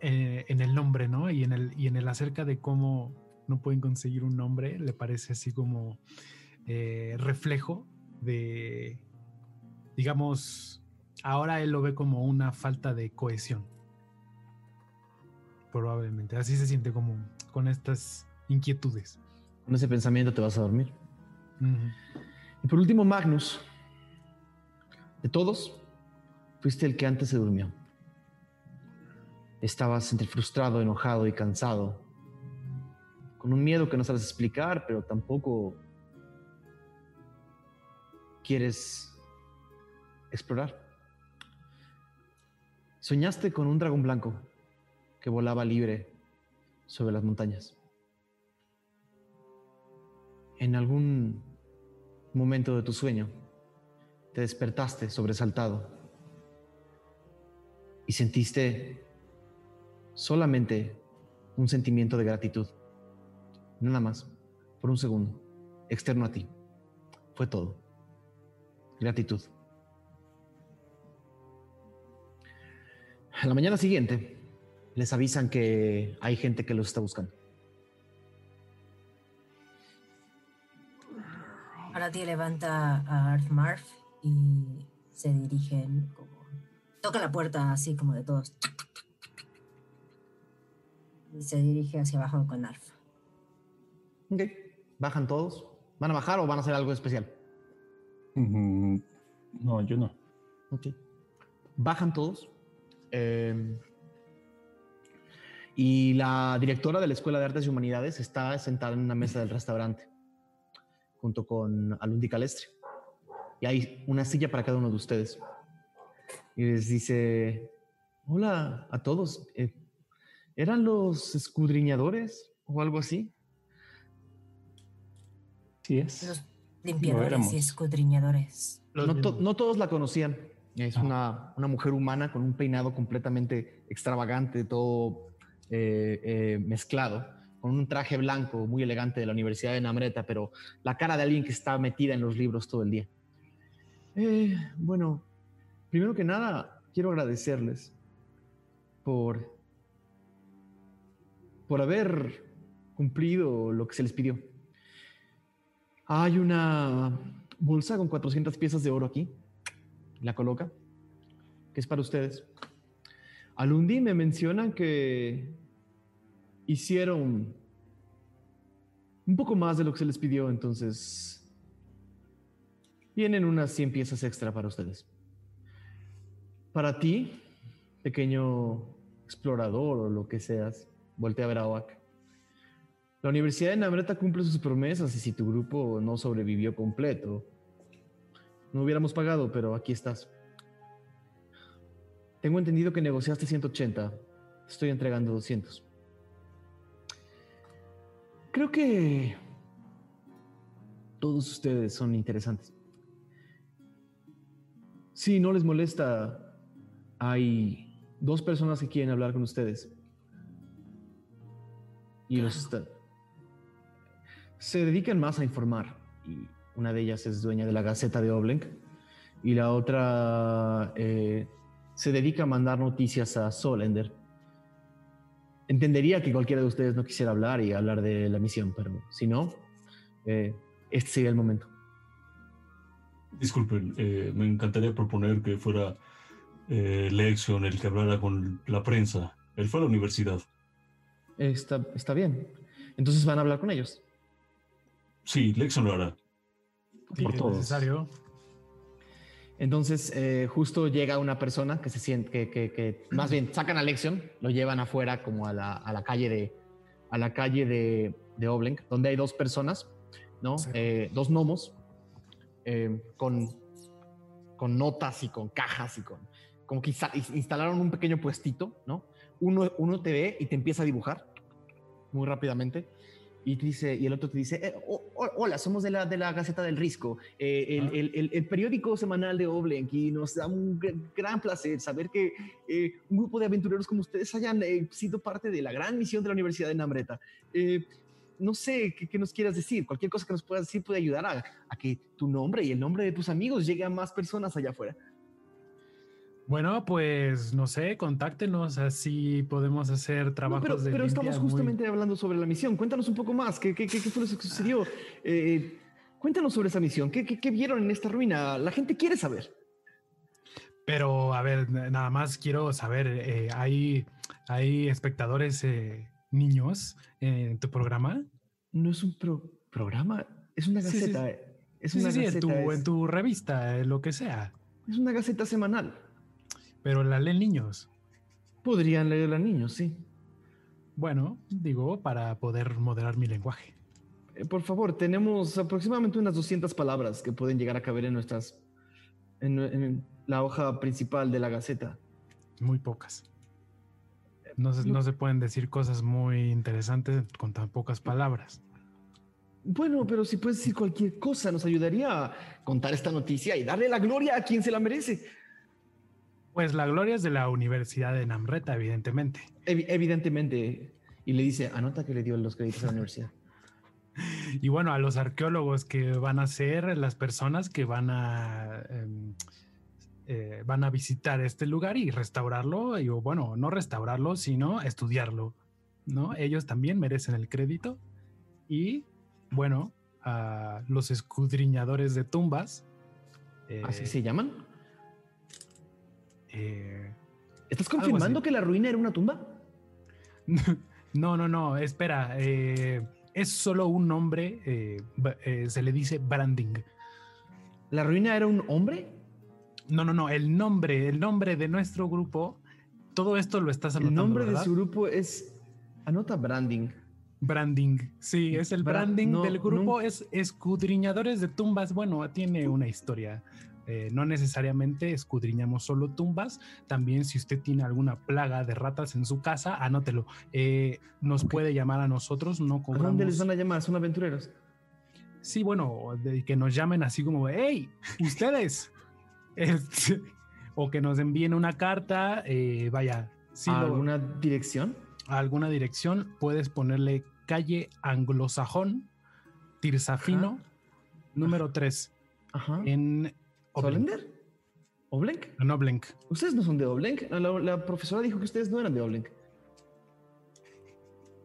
C: eh, en el nombre, ¿no? Y en el, y en el acerca de cómo no pueden conseguir un nombre, le parece así como eh, reflejo de, digamos, ahora él lo ve como una falta de cohesión. Probablemente, así se siente como con estas inquietudes.
A: Con ese pensamiento te vas a dormir. Y por último, Magnus, de todos, fuiste el que antes se durmió. Estabas entre frustrado, enojado y cansado con un miedo que no sabes explicar, pero tampoco quieres explorar. Soñaste con un dragón blanco que volaba libre sobre las montañas. En algún momento de tu sueño te despertaste sobresaltado y sentiste solamente un sentimiento de gratitud. Nada más, por un segundo, externo a ti. Fue todo. Gratitud. A la mañana siguiente, les avisan que hay gente que los está buscando.
E: Ahora ti levanta a Arth y se dirigen como. Toca la puerta así como de todos. Y se dirige hacia abajo con Arf.
A: Ok. ¿Bajan todos? ¿Van a bajar o van a hacer algo especial?
F: Mm, no, yo no.
A: Ok. Bajan todos. Eh, y la directora de la Escuela de Artes y Humanidades está sentada en una mesa del restaurante, junto con Alundi Calestre. Y hay una silla para cada uno de ustedes. Y les dice, hola a todos. Eh, ¿Eran los escudriñadores o algo así?
F: Sí es.
E: Los limpiadores y escudriñadores.
A: No, to- no todos la conocían. Es una, una mujer humana con un peinado completamente extravagante, todo eh, eh, mezclado, con un traje blanco muy elegante de la Universidad de Namreta, pero la cara de alguien que está metida en los libros todo el día. Eh, bueno, primero que nada, quiero agradecerles por, por haber cumplido lo que se les pidió. Hay una bolsa con 400 piezas de oro aquí. La coloca. Que es para ustedes. Alundi me menciona que hicieron un poco más de lo que se les pidió, entonces vienen unas 100 piezas extra para ustedes. Para ti, pequeño explorador o lo que seas, voltea a ver a Oak. La Universidad de Namreta cumple sus promesas y si tu grupo no sobrevivió completo, no hubiéramos pagado, pero aquí estás. Tengo entendido que negociaste 180. Te estoy entregando 200. Creo que todos ustedes son interesantes. Si no les molesta, hay dos personas que quieren hablar con ustedes. Y los están- se dedican más a informar y una de ellas es dueña de la Gaceta de Oblenk y la otra eh, se dedica a mandar noticias a Solender. Entendería que cualquiera de ustedes no quisiera hablar y hablar de la misión, pero si no, eh, este sería el momento.
M: Disculpen, eh, me encantaría proponer que fuera eh, Lexion el que hablara con la prensa. Él fue a la universidad.
A: Está, está bien. Entonces van a hablar con ellos.
M: Sí, Lexion lo hará.
C: Sí,
A: Por
C: necesario.
A: Entonces, eh, justo llega una persona que se siente, que, que- que- más bien sacan a Lexion, lo llevan afuera como a la, a la calle de, a la calle de, de Oblenk, donde hay dos personas, ¿no?
C: Sí.
A: Eh, dos gnomos eh, con, con notas y con cajas y con, como que insta- instalaron un pequeño puestito, ¿no? Uno, uno te ve y te empieza a dibujar muy rápidamente. Y, te dice, y el otro te dice, eh, oh, hola, somos de la, de la Gaceta del Risco, eh, el,
M: Ah.
A: el- el- el periódico semanal de Oblenk, y nos da un gr- gran placer saber que eh, un grupo de aventureros como ustedes hayan eh, sido parte de la gran misión de la Universidad de Namreta. No sé ¿qué, qué nos quieras decir, cualquier cosa que nos puedas decir puede ayudar a, a que tu nombre y el nombre de tus amigos llegue a más personas allá afuera.
C: Bueno, pues no sé, contáctenos, así podemos hacer
A: No,
C: trabajos
A: pero
C: de
A: pero estamos
C: muy-
A: justamente hablando sobre la misión. Cuéntanos un poco más. ¿Qué, qué, qué- qué fue lo que sucedió? Eh, cuéntanos sobre esa misión. ¿Qué, qué, qué vieron en esta ruina? La gente quiere saber.
C: Pero, a ver, nada más quiero saber, eh, ¿hay, ¿hay espectadores eh, niños en tu programa?
A: No es un pro- programa, es una
C: sí,
A: gaceta.
C: sí.
A: Es una
C: sí, sí, en
A: gaceta.
C: tu,
A: es,
C: en tu revista, eh, lo que sea.
A: es una gaceta semanal.
C: Pero la leen niños.
A: Podrían leerla niños, sí.
C: Bueno, digo, para poder moderar mi lenguaje.
A: Eh, por favor, tenemos aproximadamente unas 200 palabras que pueden llegar a caber en nuestras. en, en la hoja principal de la gaceta.
C: Muy pocas. No se, no se pueden decir cosas muy interesantes con tan pocas palabras.
A: Bueno, pero si puedes decir cualquier cosa, nos ayudaría a contar esta noticia y darle la gloria a quien se la merece.
C: Pues la gloria es de la Universidad de Namreta, evidentemente.
A: Evi- evidentemente. Y le dice, anota que le dio los créditos a la universidad.
C: Y bueno, a los arqueólogos que van a ser las personas que van a em, eh, van a visitar este lugar y restaurarlo, y o bueno, no restaurarlo, sino estudiarlo, ¿no? Ellos también merecen el crédito. Y bueno, a los escudriñadores de tumbas. eh,
A: ¿Así se llaman?
C: eh,
A: ¿Estás confirmando que la ruina era una tumba?
C: No, no, no, espera. eh, es solo un nombre, eh, eh, se le dice branding.
A: ¿La ruina era un hombre?
C: No, no, no, el nombre, el nombre de nuestro grupo, todo esto lo estás
A: El
C: anotando,
A: nombre de su grupo es. Anota branding.
C: Branding, sí, es el
A: Bra-
C: branding
A: no,
C: del grupo, es escudriñadores de tumbas. Bueno, tiene una historia. Eh, no necesariamente escudriñamos solo tumbas, también si usted tiene alguna plaga de ratas en su casa, anótelo. Eh, nos puede llamar a nosotros, no
A: ¿A
C: cobramos.
A: dónde les van a llamar? Son aventureros.
C: Sí, bueno, de que nos llamen así como, hey, ustedes. Este, o que nos envíen una carta, eh, vaya, si
A: ¿A
C: lo-
A: alguna dirección?
C: a alguna dirección, puedes ponerle calle anglosajón, Tirsafino, número 3,
A: Ajá.
C: en Oblenk.
A: ¿Solender? ¿Oblenk?
C: En Oblenk.
A: Ustedes no son de Oblenk. La, la profesora dijo que ustedes no eran de Oblenk.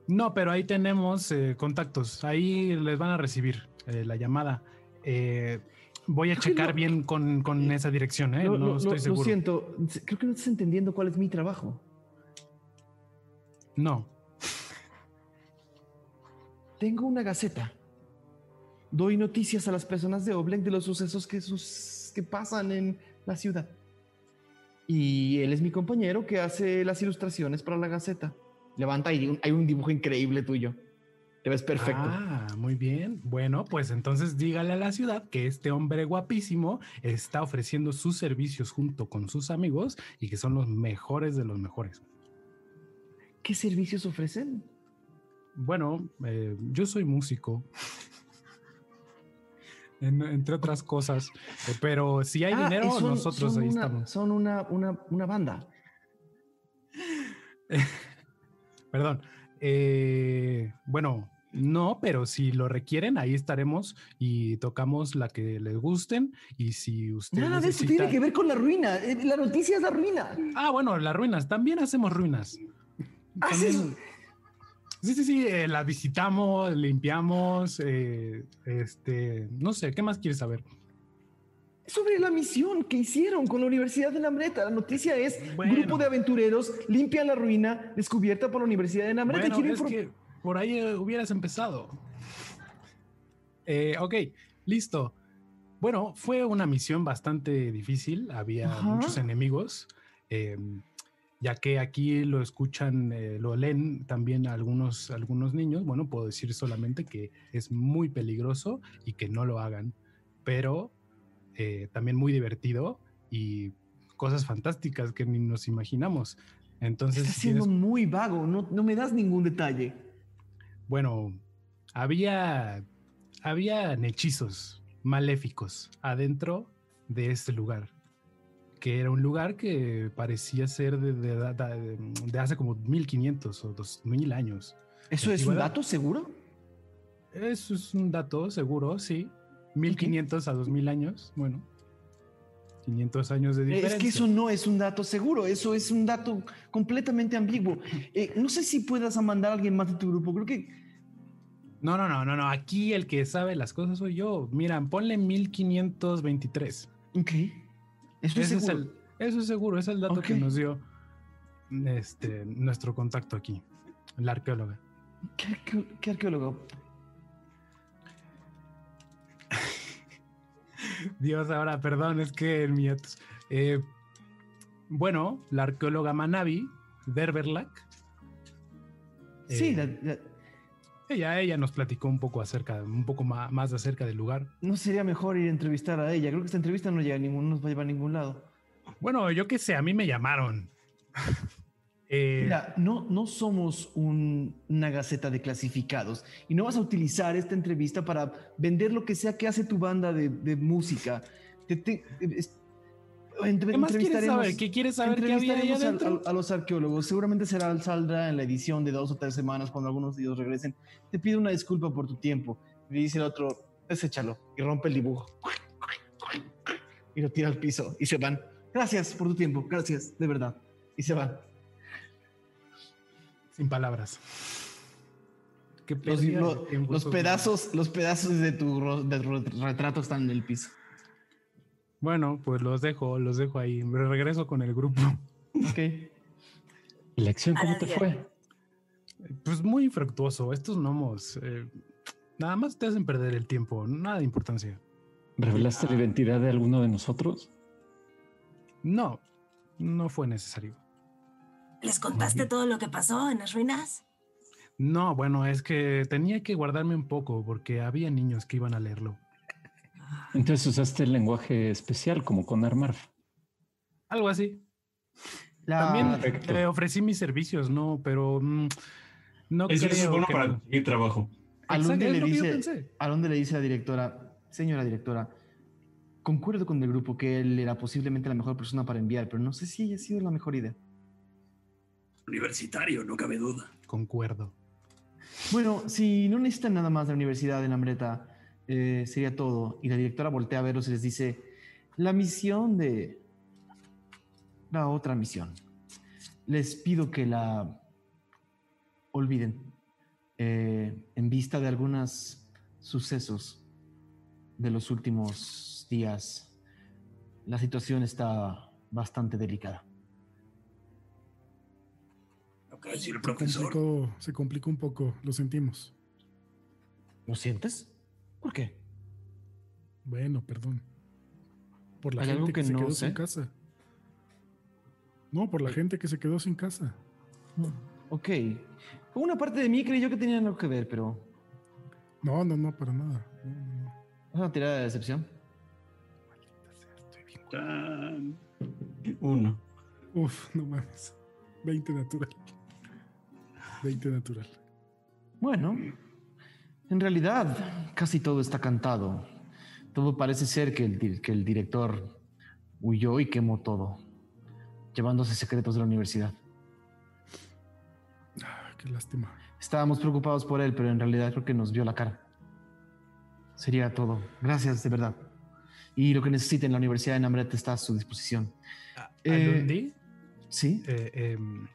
C: No, pero ahí tenemos eh, contactos, ahí les van a recibir eh, la llamada. Eh, voy a checar
A: no-
C: bien con, con esa dirección, ¿eh? No estoy seguro.
A: Lo siento. Creo que no estás entendiendo cuál es mi trabajo.
C: No.
A: Tengo una gaceta. Doy noticias a las personas de Oblenk de los sucesos que, sus- que pasan en la ciudad. Y él es mi compañero que hace las ilustraciones para la gaceta. Levanta y hay un dibujo increíble tuyo. Te ves perfecto.
C: Ah, muy bien. Bueno, pues entonces dígale a la ciudad que este hombre guapísimo está ofreciendo sus servicios junto con sus amigos y que son los mejores de los mejores.
A: ¿Qué servicios ofrecen?
C: Bueno, eh, yo soy músico. En- entre otras cosas. Eh, pero si hay
A: Ah,
C: dinero,
A: son-
C: nosotros
A: son
C: ahí
A: una,
C: estamos.
A: Son una, una, una banda.
C: Perdón. Eh, bueno, No, pero si lo requieren, ahí estaremos y tocamos la que les gusten. Y si usted.
A: Nada de eso tiene que ver con la ruina. Eh, La noticia es la ruina.
C: Ah, bueno, las ruinas. También hacemos ruinas.
A: ¿Haces-
C: También- Sí, sí, sí. eh, la visitamos, limpiamos. eh, este. No sé, ¿qué más quieres saber?
A: Sobre la misión que hicieron con la Universidad de Namreta. La noticia es:
C: Bueno.
A: grupo de aventureros limpian la ruina descubierta por la Universidad de Namreta.
C: Bueno, es que por ahí eh, hubieras empezado. Eh, ok, listo. Bueno, fue una misión bastante difícil. Había
A: Ajá.
C: muchos enemigos. eh, ya que aquí lo escuchan, eh, lo leen también algunos, algunos niños. Bueno, puedo decir solamente que es muy peligroso y que no lo hagan. Pero eh, también muy divertido y cosas fantásticas que ni nos imaginamos. Entonces,
A: Estás siendo muy vago. No, no me das ningún detalle.
C: Bueno, había, había hechizos maléficos adentro de este lugar, que era un lugar que parecía ser de, de- de- de hace como 1500 o 2000 años.
A: ¿Eso es un dato seguro?
C: Eso es un dato seguro, sí. 1500 a 2000 años, bueno. 500 años de diferencia.
A: Es que eso no es un dato seguro, eso es un dato completamente ambiguo. Eh, no sé si puedas mandar a alguien más de tu grupo, creo que...
C: No, no, no, no, no. Aquí el que sabe las cosas soy yo. Miran, ponle 1523.
A: Ok. Eso es seguro.
C: el- eso es seguro, es el dato que nos dio este, nuestro contacto aquí, la arqueóloga.
A: ¿Qué, arqueo- qué arqueólogo?
C: Dios, ahora, perdón, es que el mío. eh, bueno, la arqueóloga Manabi, Derberlak.
A: Sí,
C: eh,
A: la- la-
C: ella, ella nos platicó un poco acerca, un poco más, acerca del lugar.
A: no sería mejor ir a entrevistar a ella. Creo que esta entrevista no, llega a ningún, no nos va a llevar a ningún lado.
C: Bueno, yo qué sé, a mí me llamaron. Eh,
A: Mira, no, no somos un- una gaceta de clasificados y no vas a utilizar esta entrevista para vender lo que sea que hace tu banda de, de música. Te- te- es- entre-
C: ¿Qué más quieres saber? ¿Qué quieres saber había
A: entrevistaremos al-
C: adentro?
A: al- a, los arqueólogos. Seguramente será saldrá en la edición de dos o tres semanas cuando algunos de ellos regresen. Te pido una disculpa por tu tiempo. Le dice el otro, deséchalo y rompe el dibujo. Y lo tira al piso y se van. Gracias por tu tiempo, gracias, de verdad. Y se van.
C: Sin palabras. Qué
A: Los, lo-
C: tiempo
A: pedazos, los pedazos de tu ro- de ro- retrato están en el piso.
C: Bueno, pues los dejo, los dejo ahí. Me regreso con el grupo.
A: Ok.
F: ¿Y la acción cómo te fue?
C: Pues muy infructuoso. Estos gnomos eh, nada más te hacen perder el tiempo, nada de importancia.
F: ¿Revelaste la identidad de alguno de nosotros?
C: No, no fue necesario.
E: ¿Les contaste todo lo que pasó en las ruinas?
C: No, bueno, es que tenía que guardarme un poco porque había niños que iban a leerlo.
F: Entonces usaste el lenguaje especial como con Armarf.
C: Algo así.
A: La-
C: También
F: Perfecto.
C: eh, ofrecí mis servicios, no, pero mm, no
M: Eso es
C: creo
M: bueno
C: que
M: para conseguir trabajo.
A: ¿A
C: Exacto,
A: dónde
C: es
A: le
C: yo
A: dice, a dónde le dice la directora, señora directora, concuerdo con el grupo que él era posiblemente la mejor persona para enviar, pero no sé si haya sido la mejor idea.
D: Universitario, no cabe duda.
C: Concuerdo.
A: Bueno, si no necesitan nada más de la Universidad de Namreta, eh, sería todo. Y la directora voltea a verlos y les dice, la misión de... La otra misión. Les pido que la olviden eh, en vista de algunos sucesos de los últimos días. La situación está bastante delicada.
D: Decir el
G: Se
D: profesor.
G: complicó, se complicó un poco, lo sentimos.
A: ¿Lo sientes? ¿Por qué?
G: Bueno, perdón. Por la
A: ¿Hay algo
G: gente que,
A: que
G: se
A: no
G: quedó
A: sé?
G: sin casa. No, por la gente que se quedó sin casa.
A: Ok. Una parte de mí creyó que tenían algo que ver, pero...
G: No, no, no, para nada. No, no, no.
A: ¿Es una tirada de decepción?
I: Tan.
M: Uno.
G: Uf, no mames. 20 natural. 20 natural.
A: Bueno, en realidad casi todo está cantado. Todo parece ser que el, que el director huyó y quemó todo, llevándose secretos de la universidad.
G: Ah, qué lástima.
A: Estábamos preocupados por él, pero en realidad creo que nos vio la cara. Sería todo. Gracias, de verdad. Y lo que necesiten, la Universidad de Namret está a su disposición. Eh,
C: Alundi,
A: sí.
C: eh, em,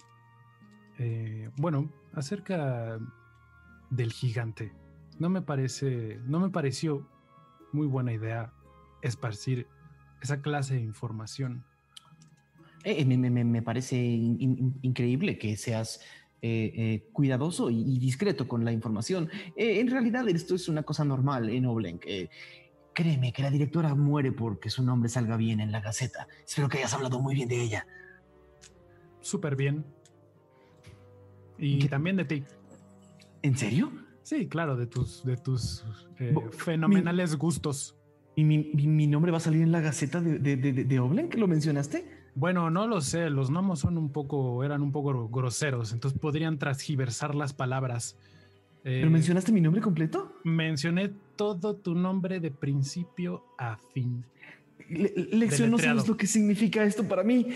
C: eh, bueno, acerca del gigante. No me parece, no me pareció muy buena idea esparcir esa clase de información.
A: Eh, me, me- me- parece in- in- increíble que seas eh, eh, cuidadoso y, y discreto con la información. Eh, en realidad esto es una cosa normal en Oblenk. Eh, créeme que la directora muere porque su nombre salga bien en la Gaceta. Espero que hayas hablado muy bien de ella.
C: Súper bien. Y también de ti.
A: ¿En serio?
C: Sí, claro, de tus, de tus eh, fenomenales gustos.
A: ¿Y mi, mi- mi nombre va a salir en la Gaceta de, de, de, de Oblenk? ¿Lo mencionaste?
C: Bueno, no lo sé, los gnomos son un poco, eran un poco gro- groseros, entonces podrían transgiversar las palabras. Eh,
A: ¿Pero mencionaste mi nombre completo?
C: mencioné todo tu nombre de principio a fin.
A: Le- Lección, no sabes lo que significa esto para mí.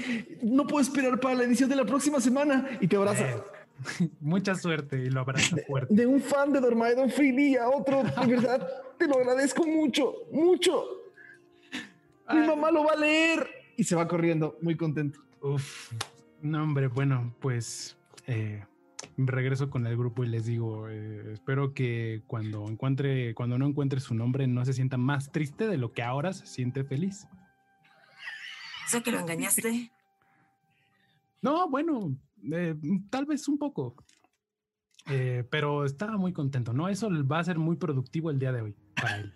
A: No puedo esperar para la edición de la próxima semana. Y te abraza.
C: Eh, mucha suerte y lo abrazo fuerte.
A: De un fan de Dormaidon Freely a otro, de verdad, te lo agradezco mucho, mucho. Mi mamá lo va a leer. Y se va corriendo, muy contento.
C: Uf, no hombre, bueno, pues eh, regreso con el grupo y les digo, eh, espero que cuando encuentre, cuando no encuentre su nombre, no se sienta más triste de lo que ahora se siente feliz.
E: Sé que lo engañaste.
C: No, bueno, eh, tal vez un poco. Eh, pero estaba muy contento, ¿no? Eso va a ser muy productivo el día de hoy para él.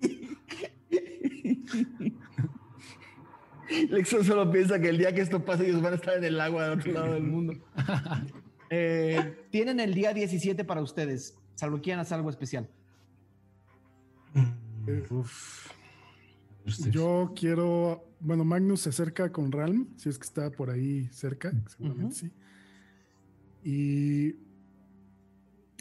A: Lexon solo piensa que el día que esto pase, ellos van a estar en el agua del otro lado del mundo. Eh, tienen el día 17 para ustedes, salvo que quieran hacer algo especial.
C: Uf,
G: Yo quiero. Bueno, Magnus se acerca con Ralm, si es que está por ahí cerca, seguramente sí. Y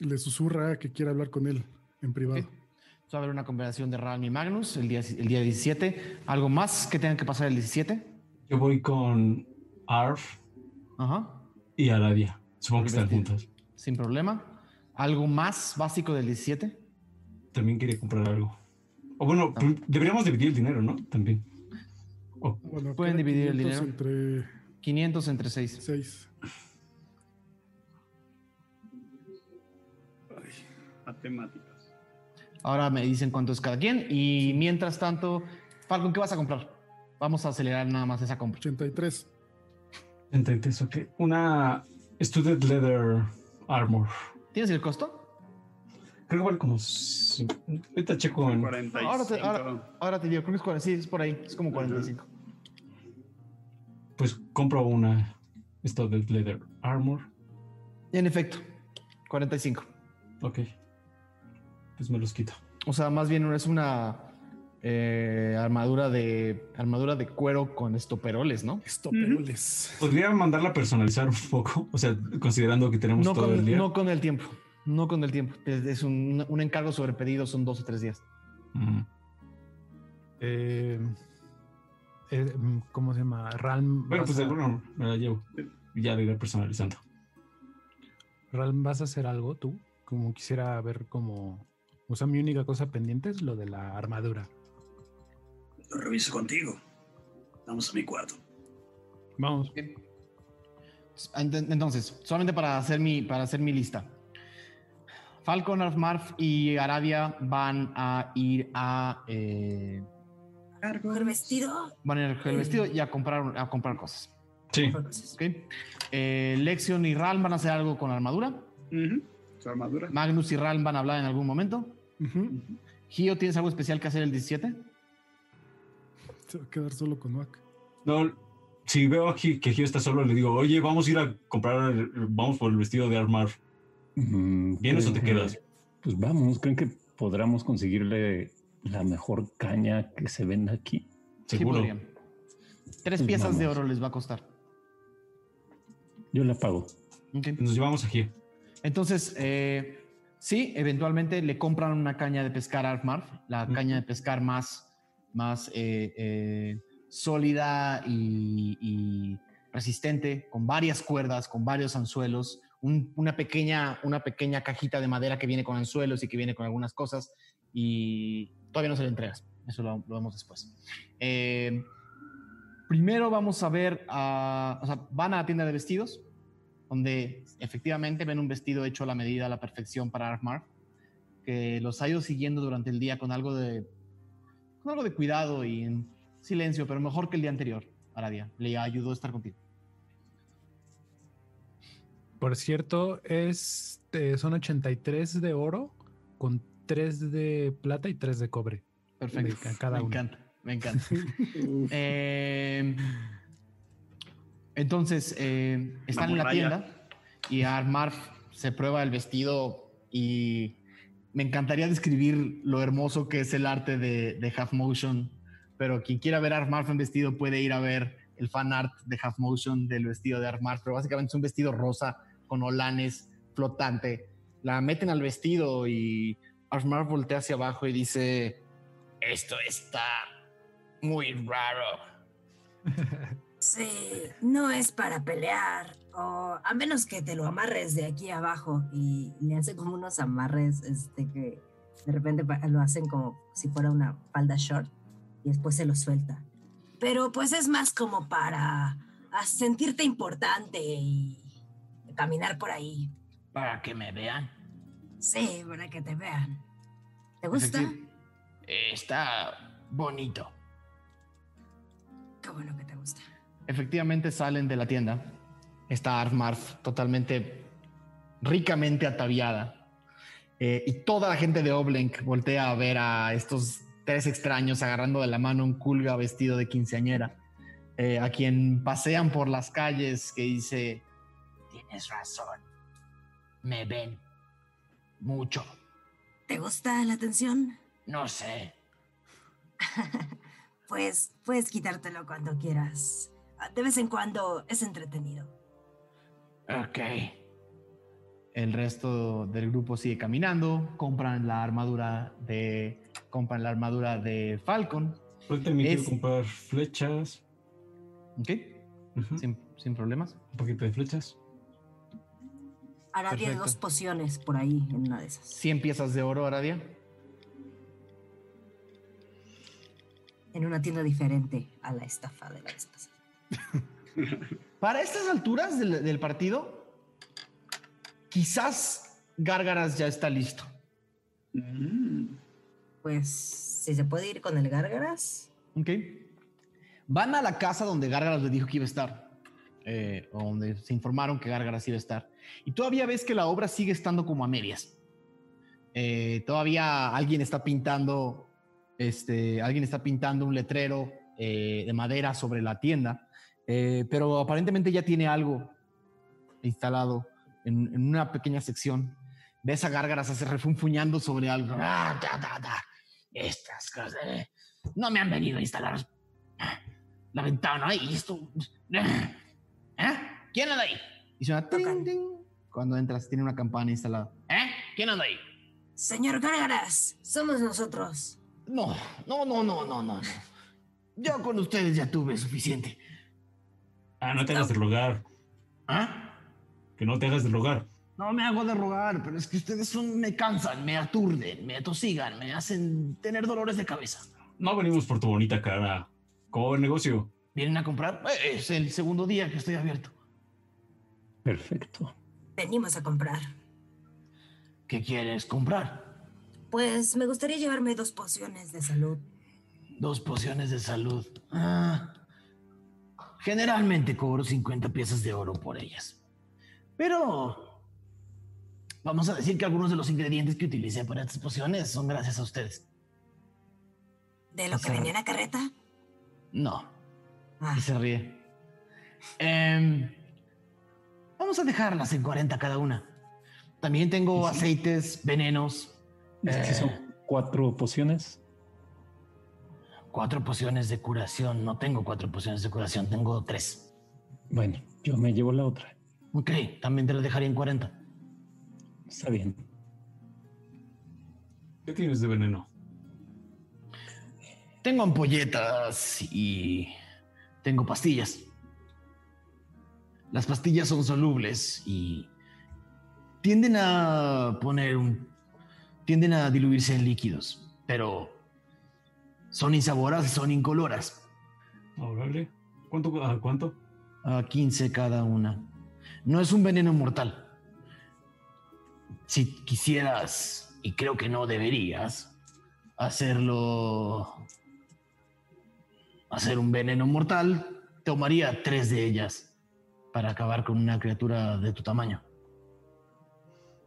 G: le susurra que quiere hablar con él en privado.
A: Va a haber una conversación de Ralm y Magnus el día, el día 17. ¿Algo más que tengan que pasar el 17?
H: Yo voy con Arf
A: Ajá,
H: y Aradia. Supongo que están juntas.
A: sin problema. ¿Algo más básico del 17?
H: También quería comprar algo. O bueno,
A: Ah.
H: deberíamos dividir el dinero, ¿no? También. Oh,
G: Bueno,
A: Pueden dividir el
G: 500
A: dinero.
G: Entre
A: 500 entre 6.
G: seis.
I: Matemáticas.
A: Ahora me dicen cuánto es cada quien. Y mientras tanto, Falcon, ¿qué vas a comprar? Vamos a acelerar nada más esa compra.
G: 83.
H: entonces, ok. Una Studded Leather Armor.
A: ¿Tienes el costo?
H: Creo que vale como. Ahorita checo en.
I: 45.
A: Ahora te, ahora, ahora te digo, creo que es 40, sí, es por ahí, es como 45.
H: Pues compro una Studded Leather Armor.
A: En efecto, 45.
H: Ok. Pues me los quito.
A: O sea, más bien es una eh, armadura de armadura de cuero con estoperoles, ¿no?
G: Estoperoles.
H: Podría mandarla a personalizar un poco. O sea, considerando que tenemos
A: No
H: todo el
A: con,
H: día.
A: no con el tiempo. No con el tiempo. Es, es un, un encargo sobre pedido, son dos o tres días.
H: Mm.
C: eh, eh, ¿Cómo se llama? Ralm.
H: Bueno, pues de
C: a-
H: alguna me la llevo. Ya la iré personalizando.
C: Ralm, ¿vas a hacer algo tú? Como quisiera ver como... O sea, mi única cosa pendiente es lo de la armadura.
D: Lo reviso contigo. Vamos a mi cuarto.
C: Vamos.
A: Ent- Entonces, solamente para hacer mi, para hacer mi lista. Falcon, Arfmarf y Arabia van a ir a eh,
E: ¿Mujer vestido?
A: van a ir a recoger el vestido y a comprar, a comprar cosas.
H: Sí.
A: ¿ok? Eh, Lexion y Ralm van a hacer algo con la armadura.
I: Su armadura.
A: Magnus y Ralm van a hablar en algún momento.
G: Ujú.
A: Gio, ¿tienes algo especial que hacer el 17?
G: Se va a quedar solo con Mac.
H: No, si veo aquí que Gio está solo, le digo, oye, vamos a ir a comprar, el- vamos por el vestido de Armar. ¿Vienes o te quedas?
F: Pues vamos, ¿creen que podamos conseguirle la mejor caña que se venda aquí?
A: Sí
H: Seguro.
A: Tres
F: Pues
A: piezas de oro les va a costar.
F: Yo la pago.
H: Nos llevamos a Gio.
A: Entonces, eh, sí, eventualmente le compran una caña de pescar a la caña de pescar más, más eh, eh, sólida y, y resistente, con varias cuerdas, con varios anzuelos, un- una, pequeña, una pequeña cajita de madera que viene con anzuelos y que viene con algunas cosas y todavía no se le entregas. Eso lo, lo vemos después. Eh, primero vamos a ver, a- o van a la tienda de vestidos, donde efectivamente ven un vestido hecho a la medida, a la perfección para Armar, que los ha ido siguiendo durante el día con algo de, con algo de cuidado y en silencio, pero mejor que el día anterior. Aradia le ayudó a estar contigo.
C: Por cierto, es, eh, son 83 de oro con 3 de plata y 3 de cobre.
A: Perfecto.
C: De ca- cada
A: me
C: uno.
A: encanta, me encanta. Eh, entonces, eh, están en la tienda y Armar se prueba el vestido y me encantaría describir lo hermoso que es el arte de, de Half Motion, pero quien quiera ver a Armar en vestido puede ir a ver el fan art de Half Motion del vestido de Armar, pero básicamente es un vestido rosa con olanes flotante. La meten al vestido y Armar voltea hacia abajo y dice, esto está muy raro.
E: Sí, no es para pelear. O a menos que te lo amarres de aquí abajo. Y le hace como unos amarres este, que de repente lo hacen como si fuera una falda short. Y después se lo suelta. Pero pues es más como para sentirte importante y caminar por ahí.
J: Para que me vean.
E: Sí, para que te vean. ¿Te gusta?
J: Está bonito.
E: Qué bueno que te gusta.
A: Efectivamente salen de la tienda. Está Armarf totalmente ricamente ataviada. Eh, y toda la gente de Oblenk voltea a ver a estos tres extraños agarrando de la mano un culga vestido de quinceañera. eh, a quien pasean por las calles que dice,
J: Tienes razón. Me ven. Mucho.
E: ¿Te gusta la atención?
J: No sé.
E: Pues puedes quitártelo cuando quieras. De vez en cuando es entretenido.
J: Ok.
A: el resto del grupo sigue caminando, compran la armadura de, compran la armadura de Falcon.
H: Puedes permitir
A: Es-
H: comprar flechas.
A: ¿Ok? Sin, sin problemas.
H: Un poquito de flechas.
A: Perfecto.
E: dos pociones por ahí en una de esas.
A: 100 piezas de oro, Aradia.
E: En una tienda diferente a la estafa de la vez pasada.
A: Para estas alturas del, del partido, quizás Gárgaras ya está listo.
I: Mm.
E: Pues si se puede ir con el gárgaras.
A: ¿Ok? Van a la casa donde Gárgaras le dijo que iba a estar. eh, o donde se informaron que Gárgaras iba a estar. Y todavía ves que la obra sigue estando como a medias. Eh, todavía alguien está pintando. Este, alguien está pintando un letrero eh, de madera sobre la tienda. eh, pero aparentemente ya tiene algo instalado en, una pequeña sección. Ves a Gárgaras hace refunfuñando sobre algo.
J: Ah. Estas cosas. No me han venido a instalar la ventana y esto. ¿Eh? ¿Quién anda ahí?
A: Y suena ting, ting. Cuando entras, tiene una campana instalada.
J: ¿Eh? ¿Quién anda ahí?
E: Señor Gárgaras, somos nosotros.
J: No, no, no, no, no, no. no. Yo con ustedes ya tuve suficiente.
H: Ah, no te hagas de rogar.
J: ¿Ah?
H: Que no te hagas de rogar.
J: No me hago de rogar, pero es que ustedes son, me cansan, me aturden, me atosigan, me hacen tener dolores de cabeza.
H: No venimos por tu bonita cara. ¿Cómo va el negocio?
J: ¿Vienen a comprar? Eh, Es el segundo día que estoy abierto.
F: Perfecto.
E: Venimos a comprar.
J: ¿Qué quieres comprar?
E: Pues me gustaría llevarme dos pociones de salud.
J: Dos pociones de salud. Ah. Generalmente cobro 50 piezas de oro por ellas. Pero vamos a decir que algunos de los ingredientes que utilicé para estas pociones son gracias a ustedes.
E: ¿De lo que
A: sea-
E: venía en la carreta?
J: No,
E: Ah,
A: Y se ríe.
J: Em, vamos a dejarlas en 40 cada una. También tengo aceites, venenos,
F: Es que
J: Eh.
F: son cuatro pociones.
J: cuatro pociones de curación. No tengo cuatro pociones de curación, tengo tres.
F: Bueno, yo me llevo la otra.
J: Ok, también te las dejaría en 40.
F: Está bien.
H: ¿Qué tienes de veneno?
J: Tengo ampolletas y tengo pastillas. Las pastillas son solubles y
A: tienden a poner un. tienden a diluirse en líquidos, pero son insaborosas, son incoloras.
H: Órale. ¿Cuánto? ¿A cuánto?
A: A 15 cada una. No es un veneno mortal. Si quisieras, y creo que no deberías, hacerlo. hacer un veneno mortal, tomaría tres de ellas para acabar con una criatura de tu tamaño.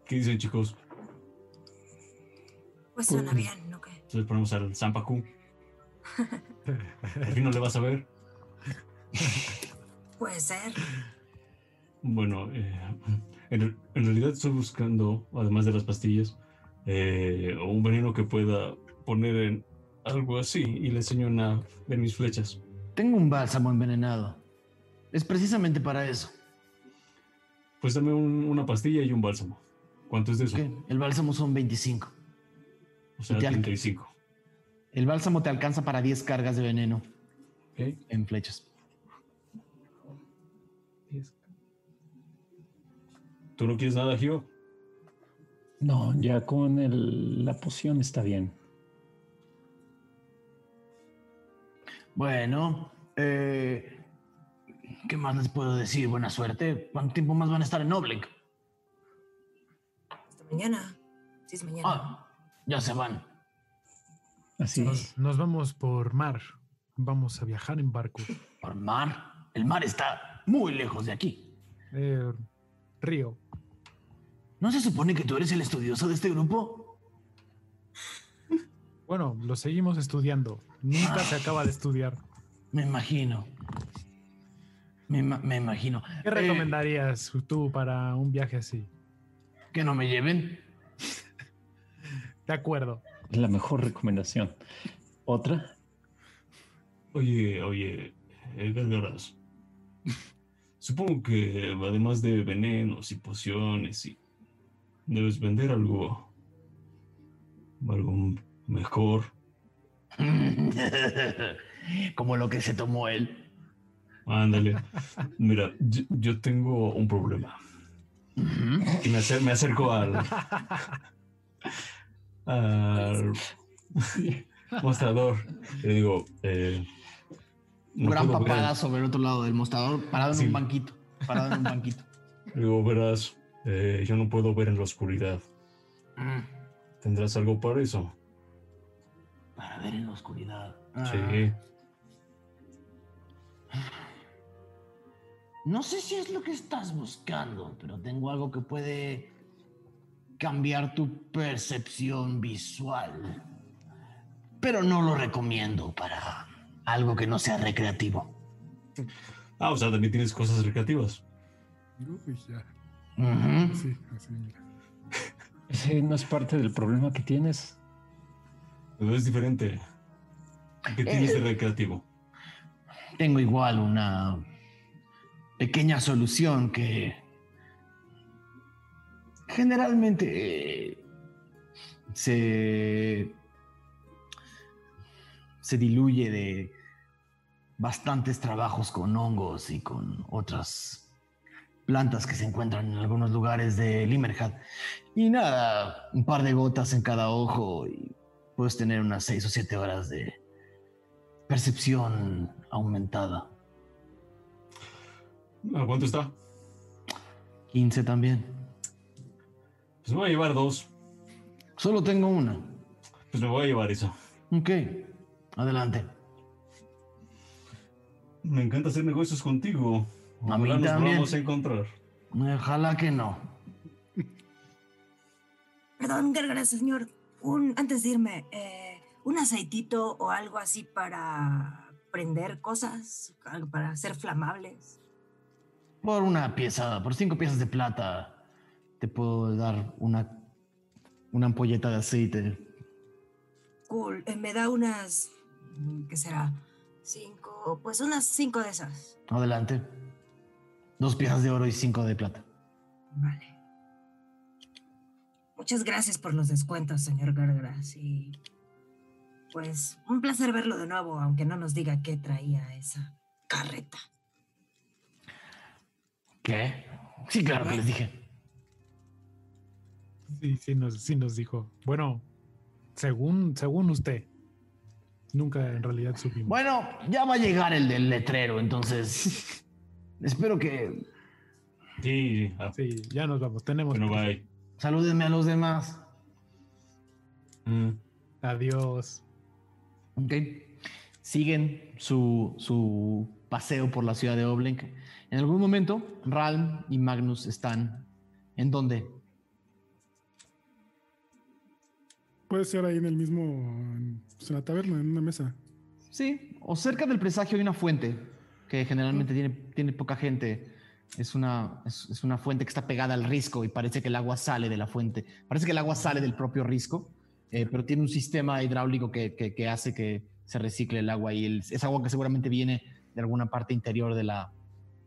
H: ¿Qué dicen, chicos?
E: Pues suena bien, ¿no qué?
H: Entonces ponemos al Zampacu. Por fin no le vas a ver.
E: Puede ser.
H: Bueno, eh, en, en realidad estoy buscando, además de las pastillas, eh, un veneno que pueda poner en algo así y le enseño una de mis flechas.
A: Tengo un bálsamo envenenado. Es precisamente para eso.
H: Pues dame un- una pastilla y un bálsamo. ¿Cuánto es de eso?
A: El bálsamo son 25.
H: O sea,
A: Y te al-
H: 35.
A: El bálsamo te alcanza para 10 cargas de veneno
H: Ok.
A: en flechas.
H: ¿Tú no quieres nada, Gio?
F: No, ya con el- la poción está bien.
A: Bueno, eh, ¿qué más les puedo decir? Buena suerte. ¿Cuánto tiempo más van a estar en Oblink?
E: Hasta mañana. Sí, es mañana.
A: Ah, ya se van.
F: Así
C: Nos, nos vamos por mar. Vamos a viajar en barco.
A: ¿Por mar? El mar está muy lejos de aquí.
C: Eh, río.
A: ¿No se supone que tú eres el estudioso de este grupo?
C: Bueno, lo seguimos estudiando. Nunca se acaba de estudiar.
A: Me imagino. Me, me imagino.
C: ¿Qué
A: Eh,
C: recomendarías tú para un viaje así?
A: que no me lleven.
C: De acuerdo.
F: la mejor recomendación. Otra,
H: Oye, oye, eh, Gargaras. Supongo que además de venenos y pociones y debes vender algo algo mejor.
A: Como lo que se tomó él.
H: Ándale. Mira, yo, yo tengo un problema. Y me, acer- me acerco al al mostrador. Y le digo, eh, no
N: Gran papada sobre el otro lado del mostrador, parado en un banquito. Parado en un banquito.
H: Le digo, verás, eh, yo no puedo ver en la oscuridad.
A: Mm,
H: ¿Tendrás algo para eso?
A: Para ver en la oscuridad.
H: Sí.
A: No sé si es lo que estás buscando, pero tengo algo que puede cambiar tu percepción visual. Pero no lo recomiendo para algo que no sea recreativo.
H: Ah, o sea, también tienes cosas recreativas.
G: Uy, ya.
A: Ujú.
G: Así, así, mira.
F: ese no es parte del problema que tienes.
H: Pero es diferente. ¿Qué tienes de
A: Eh.
H: recreativo?
A: Tengo igual una pequeña solución que generalmente eh, se, se diluye de bastantes trabajos con hongos y con otras plantas que se encuentran en algunos lugares de Limerhad. Y nada, un par de gotas en cada ojo y puedes tener unas seis o siete horas de percepción aumentada.
H: ¿A cuánto está?
A: 15 también.
H: Pues me voy a llevar dos.
A: Solo tengo una.
H: Pues me voy a llevar eso.
A: Ok, adelante.
H: Me encanta hacer negocios contigo.
A: A mí
H: Ojalá nos
A: también.
H: volvamos a encontrar.
A: Ojalá que no.
E: Perdón, Gargara, señor. Un, antes de irme, eh, un aceitito o algo así para prender cosas, para hacer flamables.
A: Por una pieza, por cinco piezas de plata, te puedo dar una, una ampolleta de aceite.
E: Cool. Eh, me da unas. mm, ¿Qué será? Cinco. Pues unas cinco de esas.
A: Adelante. Dos piezas de oro y cinco de plata.
E: Vale. Muchas gracias por los descuentos, señor Gargras. Y. Pues un placer verlo de nuevo, aunque no nos diga qué traía esa carreta.
A: ¿Qué? Sí, claro que les dije.
C: Sí, sí nos, sí nos dijo. Bueno, según, según usted. Nunca en realidad supimos.
J: Bueno, ya va a llegar el del letrero, entonces. espero que.
M: Sí, ah,
C: Sí, ya nos vamos. Tenemos.
M: bueno, bye.
J: Salúdenme a los demás.
M: Mm.
C: Adiós.
A: Ok. Siguen su, su paseo por la ciudad de Oblenk. En algún momento, Ralm y Magnus están. ¿En dónde?
G: Puede ser ahí en el mismo, en, pues, la taberna, en una mesa.
A: Sí, o cerca del presagio hay una fuente que generalmente tiene, tiene poca gente. Es una, es, es una fuente que está pegada al risco y parece que el agua sale de la fuente. Parece que el agua sale del propio risco, eh, pero tiene un sistema hidráulico que, que- que hace que se recicle el agua y el- es agua que seguramente viene de alguna parte interior de, la,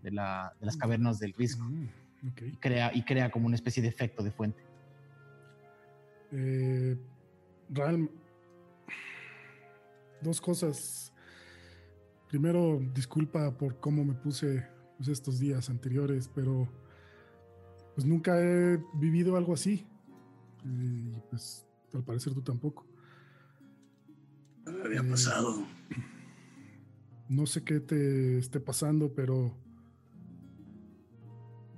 A: de, la- de las cavernas del risco
G: Mm,
A: y crea, y crea como una especie de efecto de fuente.
G: Eh, Ralm, dos cosas. Primero, disculpa por cómo me puse pues, estos días anteriores, pero pues nunca he vivido algo así. Eh, y pues al parecer tú tampoco.
D: Me había
G: Eh,
D: pasado.
G: No sé qué te esté pasando, pero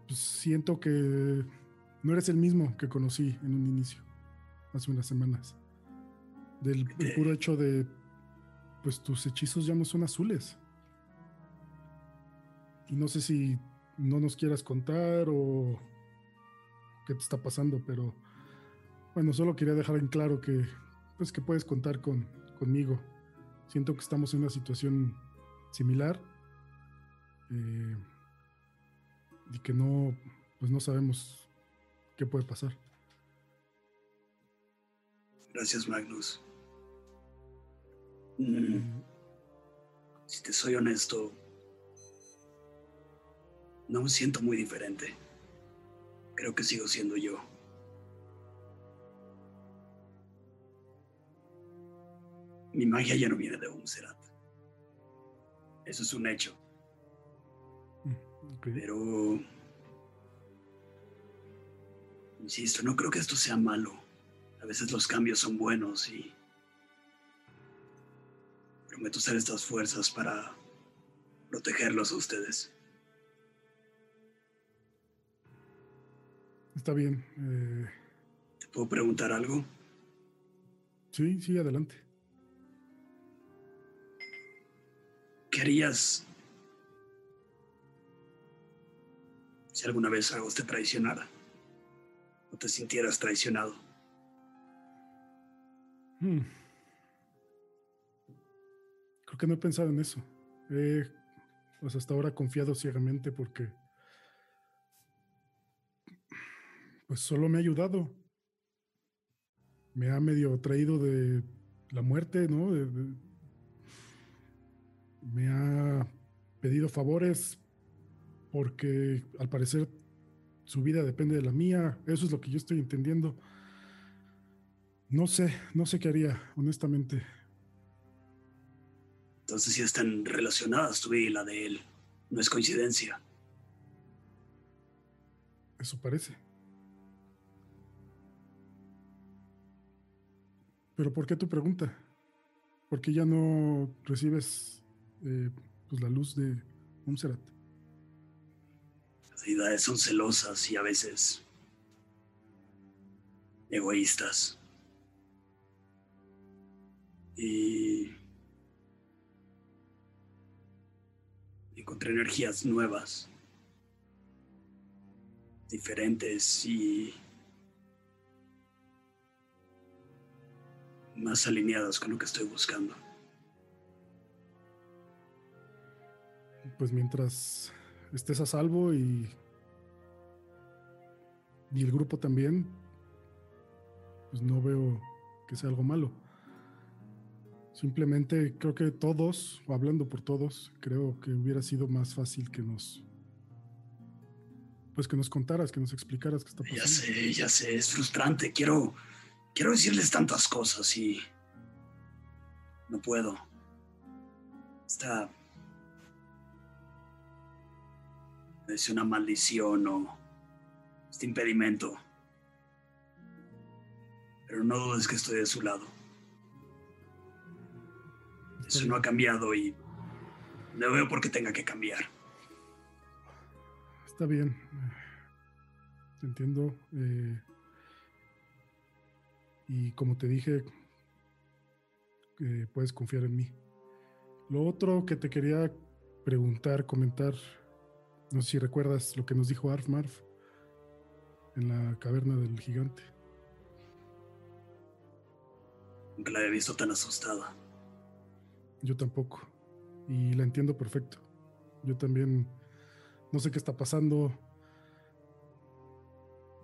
G: pues, siento que no eres el mismo que conocí en un inicio, hace unas semanas. Del el puro hecho de, pues tus hechizos ya no son azules. Y no sé si no nos quieras contar o qué te está pasando, pero bueno, solo quería dejar en claro que, pues que puedes contar con, conmigo. Siento que estamos en una situación similar eh, y que no, pues no sabemos qué puede pasar.
D: Gracias, Magnus. Mm, si te soy honesto, no me siento muy diferente. Creo que sigo siendo yo. Mi magia ya no viene de Umserat. Eso es un hecho.
G: Ok.
D: Pero... Insisto, no creo que esto sea malo. A veces los cambios son buenos y... Prometo usar estas fuerzas para protegerlos a ustedes.
G: Está bien. eh,
D: ¿Te puedo preguntar algo?
G: sí, sí, adelante.
D: ¿Qué harías si alguna vez algo te traicionara? ¿O te sintieras traicionado?
G: Hmm. Creo que no he pensado en eso. He, pues hasta ahora confiado ciegamente porque pues solo me ha ayudado. Me ha medio traído de la muerte, ¿no? Me ha pedido favores porque al parecer su vida depende de la mía. Eso es lo que yo estoy entendiendo. No sé, no sé qué haría, honestamente.
D: Entonces sí están relacionadas tu vida y la de él. No es coincidencia.
G: Eso parece. Pero ¿por qué tu pregunta? ¿Por qué ya no recibes eh, pues la luz de Umserat?
D: Las deidades son celosas y a veces egoístas. Y encontré energías nuevas, diferentes y más alineadas con lo que estoy buscando.
G: Pues mientras estés a salvo y, y el grupo también, pues no veo que sea algo malo. Simplemente creo que todos, o hablando por todos, creo que hubiera sido más fácil que nos, pues que nos contaras, que nos explicaras qué está
D: Ya
G: pasando.
D: sé, ya sé, es frustrante. Quiero, quiero decirles tantas cosas y no puedo. Está es una maldición o este impedimento Pero no dudes que estoy de su lado. Eso no ha cambiado y no veo por qué tenga que cambiar.
G: Está bien. Entiendo. eh, y como te dije, eh, puedes confiar en mí. Lo otro que te quería preguntar, comentar, no sé si recuerdas lo que nos dijo Arf Marf en la caverna del gigante.
D: Nunca la había visto tan asustada.
G: Yo tampoco. Y la entiendo perfecto. Yo también no sé qué está pasando.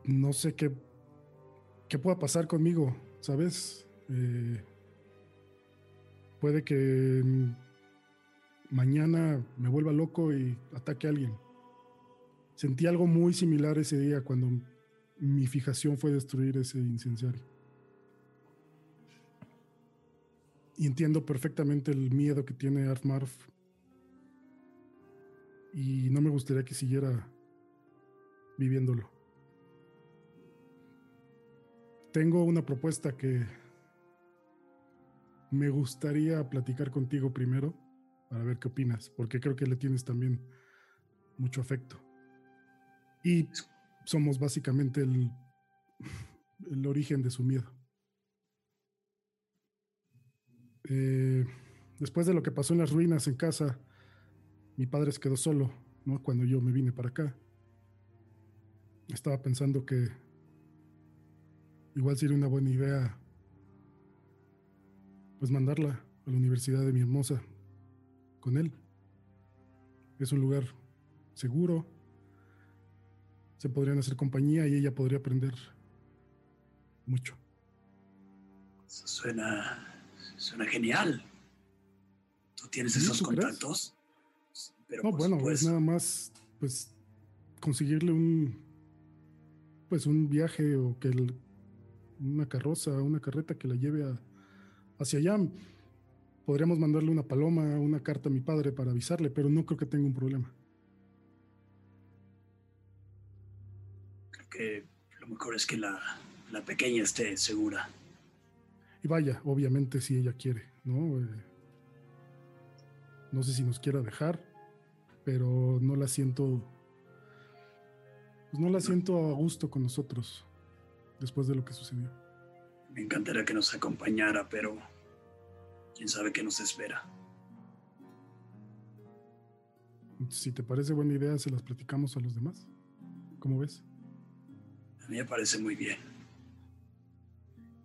G: No sé qué, qué pueda pasar conmigo, ¿sabes? Eh, puede que mañana me vuelva loco y ataque a alguien. Sentí algo muy similar ese día cuando mi fijación fue destruir ese incenciario. Y entiendo perfectamente el miedo que tiene Arfmarf. Y no me gustaría que siguiera viviéndolo. Tengo una propuesta que me gustaría platicar contigo primero para ver qué opinas, porque creo que le tienes también mucho afecto. Y somos básicamente el, el origen de su miedo. Eh, después de lo que pasó en las ruinas en casa, mi padre se quedó solo, ¿no? Cuando yo me vine para acá. Estaba pensando que igual sería una buena idea pues mandarla a la universidad de mi hermosa con él. Es un lugar seguro. Se podrían hacer compañía y ella podría aprender mucho.
D: Eso suena, suena genial. ¿Tú tienes esos
G: ¿tú
D: contactos? Pero
G: No, bueno,
D: supuesto,
G: es nada más, pues, conseguirle un, pues, un viaje o que el- una carroza, una carreta que la lleve a- hacia allá. Podríamos mandarle una paloma, una carta a mi padre para avisarle, pero no creo que tenga un problema.
D: Lo mejor es que la, la pequeña esté segura.
G: Y vaya, obviamente si ella quiere, ¿no? Eh, no sé si nos quiera dejar, pero no la siento, pues no la siento a gusto con nosotros después de lo que sucedió.
D: Me encantaría que nos acompañara, pero quién sabe qué nos espera.
G: Si te parece buena idea, se las platicamos a los demás. ¿Cómo ves?
D: A mí me parece muy bien.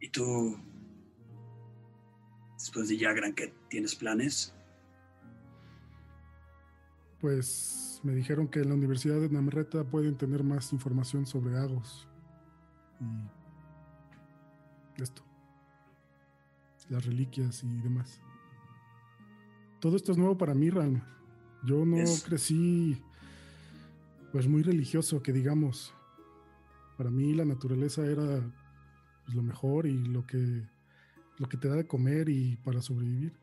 D: ¿Y tú, después de Yagran, qué tienes planes?
G: Pues me dijeron que en la Universidad de Namreta pueden tener más información sobre Agos y esto, las reliquias y demás. Todo esto es nuevo para mí, Ram. Yo no
D: Es-
G: crecí pues muy religioso, que digamos. Para mí la naturaleza era pues, lo mejor y lo que lo que te da de comer y para sobrevivir.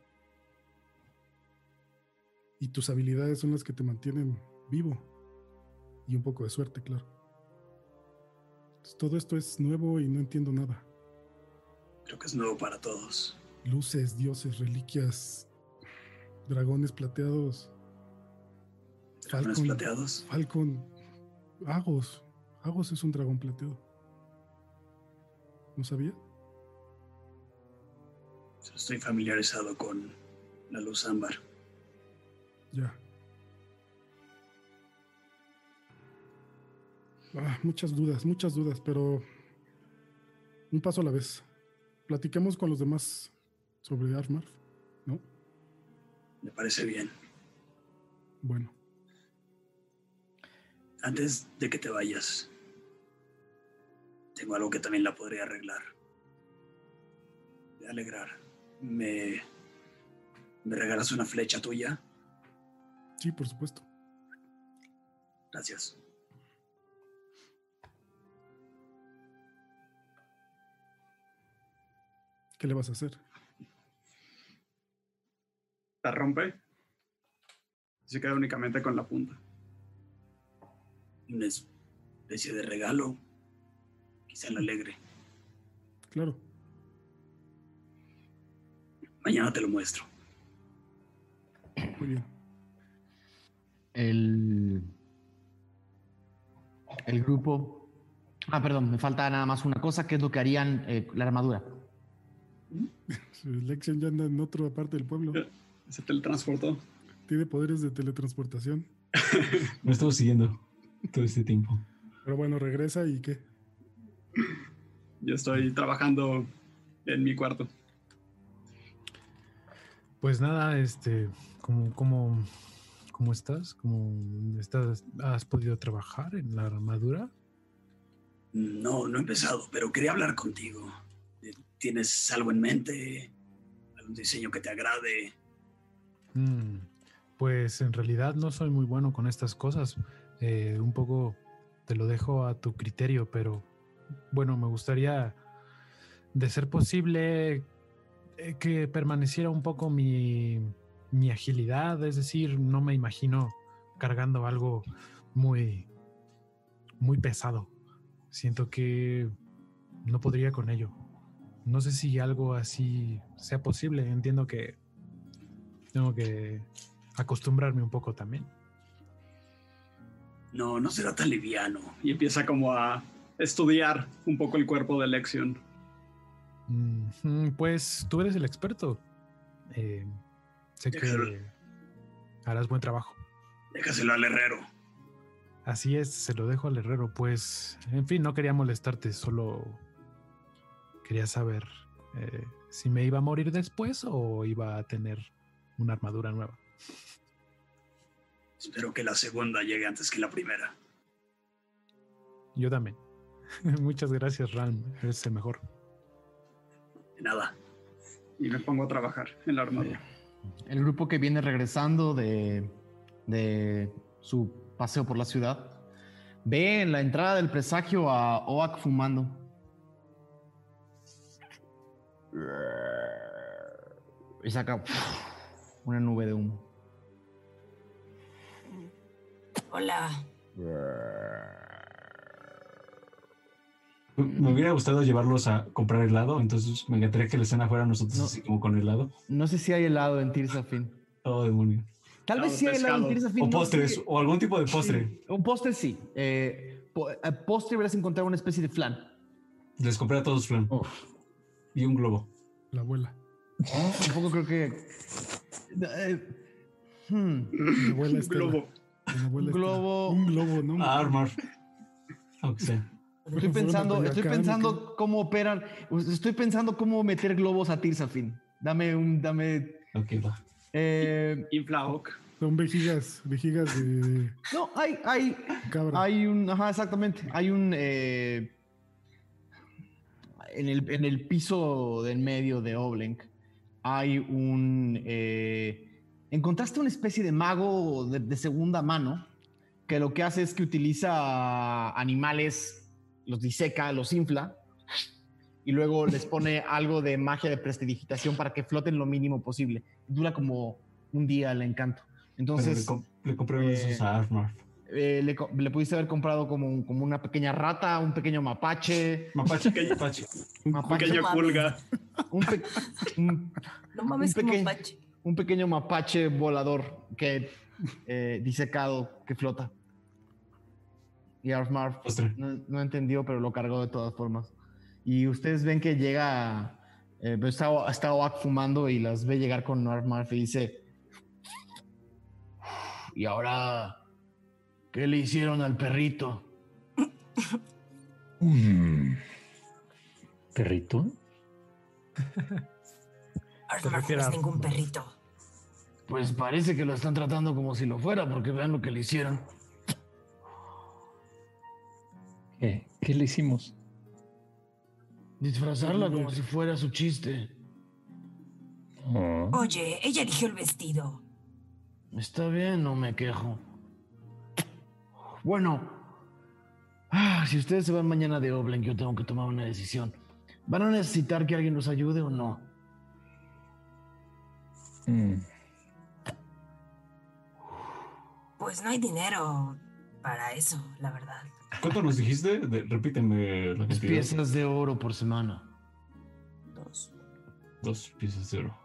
G: Y tus habilidades son las que te mantienen vivo. Y un poco de suerte, claro. Entonces, todo esto es nuevo y no entiendo nada.
D: Creo que es nuevo para todos.
G: Luces, dioses, reliquias, dragones plateados.
D: ¿Dragones
G: Falcon-
D: plateados?
G: Falcon. Agos. Agos es un dragón plateado. ¿No sabía?
D: Estoy familiarizado con la luz ámbar.
G: Ya. Ah, muchas dudas, muchas dudas, pero un paso a la vez. Platiquemos con los demás sobre Armarf, ¿no?
D: Me parece bien.
G: Bueno,
D: Antes de que te vayas, tengo algo que también la podría arreglar. De alegrar. ¿Me, ¿Me regalas una flecha tuya?
G: sí, por supuesto.
D: Gracias.
G: ¿Qué le vas a hacer?
I: La rompe. Se queda únicamente con la punta.
D: Una especie de regalo. Quizá la alegre.
G: Claro,
D: Mañana te lo muestro.
G: Muy bien.
A: El, el grupo. Ah, perdón, me falta nada más una cosa, que es lo que harían eh, la armadura.
G: Lexion ya anda en otra parte del pueblo.
I: Se teletransportó.
G: Tiene poderes de teletransportación.
H: Me estuvo siguiendo todo este tiempo.
G: Pero bueno, regresa y qué.
I: Yo estoy trabajando en mi cuarto.
C: Pues nada, este, ¿cómo, cómo, cómo estás? ¿Cómo estás? ¿Has podido trabajar en la armadura?
D: No, no he empezado, pero quería hablar contigo. ¿Tienes algo en mente? ¿Algún diseño que te agrade?
C: Mm, pues en realidad no soy muy bueno con estas cosas. Eh, un poco te lo dejo a tu criterio, pero bueno, me gustaría, de ser posible, eh, que permaneciera un poco mi, mi agilidad. Es decir, no me imagino cargando algo muy, muy pesado. Siento que no podría con ello. No sé si algo así sea posible. Entiendo que tengo que acostumbrarme un poco también.
D: No, no será tan liviano.
I: Y empieza como a estudiar un poco el cuerpo de Lexion.
C: Pues tú eres el experto. Eh, sé que harás buen trabajo.
D: Déjaselo al herrero.
C: Así es, se lo dejo al herrero. Pues, en fin, no quería molestarte, solo quería saber eh, si me iba a morir después o iba a tener una armadura nueva.
D: Espero que la segunda llegue antes que la primera.
C: Yo también. Muchas gracias, Ralm. Eres el mejor.
D: De nada.
I: Y me pongo a trabajar en la armadura.
A: El grupo que viene regresando de, de su paseo por la ciudad ve en la entrada del presagio a Oak fumando. Y saca una nube de humo.
E: Hola.
H: Me- hubiera gustado llevarlos a comprar helado, entonces me encantaría que la escena fuera nosotros
A: No.
H: así como con helado.
A: No sé si hay helado en Tirsafin.
H: Oh, demonio.
A: Tal vez sí hay helado en
I: pescado.
A: Tirsafin.
H: O
A: no
H: postres,
A: sé.
H: o algún tipo de postre.
A: Sí, Un postre sí. Eh, eh, postre verás encontrar una especie de flan.
H: Les compré a todos flan. Y un globo.
G: La abuela.
A: Tampoco creo que. eh, hmm,
G: La abuela
I: Un globo.
G: La abuela
A: Un globo.
G: Un globo, ¿no?
H: Armar. Aunque sea.
A: Estoy pensando, estoy pensando cómo operan. Estoy pensando cómo meter globos a Tirsafin. Dame un. Dame.
H: Ok, va.
A: eh,
I: Inflaoc.
G: Son vejigas, vejigas de
A: no, hay, hay,
G: cabra.
A: hay un. Ajá, exactamente. Hay un. eh, en, el, en el piso del medio de Oblenk hay un. eh, encontraste una especie de mago de, de segunda mano que lo que hace es que utiliza animales, los diseca, los infla y luego les pone algo de magia de prestidigitación para que floten lo mínimo posible. Dura como un día el encanto. Entonces,
H: le, com- le compré uno de esos
A: eh,
H: a Armar.
A: eh, le, pudiste haber comprado como, un- como una pequeña rata, un pequeño mapache,
H: Mapache, mapache.
A: mapache,
I: Pequeña
E: mames.
I: pulga.
A: un, pe- un-
E: No mames,
A: Un
E: como
A: pequeño-
E: Pache.
A: un pequeño mapache volador que eh, disecado que flota. Y
H: Postre.
A: no, no entendió, pero lo cargó de todas formas. Y ustedes ven que llega, eh, pues está, está Oak fumando y las ve llegar con Arfmar y dice, y ahora, ¿qué le hicieron al perrito?
F: Mm. ¿Perrito?
E: Arthur no es ningún perrito.
A: Pues parece que lo están tratando como si lo fuera, porque vean lo que le hicieron.
F: ¿Qué? ¿Qué le hicimos?
A: Disfrazarla como si fuera su chiste.
F: Oh,
E: Oye, ella eligió el vestido.
A: Está bien, no me quejo. Bueno, ah, si ustedes se van mañana de Oblen, yo tengo que tomar una decisión. ¿Van a necesitar que alguien los ayude o no?
F: mm.
E: Pues no hay dinero para eso, la verdad.
H: ¿Cuánto nos dijiste? De- repíteme la
A: Dos piezas de oro por semana.
E: Dos.
H: Dos piezas de oro.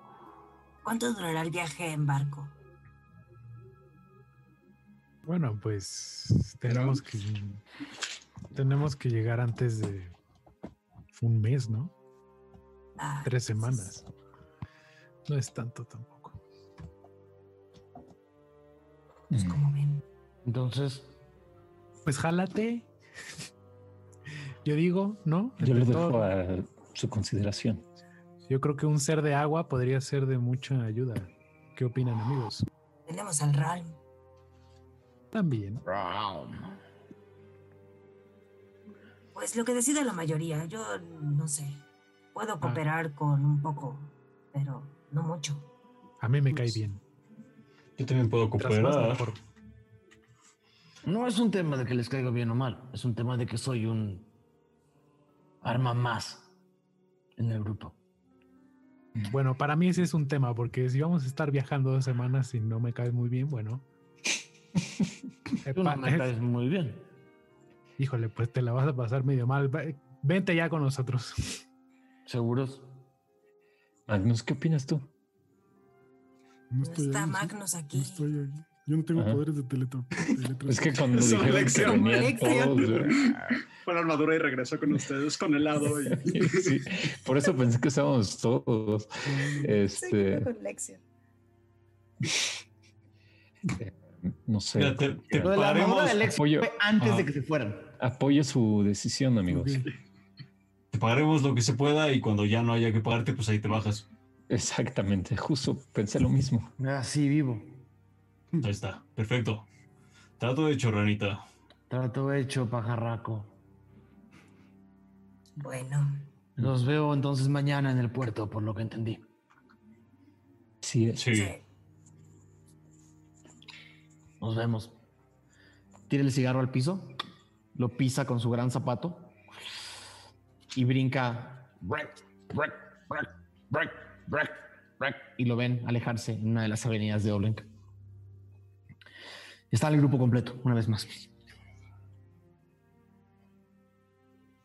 E: ¿Cuánto durará el viaje en barco?
C: Bueno, pues tenemos que tenemos que llegar antes de un mes, ¿no?
E: Ah,
C: Tres semanas. No es tanto tampoco.
E: pues como ven.
J: Entonces,
C: Pues jálate. Yo digo, ¿no?
F: Yo lo dejo a su consideración.
C: Yo creo que un ser de agua podría ser de mucha ayuda. ¿Qué opinan, amigos?
E: Tenemos al Ralm.
C: También.
E: Pues lo que decide la mayoría. Yo no sé.
C: Ah.
E: Puedo cooperar con un poco, pero no mucho.
C: A mí me cae bien.
M: Yo también puedo cooperar.
C: mejor.
J: No es un tema de que les caiga bien o mal, es un tema de que soy un arma más en el grupo.
C: Bueno, para mí ese es un tema, porque si vamos a estar viajando dos semanas y no me cae muy bien, bueno.
J: Tú no me caes muy bien.
C: Híjole, pues te la vas a pasar medio mal. Vente ya con nosotros.
J: ¿Seguros?
F: Magnus, ¿qué opinas tú?
G: No estoy
E: está
G: ahí,
E: Magnus aquí.
G: No estoy ahí. Yo no tengo
F: Ajá.
G: poderes de teletransporte.
F: Es que cuando
I: Son
F: dijeron que
I: lección.
F: venían
E: Lección.
F: todos, güey,
I: Fue la armadura y regresó con ustedes con helado. Y...
F: sí, por eso pensé que estábamos todos. Este, no sé.
M: Mira, te- te
A: Lo de la armadura
M: pagaremos,
A: de Lex
F: apoyo-
A: fue antes
F: Ah.
A: de que se fueran.
F: Apoyo su decisión, amigos.
M: Te pagaremos lo que se pueda y cuando ya no haya que pagarte, pues ahí te bajas.
F: Exactamente, justo pensé lo mismo.
J: Así vivo.
M: Ahí está, perfecto. Trato hecho, ranita.
J: Trato hecho, pajarraco.
E: Bueno,
J: Los veo entonces mañana en el puerto, por lo que entendí.
F: Sí, es.
M: Sí.
E: sí.
A: Nos vemos. Tira el cigarro al piso, lo pisa con su gran zapato y brinca. Break, break, break, break, break, break, y lo ven alejarse en una de las avenidas de Olenk. Está el grupo completo, una vez más.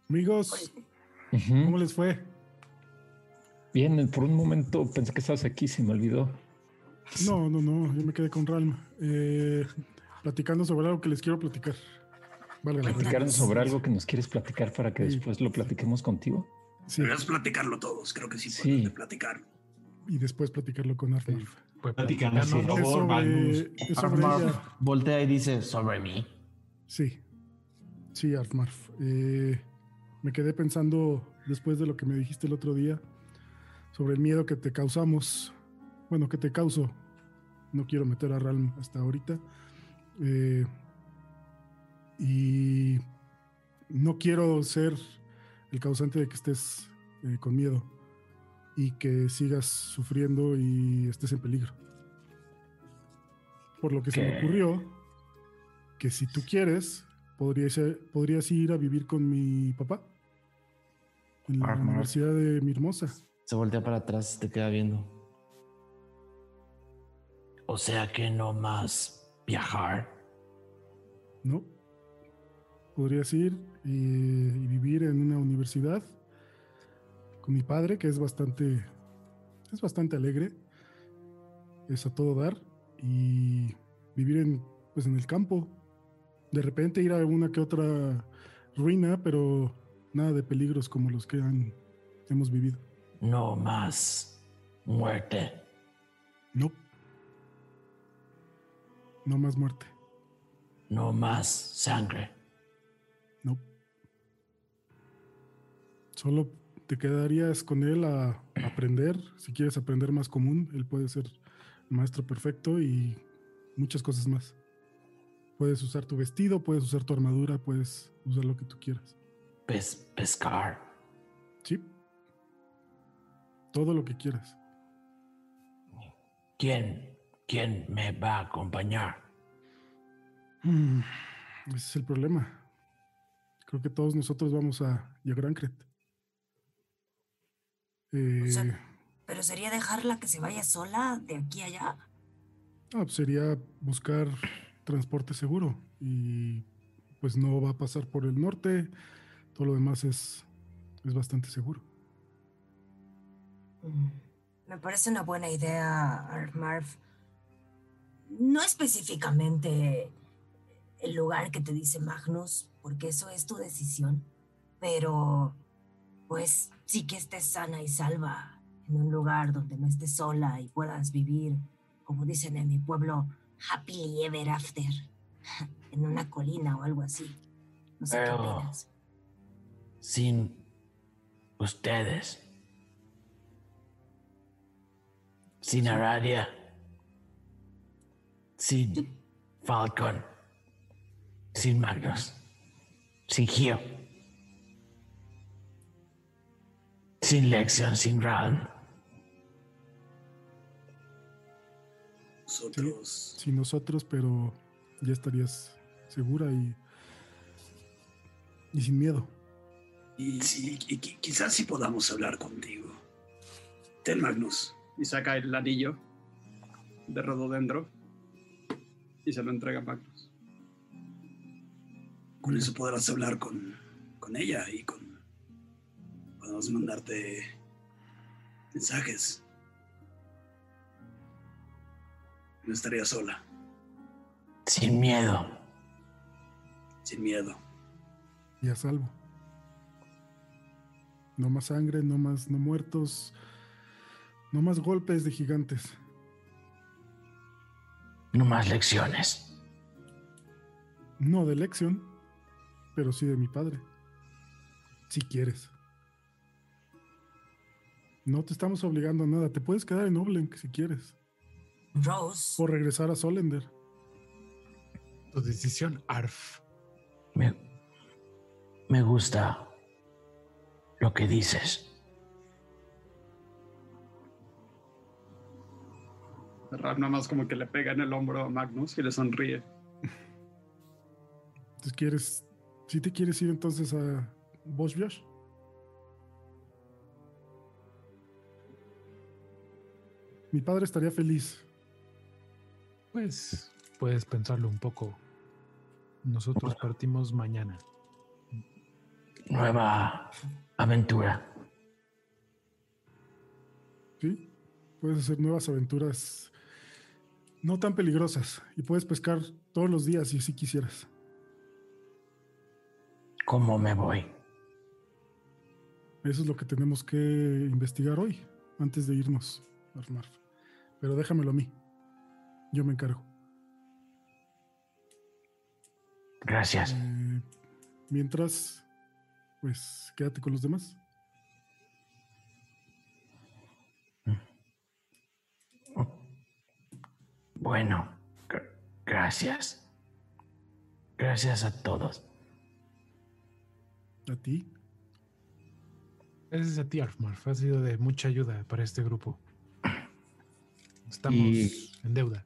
G: Amigos. ¿cómo les fue?
F: Bien, por un momento pensé que estabas aquí, se me olvidó.
G: No, no, no, yo me quedé con Ralm. Eh, platicando sobre algo que les quiero platicar. Vale,
F: Platicaron sobre algo que nos quieres platicar para que
G: Sí.
F: después lo platiquemos contigo.
G: Sí,
D: Deberías platicarlo todos, creo que sí,
F: Sí.
D: podemos platicar.
G: y después platicarlo con Arnulf.
C: Pues
M: Platícanos, por favor, Magnus.
A: voltea y dice sobre mí.
G: Sí, sí, Arfmarf. Eh, me quedé pensando después de lo que me dijiste el otro día sobre el miedo que te causamos. Bueno, que te causo. No quiero meter a Ralm hasta ahorita. Eh, y no quiero ser el causante de que estés eh, con miedo y que sigas sufriendo y estés en peligro. Por lo que se me ocurrió que si tú quieres, podrías, podrías ir a vivir con mi papá en la. Universidad de mi hermosa.
A: Se voltea para atrás te queda viendo.
J: O sea que no más viajar.
G: ¿no? Podrías ir y, y vivir en una universidad con mi padre, que es bastante, es bastante alegre, es a todo dar, y vivir en, pues en el campo. De repente ir a una que otra ruina, pero nada de peligros como los que han, hemos vivido.
J: No más muerte.
G: No. No más muerte.
J: No más sangre.
G: No. Solo te quedarías con él a aprender. Si quieres aprender más común, él puede ser el maestro perfecto y muchas cosas más. Puedes usar tu vestido, puedes usar tu armadura, puedes usar lo que tú quieras.
J: Pes- pescar.
G: Sí. Todo lo que quieras.
J: ¿Quién? ¿Quién me va a acompañar?
G: Mm, ese es el problema. Creo que todos nosotros vamos a Yagrancret. Eh,
E: O sea, pero sería dejarla que se vaya sola de aquí a allá.
G: Ah, pues sería buscar transporte seguro y pues no va a pasar por el norte. Todo lo demás es, es bastante seguro.
E: Mm, Me parece una buena idea, Armarv. No específicamente el lugar que te dice Magnus, porque eso es tu decisión, pero pues sí que estés sana y salva en un lugar donde no estés sola y puedas vivir, como dicen en mi pueblo, happily ever after, en una colina o algo así. No sé qué
J: Pero-
E: opinas.
J: Sin ustedes. Sin Aradia. Sin Falcon. Sin Magnus. Sin Gio. Sin Lexion, sin Ralm.
D: Nosotros.
G: Sí, nosotros, pero ya estarías segura y, y sin miedo.
D: Y, y- y qui- quizás sí podamos hablar contigo. Ten Magnus.
I: Y saca el anillo de rododendro y se lo entrega a Magnus.
D: Con eso podrás hablar con, con ella y con. Podemos mandarte mensajes. No estaría sola,
J: Sin miedo.
D: sin miedo.
G: y a salvo. No más sangre, no más no muertos, no más golpes de gigantes.
J: No más lecciones.
G: No de elección, pero sí de mi padre. Si quieres. No te estamos obligando a nada. Te puedes quedar en Oblenk si quieres.
E: Rose,
G: O regresar a Solender.
C: Tu decisión, Arf.
J: Me, me gusta lo que dices.
I: Ram nada más como que le pega en el hombro a Magnus y le sonríe.
G: Entonces quieres. Si te quieres ir entonces a Boschbiash. Mi padre estaría feliz.
C: Pues puedes pensarlo un poco. Nosotros partimos mañana.
J: Nueva aventura.
G: ¿Sí? Puedes hacer nuevas aventuras no tan peligrosas. Y puedes pescar todos los días si si quisieras.
J: ¿Cómo me voy?
G: Eso es lo que tenemos que investigar hoy, antes de irnos, Armarf. Pero déjamelo a mí. Yo me encargo.
J: Gracias.
G: Eh, mientras, pues quédate con los demás.
J: Bueno, gr- gracias. Gracias a todos.
G: A ti.
C: Gracias a ti, Arfmarf. Ha sido de mucha ayuda para este grupo. Estamos
A: Y-
C: en deuda.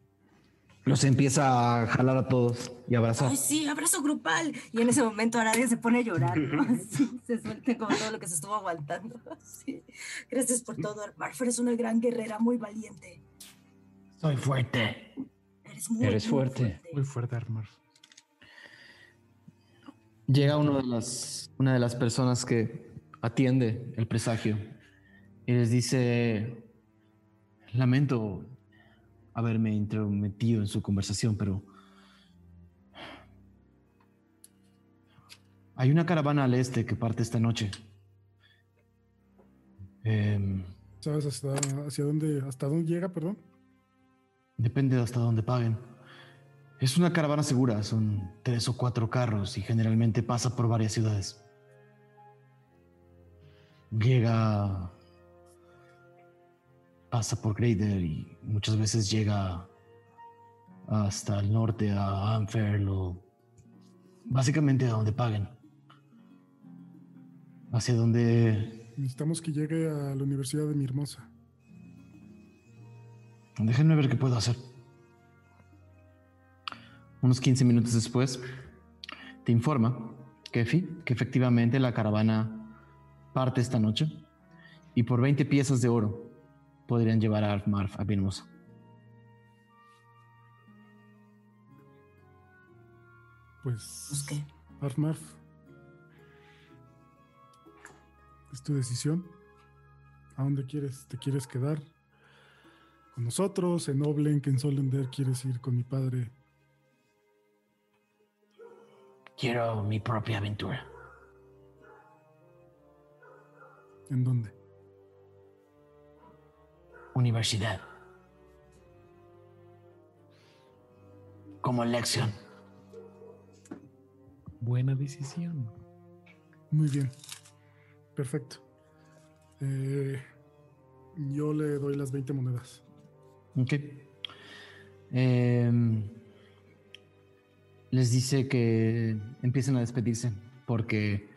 A: Los empieza a jalar a todos y abrazar.
E: Ay, sí, abrazo grupal. Y en ese momento Aradia se pone a llorar, ¿no? Así, se suelta como todo lo que se estuvo aguantando. Gracias por todo, Armarf. Eres una gran guerrera, muy valiente.
J: Soy fuerte.
E: Eres muy,
F: Eres
E: muy
F: fuerte.
C: Muy fuerte, Arfmarf.
A: Llega uno de las, una de las personas que atiende el presagio y les dice, lamento haberme intrometido en su conversación, pero hay una caravana al este que parte esta noche. Em,
G: ¿Sabes hasta, hacia dónde, hasta dónde llega, perdón?
A: Depende de hasta dónde paguen. Es una caravana segura, son tres o cuatro carros y generalmente pasa por varias ciudades. Llega, pasa por Greider y muchas veces llega hasta el norte a Anferl o básicamente a donde paguen. Hacia donde
G: Necesitamos que llegue a la Universidad de mi hermosa.
A: Déjenme ver qué puedo hacer. Unos 15 minutos después, te informa, Kefi, que efectivamente la caravana parte esta noche y por 20 piezas de oro podrían llevar a Alfmarf a Birmosa.
G: Pues,
E: Pues, ¿qué?
G: Arfmarf, es tu decisión. ¿A dónde quieres? ¿Te quieres quedar? con nosotros. En Oblen, que en Solender quieres ir con mi padre.
J: Quiero mi propia aventura.
G: ¿En dónde?
J: Universidad. Como lección.
C: Buena decisión.
G: Muy bien. Perfecto. Eh, yo le doy las 20 monedas.
A: Ok. Em, les dice que empiecen a despedirse porque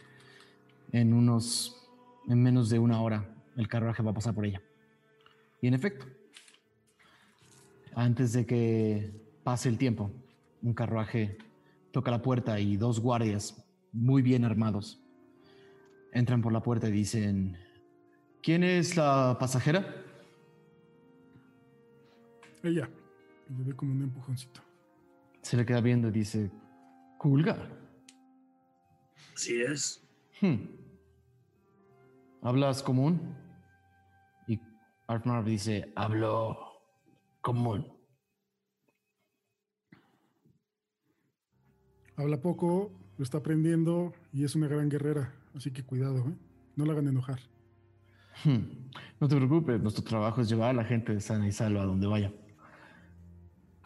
A: en unos, en menos de una hora, el carruaje va a pasar por ella. Y en efecto, antes de que pase el tiempo, un carruaje toca la puerta y dos guardias muy bien armados entran por la puerta y dicen, ¿quién es la pasajera?
G: Ella. Y le doy como un empujoncito.
A: Se le queda viendo y dice, Kulga.
D: Así es.
A: Hmm. ¿Hablas común? Y Artmar dice, hablo común.
G: Habla poco, lo está aprendiendo y es una gran guerrera. Así que cuidado, ¿eh? No la hagan enojar.
A: Hmm. No te preocupes, nuestro trabajo es llevar a la gente sana y salva a donde vaya.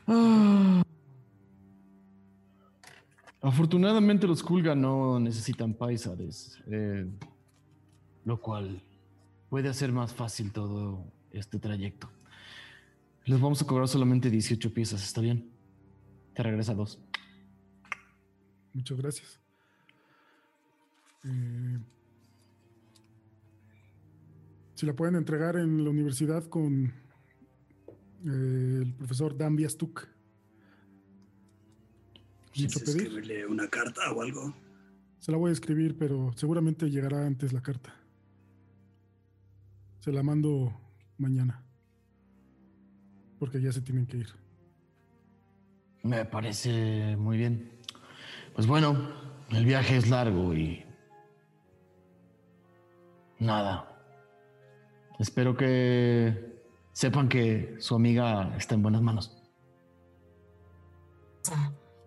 A: Ah. Afortunadamente los Kulga no necesitan paisares, eh, lo cual puede hacer más fácil todo este trayecto. Les vamos a cobrar solamente 18 piezas, ¿está bien? Te regresa dos.
G: Muchas gracias. Eh, si la pueden entregar en la universidad con eh, el profesor Dan Biastuk.
D: ¿Quieres escribirle una carta o algo?
G: Se la voy a escribir, pero seguramente llegará antes la carta. Se la mando mañana. Porque ya se tienen que ir.
A: Me parece muy bien. Pues bueno, el viaje es largo y... Nada. Espero que sepan que su amiga está en buenas manos.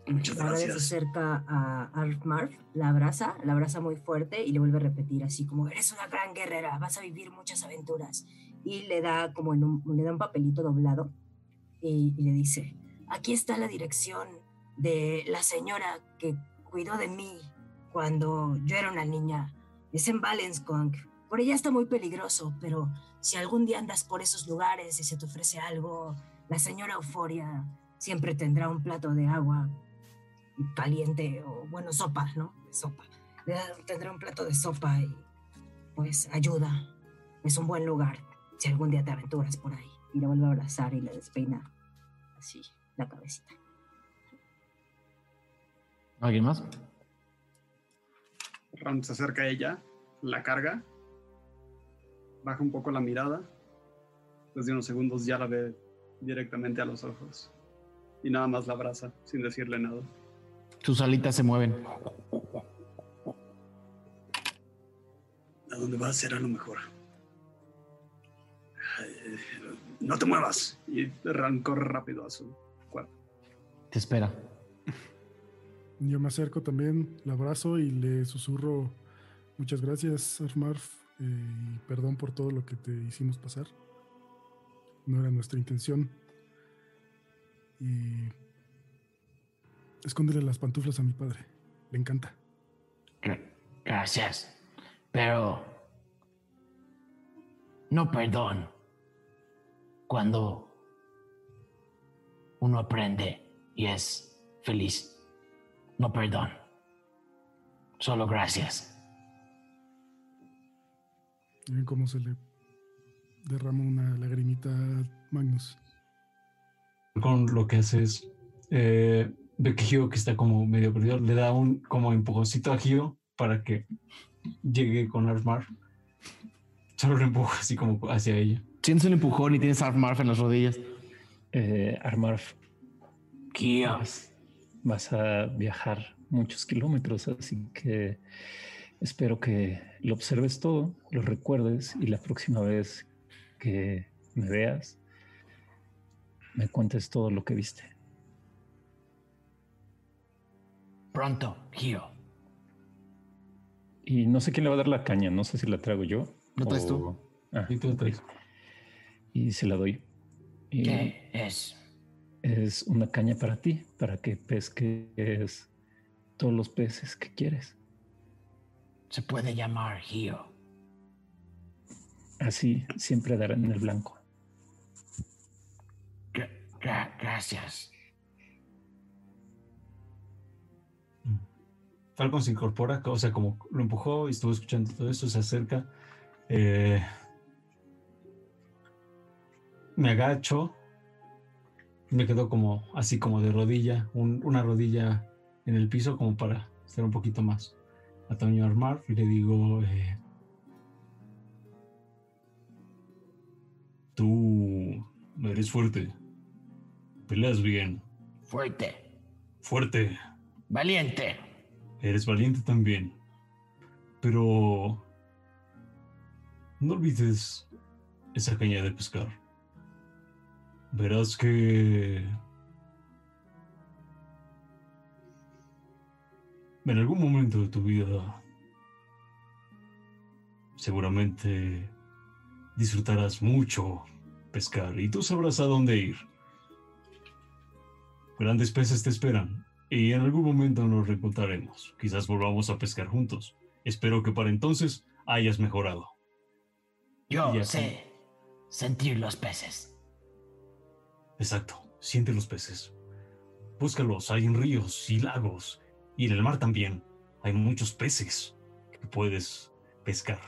D: Muchas
E: Ahora se
D: gracias.
E: acerca a Arfmarf, la abraza, la abraza muy fuerte y le vuelve a repetir así como, eres una gran guerrera, vas a vivir muchas aventuras. Y le da como en un, le da un papelito doblado y, y le dice, aquí está la dirección de la señora que cuidó de mí cuando yo era una niña. Es en Valenskong. Por ella está muy peligroso, pero si algún día andas por esos lugares y se te ofrece algo, la señora Euforia siempre tendrá un plato de agua caliente o, bueno, sopa, ¿no? Sopa. Tendrá un plato de sopa y pues ayuda. Es un buen lugar si algún día te aventuras por ahí. Y le vuelve a abrazar y le despeina así la cabecita.
A: ¿Alguien más?
I: Ram se acerca a ella, la carga, baja un poco la mirada. Después de unos segundos ya la ve directamente a los ojos. Y nada más la abraza, sin decirle nada.
A: Sus alitas se mueven.
D: A dónde vas será lo mejor. No te muevas.
I: Y corre rápido a su cuarto.
A: Te espera.
G: Yo me acerco también, la abrazo y le susurro muchas gracias, Armarf, eh, y perdón por todo lo que te hicimos pasar. No era nuestra intención. Y escóndele las pantuflas a mi padre. Le encanta.
J: Gra- Gracias. Pero... No perdón. Cuando uno aprende y es feliz. No perdón. Solo gracias.
G: Miren cómo se le derrama una lagrimita a Magnus.
H: Con lo que hace es. Eh, ve que Gio, que está como medio perdido, le da un como empujoncito a Gio para que llegue con Armar. Solo lo empuja así como hacia ella.
A: Tienes un empujón y tienes a Marf en las rodillas.
F: Eh, Armarf,
J: Kio.
F: vas, vas a viajar muchos kilómetros, así que espero que lo observes todo, lo recuerdes y la próxima vez que me veas, me cuentes todo lo que viste.
J: Pronto, Gio.
F: Y no sé quién le va a dar la caña, no sé si la traigo yo.
A: ¿La traes tú?
F: o- Ah,
H: Y tú
F: ok.
H: traes.
F: Y se la doy. Y
J: ¿Qué es?
F: es una caña para ti, para que pesques todos los peces que quieres.
J: Se puede llamar Gio.
F: Así siempre darán en el blanco.
J: Gra- gra- gracias.
H: Falcon se incorpora, o sea, como lo empujó y estuvo escuchando todo esto, se acerca. eh, me agacho. Me quedo como así como de rodilla, un- una rodilla en el piso como para ser un poquito más a tamaño armar y le digo, eh, tú eres fuerte, peleas bien,
J: Fuerte.
H: fuerte.
J: Valiente.
H: Eres valiente también. Pero... No olvides esa caña de pescar. Verás que... En algún momento de tu vida... Seguramente disfrutarás mucho pescar y tú sabrás a dónde ir. Grandes peces te esperan y en algún momento nos reencontraremos. Quizás volvamos a pescar juntos. Espero que para entonces hayas mejorado.
J: Yo sé sentir los peces.
H: Exacto, siente los peces. Búscalos, hay en ríos y lagos. Y en el mar también. Hay muchos peces que puedes pescar.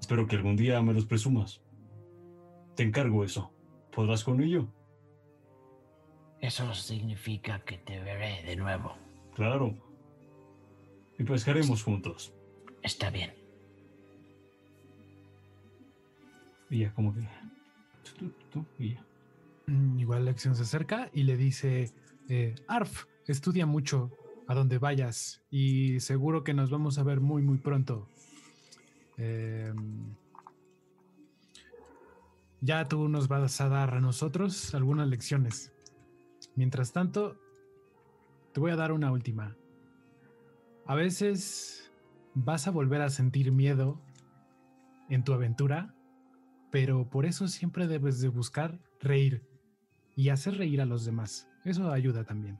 H: Espero que algún día me los presumas. Te encargo eso. ¿Podrás con ello?
J: Eso significa que te veré de nuevo.
H: Claro. Y pescaremos juntos.
J: Está bien.
H: Y ya como que... y ya.
C: Mm, Igual Lexion se acerca y le dice, eh, Arf, estudia mucho a donde vayas y seguro que nos vamos a ver muy, muy pronto. Em, ya tú nos vas a dar a nosotros algunas lecciones. Mientras tanto, te voy a dar una última. A veces vas a volver a sentir miedo en tu aventura, pero por eso siempre debes de buscar reír y hacer reír a los demás. Eso ayuda también.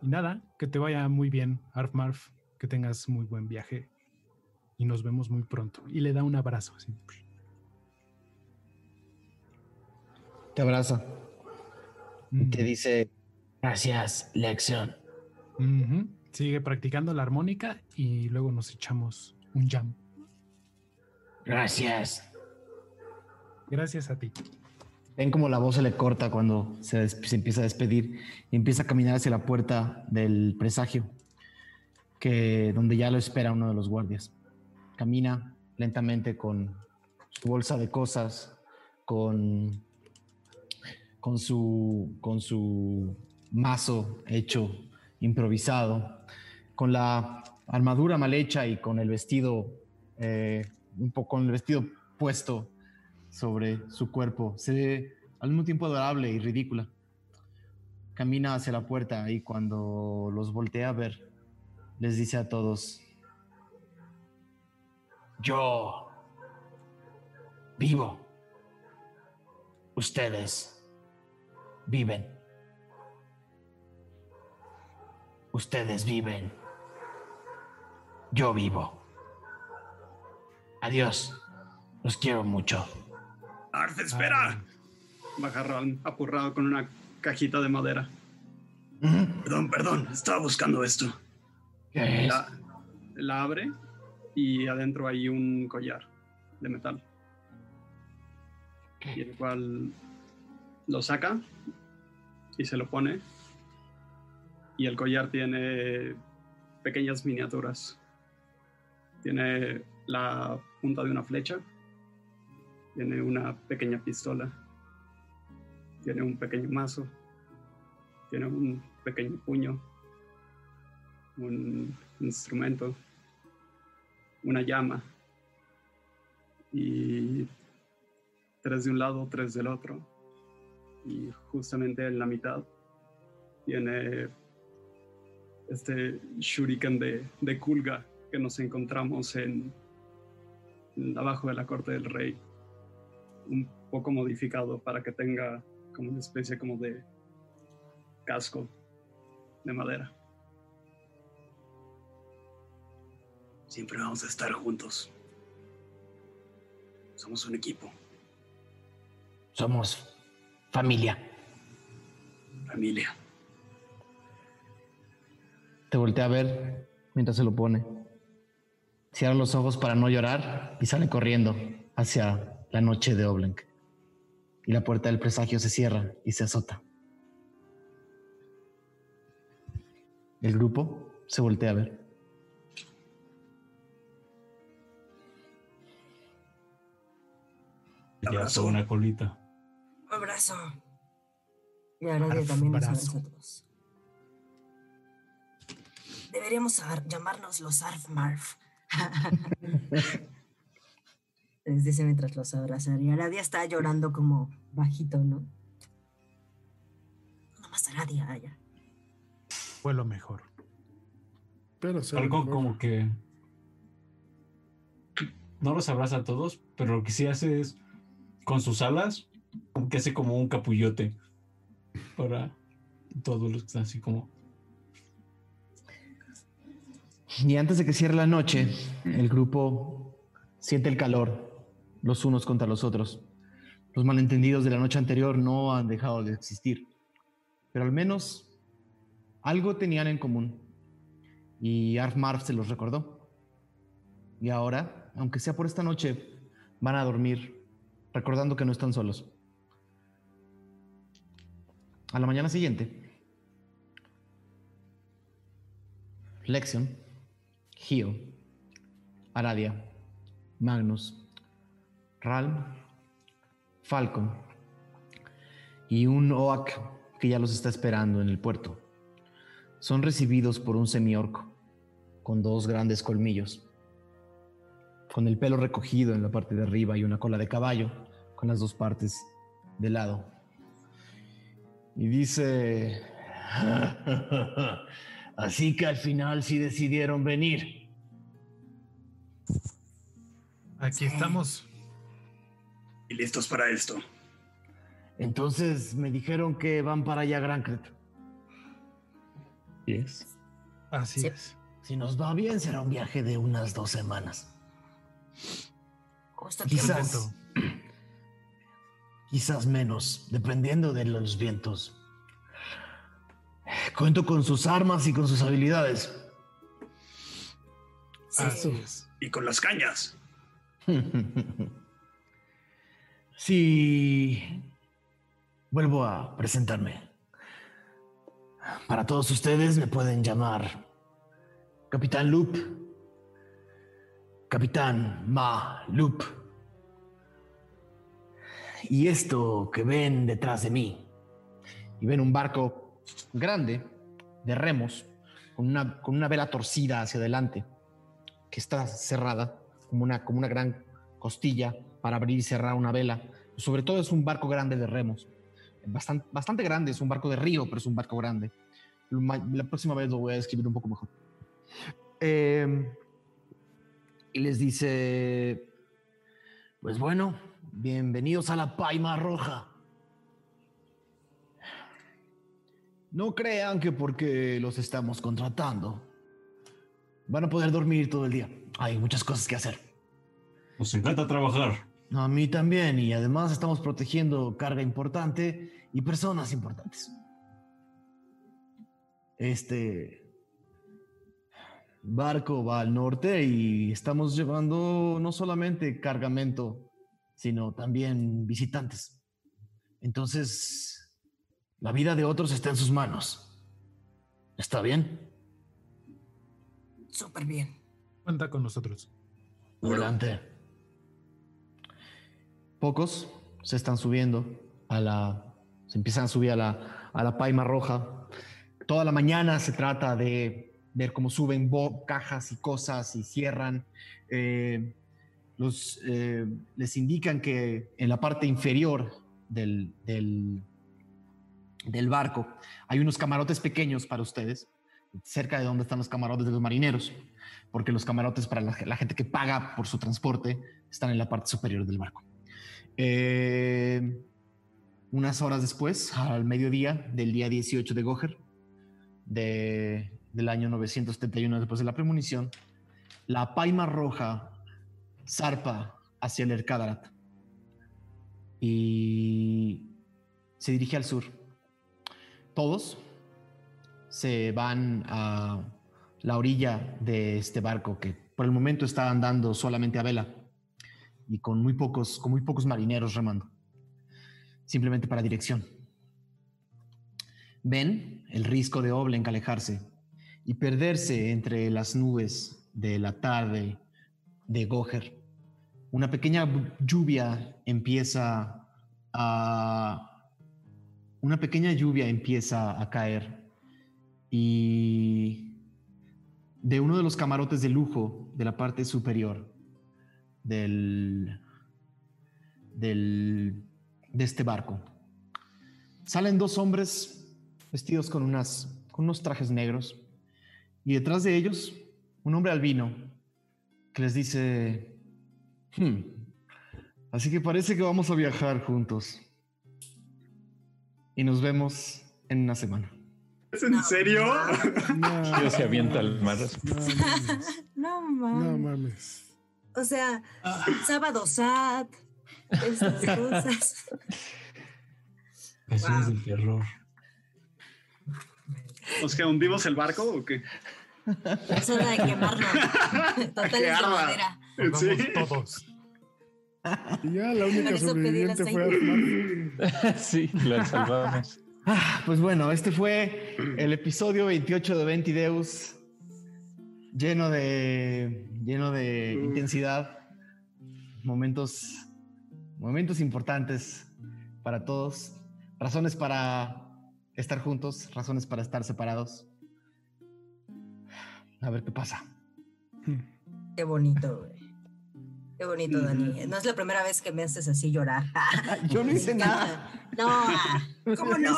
C: Y nada, que te vaya muy bien, Arf Marf, que tengas muy buen viaje y nos vemos muy pronto. Y le da un abrazo. así.
A: Te abraza y te dice,
J: Gracias.
C: Ujú. Sigue practicando la armónica y luego nos echamos un jam.
J: Gracias.
C: Gracias a ti.
A: Ven como la voz se le corta cuando se, empieza a despedir y empieza a caminar hacia la puerta del presagio, que, donde ya lo espera uno de los guardias. Camina lentamente con su bolsa de cosas, con, con, su, con su mazo hecho improvisado, con la armadura mal hecha y con el vestido, eh, un poco con el vestido puesto sobre su cuerpo. Se ve al mismo tiempo adorable y ridícula. Camina hacia la puerta y cuando los voltea a ver, les dice a todos,
J: Yo vivo. Ustedes viven. Ustedes viven. Yo vivo. Adiós. Los quiero mucho.
I: Arf, espera. Baja Ron, apurrado con una cajita de madera.
D: Perdón, perdón, estaba buscando esto.
J: ¿Qué es?
I: La, la abre y adentro hay un collar de metal. Y el cual lo saca y se lo pone. Y el collar tiene pequeñas miniaturas. Tiene la punta de una flecha. Tiene una pequeña pistola. Tiene un pequeño mazo. Tiene un pequeño puño. Un instrumento. Una llama. Y tres de un lado, tres del otro. Y justamente en la mitad tiene este shuriken de, de Kulga que nos encontramos en, en abajo de la corte del rey. Un poco modificado para que tenga como una especie como de casco de madera.
D: Siempre vamos a estar juntos. Somos un equipo.
J: Somos familia.
D: Familia.
A: Te voltea a ver mientras se lo pone. Cierra los ojos para no llorar y sale corriendo hacia la noche de Oblenk. Y la puerta del presagio se cierra y se azota. El grupo se voltea a ver.
M: Ya toda una colita.
E: Abrazo. Y ahora que
C: Arf,
E: también nos
C: brazo.
E: abraza a todos. Deberíamos ar- llamarnos los Arf Marf. Les dice mientras los abrazan. Y Aradia está llorando como bajito, ¿no? No más Aradia, allá.
C: Fue lo mejor.
G: Pero se
H: Algo como que no los abraza a todos, pero lo que sí hace es con sus alas, como que hace como un capullote para todos los que están así como.
A: Y antes de que cierre la noche, el grupo siente el calor los unos contra los otros. Los malentendidos de la noche anterior no han dejado de existir, pero al menos algo tenían en común. Y Arfmarf se los recordó. Y ahora, aunque sea por esta noche, van a dormir recordando que no están solos. A la mañana siguiente, Lexion, Gio, Aradia, Magnus, Ralm, Falcon y un Oak que ya los está esperando en el puerto. Son recibidos por un semiorco con dos grandes colmillos, con el pelo recogido en la parte de arriba y una cola de caballo con las dos partes de lado. Y dice,
J: Así que al final sí decidieron venir.
C: Aquí estamos.
D: Y listos para esto.
J: Entonces me dijeron que van para allá, Grancret.
F: Yes.
C: Así
E: Sí.
C: es.
J: Si nos va bien, será un viaje de unas dos semanas.
E: Justo.
J: Quizás. Quizás menos, dependiendo de los vientos. Cuento con sus armas y con sus habilidades.
E: Sí.
C: Así es.
D: Y con las cañas.
J: Sí. Vuelvo a presentarme. Para todos ustedes me pueden llamar Capitán Loop. Capitán Ma Loop. Y esto que ven detrás de mí.
A: y ven un barco grande de remos con una, con una vela torcida hacia adelante que está cerrada como una, como una gran costilla para abrir y cerrar una vela. Sobre todo es un barco grande de remos. Bastante, grande, es un barco de río, pero es un barco grande. La próxima vez lo voy a describir un poco mejor. Eh, y les dice,
J: Pues bueno, bienvenidos a la Paima Roja. No crean que porque los estamos contratando van a poder dormir todo el día. Hay muchas cosas que hacer.
M: Nos encanta trabajar.
J: A mí también, y además estamos protegiendo carga importante y personas importantes. Este barco va al norte y estamos llevando no solamente cargamento, sino también visitantes. Entonces, la vida de otros está en sus manos. ¿Está bien?
E: Súper bien.
C: Cuenta con nosotros.
J: Adelante.
A: Pocos se están subiendo a la. Se empiezan a subir a la, a la paima roja. Toda la mañana se trata de ver cómo suben cajas y cosas y cierran. Eh, eh, les indican que en la parte inferior del, del, barco hay unos camarotes pequeños para ustedes, cerca de donde están los camarotes de los marineros, porque los camarotes para la gente que paga por su transporte están en la parte superior del barco. Eh, unas horas después, al mediodía del día 18 de Goher, de, del año 971 después de la premonición, la paima roja zarpa hacia el Erkadarat y se dirige al sur. Todos se van a la orilla de este barco que por el momento está andando solamente a vela y con muy pocos, con muy pocos marineros remando, simplemente para dirección. Ven el risco de Oblenk alejarse y perderse entre las nubes de la tarde de Goher. Una pequeña lluvia empieza a una pequeña lluvia empieza a caer y de uno de los camarotes de lujo de la parte superior del, del de este barco salen dos hombres vestidos con unas con unos trajes negros y detrás de ellos un hombre albino que les dice "Hmm, así que parece que vamos a viajar juntos y nos vemos en una semana.
I: ¿Es en serio?
G: No,
F: se avienta al mar.
E: No
G: no
E: mames. O sea, sábado SAT, esas cosas.
H: Canciones
E: Wow.
H: del terror.
I: ¿Nos que hundimos el barco o qué?
E: Es hora de quemarlo. Total es de madera.
I: Sí.
C: todos.
G: Y ya la única sobreviviente fue Armand.
F: sí, la salvamos.
A: Ah, pues bueno, este fue el episodio 28 de Ventideus, lleno de, lleno de intensidad, momentos, momentos importantes para todos, razones para estar juntos, razones para estar separados. A ver qué pasa.
E: Qué bonito, güey. Qué bonito, Dani. No es la primera vez que me haces así llorar.
A: Yo no hice nada.
E: No, ¿cómo no?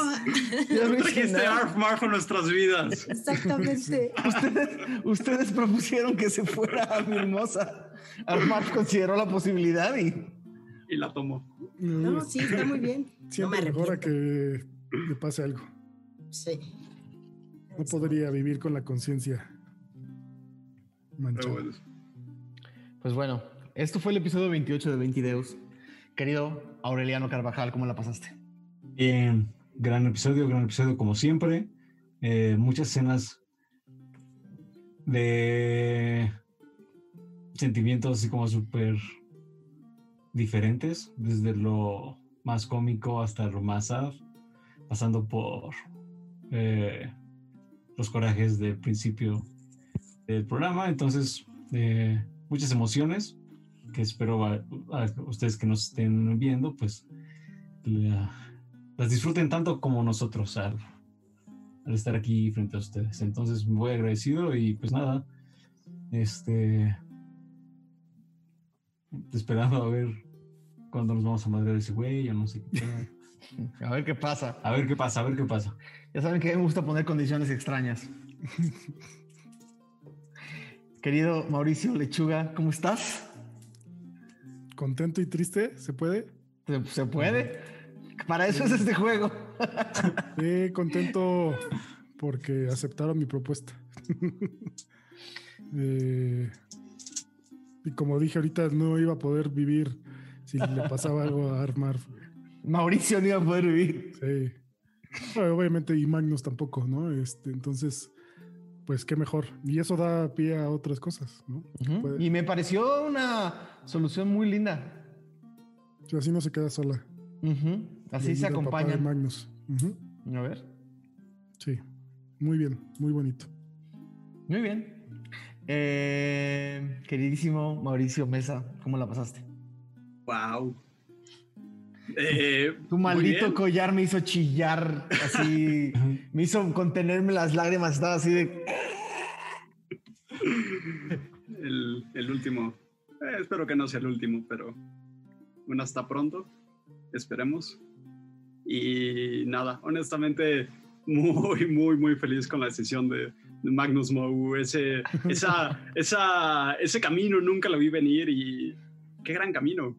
A: Yo no hice nada.
I: Arf Marf a nuestras vidas.
E: Exactamente.
A: Ustedes, ustedes propusieron que se fuera a mi hermosa. Armar consideró la posibilidad y
I: Y la tomó.
E: No, sí, está muy bien. No me
G: Siempre mejor a que le pase algo.
E: Sí.
G: No podría vivir con la conciencia manchada.
A: Pues bueno, esto fue el episodio 28 de 20 Deus. Querido Aureliano Carvajal, ¿cómo la pasaste?
H: Bien, gran episodio, gran episodio como siempre. Eh, muchas escenas de sentimientos así como súper diferentes, desde lo más cómico hasta lo más sad, pasando por eh, los corajes del principio del programa. Entonces, eh, muchas emociones que espero a, a ustedes que nos estén viendo, pues la- las disfruten tanto como nosotros al, al estar aquí frente a ustedes. Entonces, muy agradecido y pues nada, este, esperando a ver cuándo nos vamos a madrear ese güey, o no sé qué.
A: A ver qué pasa.
H: A ver qué pasa, a ver qué pasa.
A: Ya saben que a mí me gusta poner condiciones extrañas. Querido Mauricio Lechuga, ¿cómo estás?
G: ¿Contento y triste? ¿Se puede?
A: ¿Se, se puede? Para eso es este juego.
G: Eh, contento porque aceptaron mi propuesta. Eh, y como dije ahorita, no iba a poder vivir si le pasaba algo a Armar.
A: Mauricio no iba a poder vivir.
G: Sí. Bueno, obviamente, y Magnus tampoco, ¿no? Este, entonces, pues qué mejor. Y eso da pie a otras cosas, ¿no? Puede-
A: Y me pareció una solución muy linda.
G: si así no se queda sola.
A: Así se acompañan.
G: Magnus.
A: A ver.
G: Sí, muy bien, muy bonito.
A: Muy bien. Eh, queridísimo Mauricio Mesa, ¿cómo la pasaste?
I: Wow. Eh,
A: Tu maldito collar me hizo chillar, así, me hizo contenerme las lágrimas, estaba así de...
I: el, el último Eh, espero que no sea el último, pero bueno, hasta pronto. Esperemos. Y nada, honestamente, muy, muy, muy feliz con la decisión de, de Magnus Moe. Ese, esa, esa, ese camino nunca lo vi venir y qué gran camino.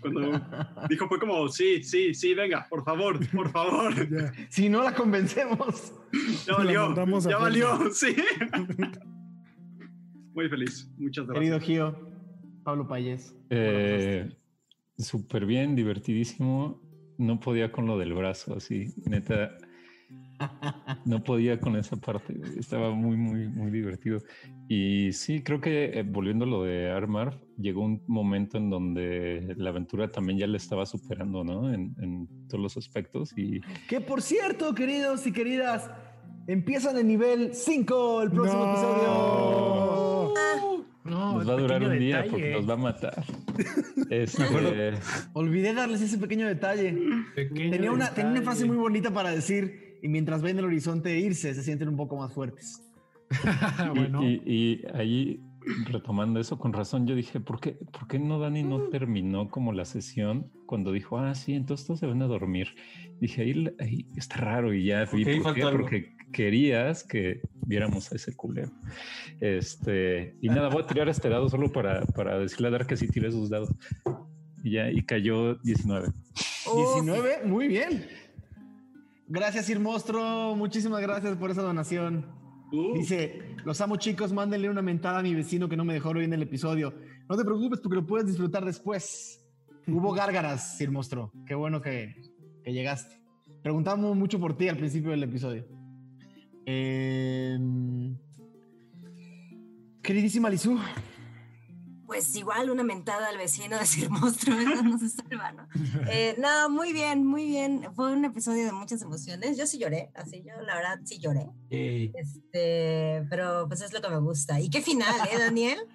I: Cuando dijo fue como, sí, sí, sí, venga, por favor, por favor.
G: Ya.
A: Si no la convencemos.
I: Ya valió, ya valió, sí. Muy feliz, muchas gracias.
A: Querido Gio, Pablo Payés.
F: Eh, Súper bien, divertidísimo. No podía con lo del brazo, así, neta. No podía con esa parte. Estaba muy, muy, muy divertido. Y sí, creo que eh, volviendo a lo de Armar, llegó un momento en donde la aventura también ya le estaba superando, ¿no? En, en todos los aspectos. Y
A: Que por cierto, queridos y queridas, empiezan en nivel 5 el próximo
G: No.
A: episodio.
C: No,
F: nos va a durar un día
C: detalle.
F: porque nos va a matar. Este,
A: Olvidé darles ese pequeño detalle.
C: Pequeño
A: Tenía una, tenía una frase
C: detalle.
A: muy bonita para decir, y mientras ven el horizonte irse, se sienten un poco más fuertes.
C: Ah,
F: Y-
C: bueno,
F: Y, y ahí, retomando eso con razón, yo dije, ¿por qué, ¿por qué no Dani no terminó como la sesión cuando dijo, ah, sí, entonces todos se van a dormir? Dije, ahí, ahí está raro y ya vi
M: Ok,
F: por qué, porque querías que viéramos a ese culero. Este, y nada, voy a tirar este dado solo para, para decirle a Dar que sí tire sus dados. Y ya, y cayó 19.
E: Uf,
A: 19, muy bien. Gracias, Sir Monstro. Muchísimas gracias por esa donación.
I: Uh,
A: Dice, los amo chicos, mándenle una mentada a mi vecino que no me dejó oír en el episodio. No te preocupes porque lo puedes disfrutar después. Hubo gárgaras, Sir Monstro. Qué bueno que, que llegaste. Preguntamos mucho por ti al principio del episodio. Em, queridísima Lizu,
E: Pues igual una mentada al vecino decir monstruo, eso no se salva, ¿no? Eh, no, muy bien, muy bien. Fue un episodio de muchas emociones. Yo sí lloré, así yo la verdad sí lloré. Este, pero pues es lo que me gusta. ¿Y qué final, eh, Daniel?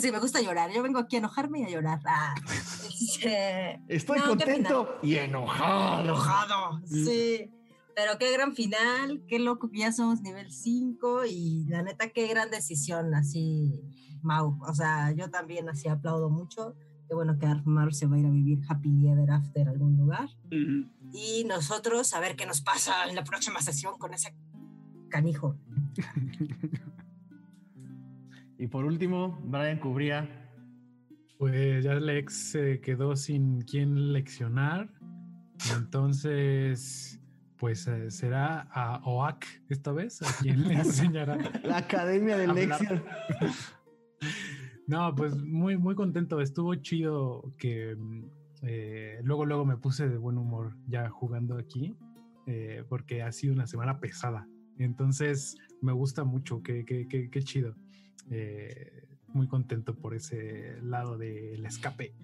E: Sí, me gusta llorar. Yo vengo aquí a enojarme y a llorar. Ah, este,
A: estoy
E: No,
A: contento y enojado.
E: enojado. Sí. Pero qué gran final, qué loco que ya somos nivel 5 y la neta qué gran decisión así, Mau. O sea, yo también así aplaudo mucho. Qué bueno que Armar se va a ir a vivir happily ever after a algún lugar. Y nosotros a ver qué nos pasa en la próxima sesión con ese canijo.
A: Y por último, Brian Cubría.
C: pues ya Lex se quedó sin quién leccionar. Entonces, pues eh, será a OAK esta vez a quien le enseñará.
A: La Academia de
C: Hablar.
A: Lexion.
C: No, pues muy, muy contento. Estuvo chido que eh, luego, luego me puse de buen humor ya jugando aquí, eh, porque ha sido una semana pesada. Entonces me gusta mucho, qué, qué, qué, qué chido. Muy contento por ese lado del escape.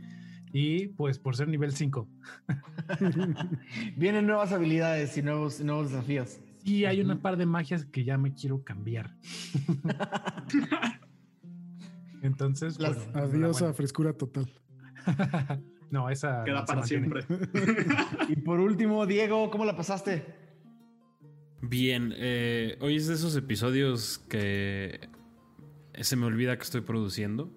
C: Y pues por ser nivel 5.
A: Vienen nuevas habilidades y nuevos, nuevos desafíos.
C: Y hay una par de magias que ya me quiero cambiar. Entonces,
A: Las-
C: bueno,
G: Adiós a frescura total.
C: No, esa
I: Queda
C: se
I: para siempre.
A: Y por último, Diego, ¿cómo la pasaste?
B: Bien, eh, hoy es de esos episodios que se me olvida que estoy produciendo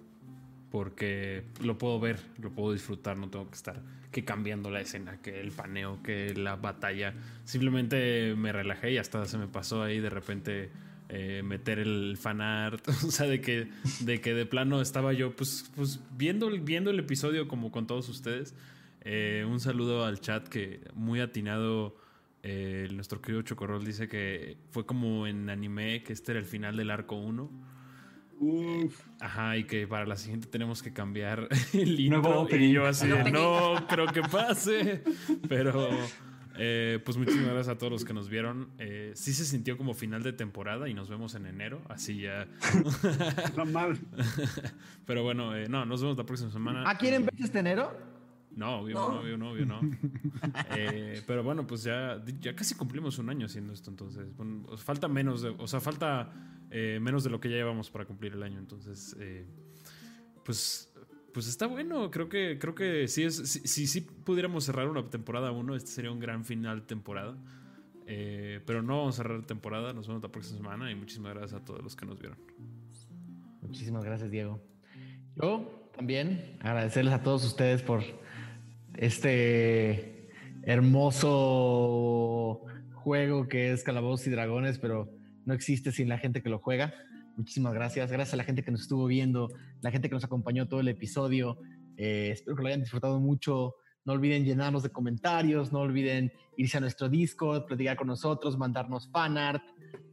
B: porque lo puedo ver, lo puedo disfrutar, no tengo que estar que cambiando la escena, que el paneo, que la batalla. Simplemente me relajé y hasta se me pasó ahí de repente eh, meter el fanart, o sea, de que, de que de plano estaba yo pues, pues viendo, viendo el episodio como con todos ustedes. Eh, un saludo al chat que muy atinado eh, nuestro querido Chocorrol dice que fue como en anime, que este era el final del arco 1.
I: Uf,
B: Ajá, y que para la siguiente tenemos que cambiar el
M: Nuevo
B: intro.
M: opening.
B: Y yo así de, no creo que pase. Pero, eh, pues muchísimas gracias a todos los que nos vieron. Eh, sí se sintió como final de temporada y nos vemos en enero. Así ya.
I: la madre.
B: Pero bueno, eh, no, nos vemos la próxima semana.
A: ¿Ah, quieren ver este enero?
B: No, obvio,
E: No.
B: no, obvio, no, obvio, no. Eh, pero bueno, pues ya, ya casi cumplimos un año haciendo esto, entonces. bueno, os falta menos, de, o sea, falta eh, menos de lo que ya llevamos para cumplir el año, entonces, eh, pues, pues está bueno. Creo que, creo que sí es, si, si, si pudiéramos cerrar una temporada 1, este sería un gran final de temporada. Eh, pero no vamos a cerrar temporada, nos vemos la próxima semana y muchísimas gracias a todos los que nos vieron.
A: Muchísimas gracias, Diego. Yo también agradecerles a todos ustedes por este hermoso juego que es Calabozos y Dragones, pero no existe sin la gente que lo juega. Muchísimas gracias. Gracias a la gente que nos estuvo viendo, la gente que nos acompañó todo el episodio. Eh, espero que lo hayan disfrutado mucho. No olviden llenarnos de comentarios, no olviden irse a nuestro Discord, platicar con nosotros, mandarnos fanart.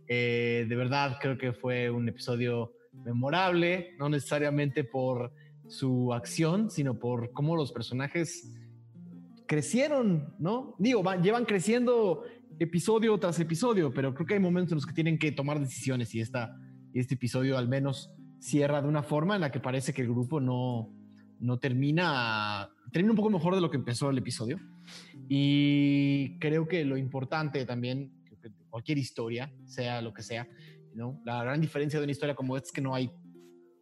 A: Eh, de verdad, creo que fue un episodio memorable, no necesariamente por su acción, sino por cómo los personajes crecieron, ¿no? Digo, llevan creciendo episodio tras episodio, pero creo que hay momentos en los que tienen que tomar decisiones y, esta, este episodio al menos cierra de una forma en la que parece que el grupo no, no termina, termina un poco mejor de lo que empezó el episodio. Y creo que lo importante también, cualquier historia, sea lo que sea, ¿no? La gran diferencia de una historia como esta es que no hay,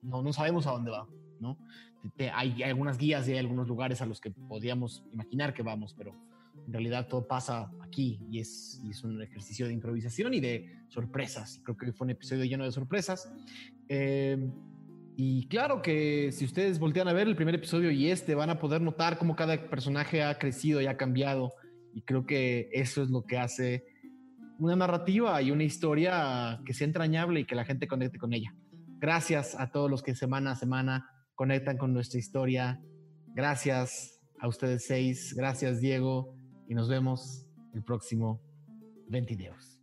A: no, no sabemos a dónde va, ¿no? Hay, algunas guías y hay algunos lugares a los que podríamos imaginar que vamos, pero en realidad todo pasa aquí y es, y es un ejercicio de improvisación y de sorpresas. Creo que fue un episodio lleno de sorpresas. Eh, y claro que si ustedes voltean a ver el primer episodio y este, van a poder notar cómo cada personaje ha crecido y ha cambiado. Y creo que eso es lo que hace una narrativa y una historia que sea entrañable y que la gente conecte con ella. Gracias a todos los que semana a semana conectan con nuestra historia. Gracias a ustedes seis. Gracias, Diego. Y nos vemos el próximo 22.